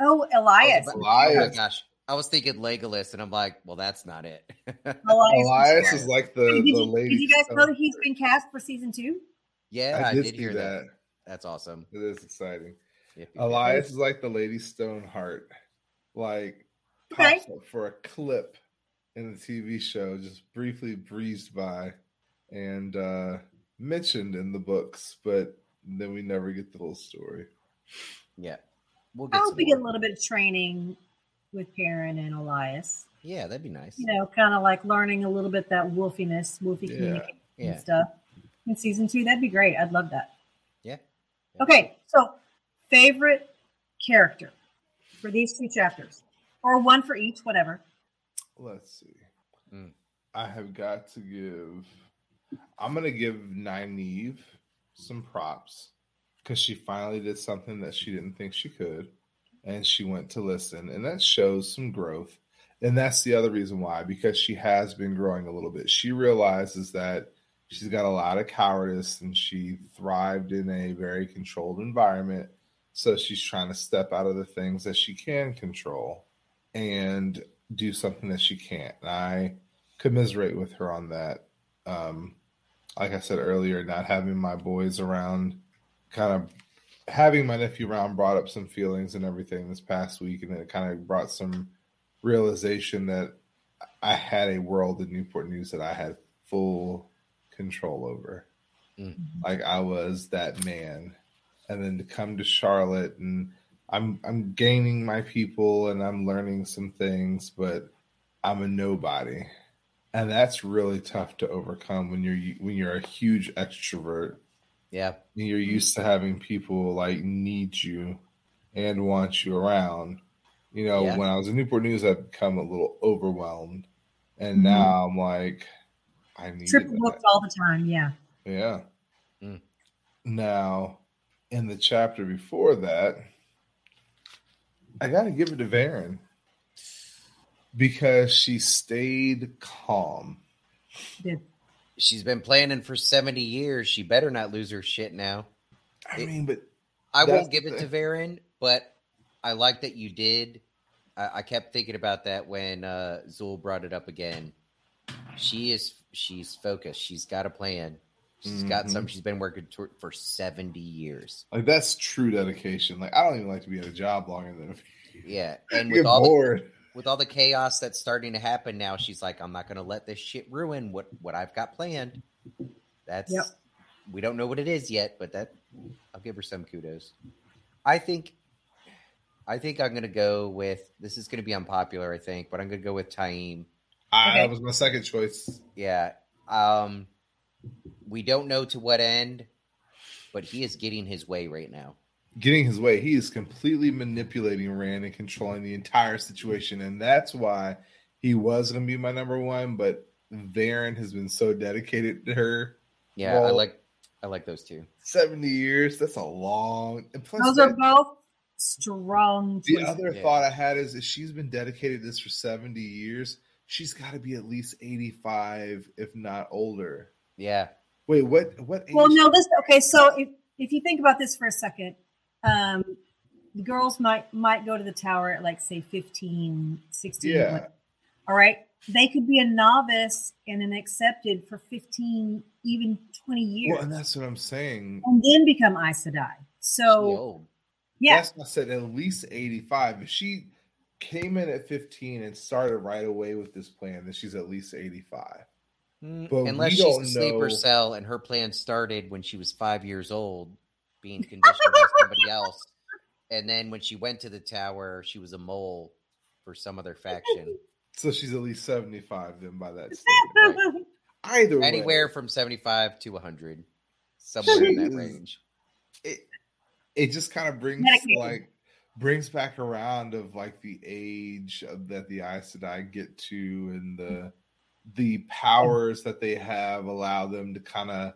Oh, Elyas. Oh, Elyas. Oh gosh. I was thinking Legolas, and I'm like, well, that's not it. Elyas, Elyas is like the, Did the you, lady. did you guys know that he's been cast for season two? yeah, I, I did, did, hear that. that. That's awesome. It is exciting. Yep, yep, yep. Elyas is like the Lady Stoneheart, like Okay. pops up for a clip in the TV show, just briefly breezed by and uh mentioned in the books, but then we never get the whole story. Yeah. We'll I get hope some we more. get a little bit of training with Perrin and Elyas. Yeah, that'd be nice. You know, kind of like learning a little bit that wolfiness, wolfy Yeah. communication Yeah. stuff in season two. That'd be great. I'd love that. Yeah. Okay, so favorite character for these two chapters, or one for each, whatever. Let's see. Mm. I have got to give. I'm gonna give Nynaeve some props because she finally did something that she didn't think she could, and she went to listen, and that shows some growth. And that's the other reason why, because she has been growing a little bit. She realizes that she's got a lot of cowardice, and she thrived in a very controlled environment. So she's trying to step out of the things that she can control and do something that she can't. And I commiserate with her on that. Um, like I said earlier, not having my boys around, kind of having my nephew around brought up some feelings and everything this past week, and it kind of brought some realization that I had a world in Newport News that I had full control over. Mm. Like I was that man. And then to come to Charlotte and I'm I'm gaining my people and I'm learning some things, but I'm a nobody. And that's really tough to overcome when you're when you're a huge extrovert Yeah. and you're used to having people like need you and want you around. You know, Yeah. when I was in Newport News, I've become a little overwhelmed, and Mhm. now I'm like, I need Triple booked all the time. Yeah. yeah. Mm. Now, in the chapter before that, I got to give it to Verin because she stayed calm. Did. She's been planning for 70 years. She better not lose her shit now. I It- mean, but I won't give it to. Verin, but I like that you did. I, I kept thinking about that when uh, Zuul brought it up again. She is she's focused. She's got a plan. She's got Mhm. something she's been working toward for 70 years. like that's true dedication. Like I don't even like to be at a job longer than a Yeah. And with all the bored. With all the chaos that's starting to happen now, she's like, I'm not going to let this shit ruin what what I've got planned. That's Yep. we don't know what it is yet, but that I'll give her some kudos. I think I think I'm going to go with this is going to be unpopular, I think, but I'm going to go with Taim. I, Okay. that was my second choice. Yeah. Um we don't know to what end, but he is getting his way right now. Getting his way, he is completely manipulating Rand and controlling the entire situation, and that's why he was going to be my number one. But Verin has been so dedicated to her. Yeah, I like I like those two. Seventy years. That's a long. And plus, Those that- are both strong. The choices. other Yeah. thought I had is if she's been dedicated to this for 70 years, she's got to be at least 85, if not older. Yeah. Wait, what? What? Age? Well, no, this okay. So if if you think about this for a second, um, the girls might might go to the tower at like say 15, 16. Yeah. what- All right. They could be a novice and an accepted for 15, even 20 years, Well, and that's what I'm saying. and then become Aes Sedai. So old. yeah, That's why I said at least 85. If she came in at 15 and started right away with this plan, then she's at least 85. Mm, But Unless she's don't a sleeper know- cell and her plan started when she was five years old, being conditioned by somebody else. And then when she went to the tower, she was a mole for some other faction. So she's at least 75 then by that standard. Right. Either way, Anywhere from 75 to 100, somewhere in that range. it it just kind of brings like brings back around of like the age of, that the Aes Sedai get to and the the powers that they have allow them to kind of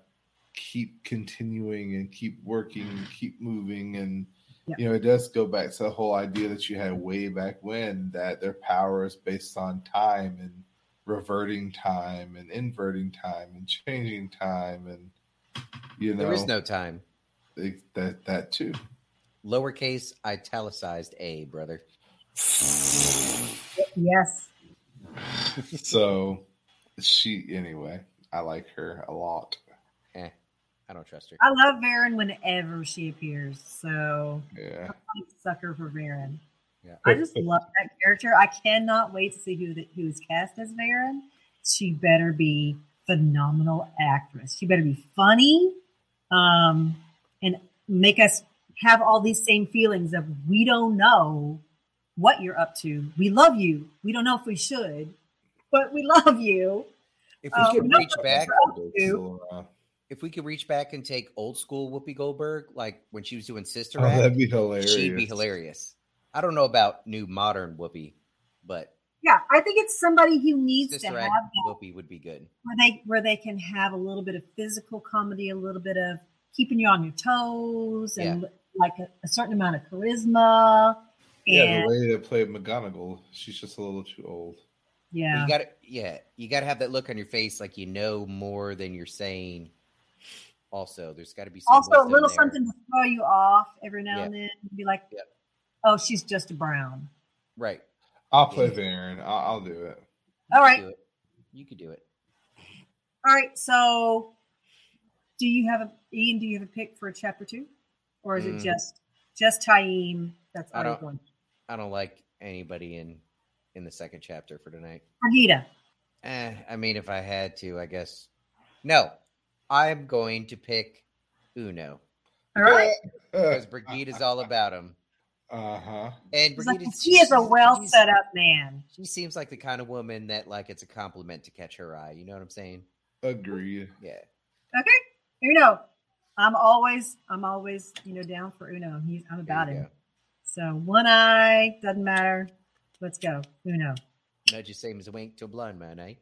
keep continuing and keep working and keep moving and Yeah. you know it does go back to the whole idea that you had way back when that their power is based on time and reverting time and inverting time and changing time and you know There is no time. it- that that too. Lowercase italicized a, brother. Yes. so she anyway, I like her a lot. I don't trust her. I love Verin whenever she appears. So Yeah. I'm a sucker for Verin. Yeah. I just love that character. I cannot wait to see who the, who's cast as Verin. She better be phenomenal actress. She better be funny, um, and make us have all these same feelings of we don't know what you're up to. We love you. We don't know if we should, but we love you. If we Um, could reach back, you. So, if we could reach back and take old school Whoopi Goldberg, like when she was doing Sister oh, Act, that'd be hilarious. she'd be hilarious. I don't know about new modern Whoopi, but Yeah, I think it's somebody who needs Sister to Act have that Whoopi would be good. where they where they can have a little bit of physical comedy, a little bit of keeping you on your toes, and like a, a certain amount of charisma. Yeah, the lady that played McGonagall, she's just a little too old. yeah, You got to, yeah, you got to have that look on your face, like you know more than you're saying. Also, there's got to be some also a little there. something to throw you off every now Yeah. and then. Be like, Yeah. oh, she's just a brown. right? I'll play Yeah. Verin. I'll, I'll do it. You All could right. do it. you could do it. All right, so do you have a Ian? Do you have a pick for chapter two, or is Mm. it just just Taim? That's I already don't- going. I don't like anybody in in the second chapter for tonight. Birgitte. Eh, I mean, if I had to, I guess. No, I'm going to pick Uno All right. because Birgitte is all about him, Uh huh. and It's like, Birgitte he is a well set up man. She seems like the kind of woman that like it's a compliment to catch her eye. You know what I'm saying? Agreed. Yeah. Okay, Uno. I'm always, I'm always, you know, down for Uno. He's, I'm about you him. go. So one eye doesn't matter. Let's go, Uno. Nudge the same as a wink to a blind man, eh?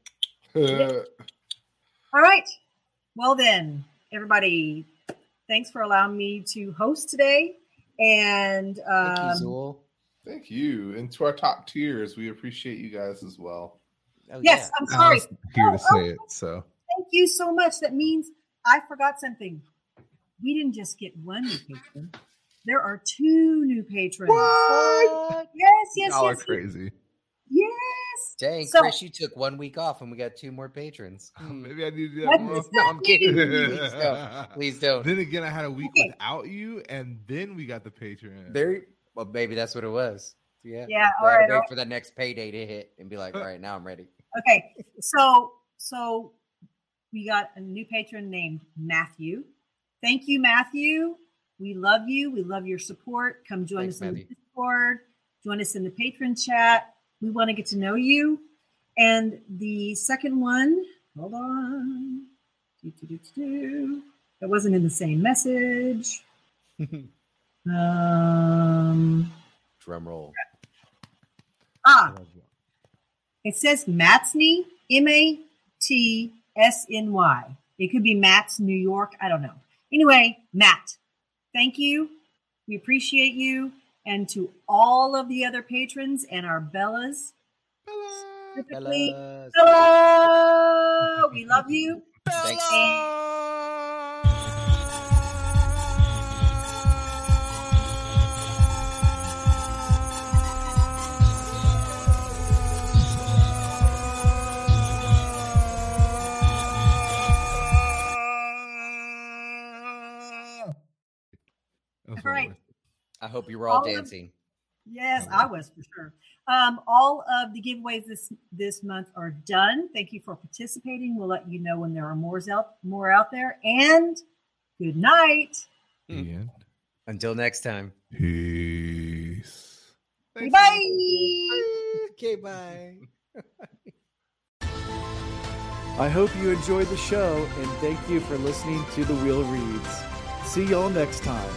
All right. Well then, everybody, thanks for allowing me to host today. And Thank um, you, Zuul. Thank you. And to our top tiers, we appreciate you guys as well. Oh, yes, yeah. I'm I sorry. was here to Oh, say it. So Thank you so much. That means I forgot something. We didn't just get one new patron. There are two new patrons. What? Yes, yes, y'all are crazy. yes. Dang, So- Chris, you took one week off and we got two more patrons. Hmm. Maybe I need to do that more. No, I'm kidding. Please don't. Please don't. Then again, I had a week Okay. without you, and then we got the Patreon. There, well, maybe that's what it was. Yeah. Yeah, I all had to right. wait all- for the next payday to hit and be like, all right, now I'm ready. Okay. So so we got a new patron named Matthew. Thank you, Matthew. We love you. We love your support. Come join Thanks, us in Matthew. the Discord. Join us in the patron chat. We want to get to know you. And the second one, hold on. Do, do, do, do, do. That wasn't in the same message. Um, Drum roll. ah, It says Matsny, M A T S N Y. It could be Matt's New York. I don't know. Anyway, Matt, thank you. We appreciate you. And to all of the other patrons and our Bellas, specifically, Fellas. Bella, we love you. Thanks. Hope you were all All of- dancing. Yes, I was for sure. Um, all of the giveaways this this month are done. Thank you for participating. We'll let you know when there are more out more out there. And good night. it. And Until next time. peace. Thanks, Bye. Okay, bye. I hope you enjoyed the show and thank you for listening to The Wheel Reads. See y'all next time.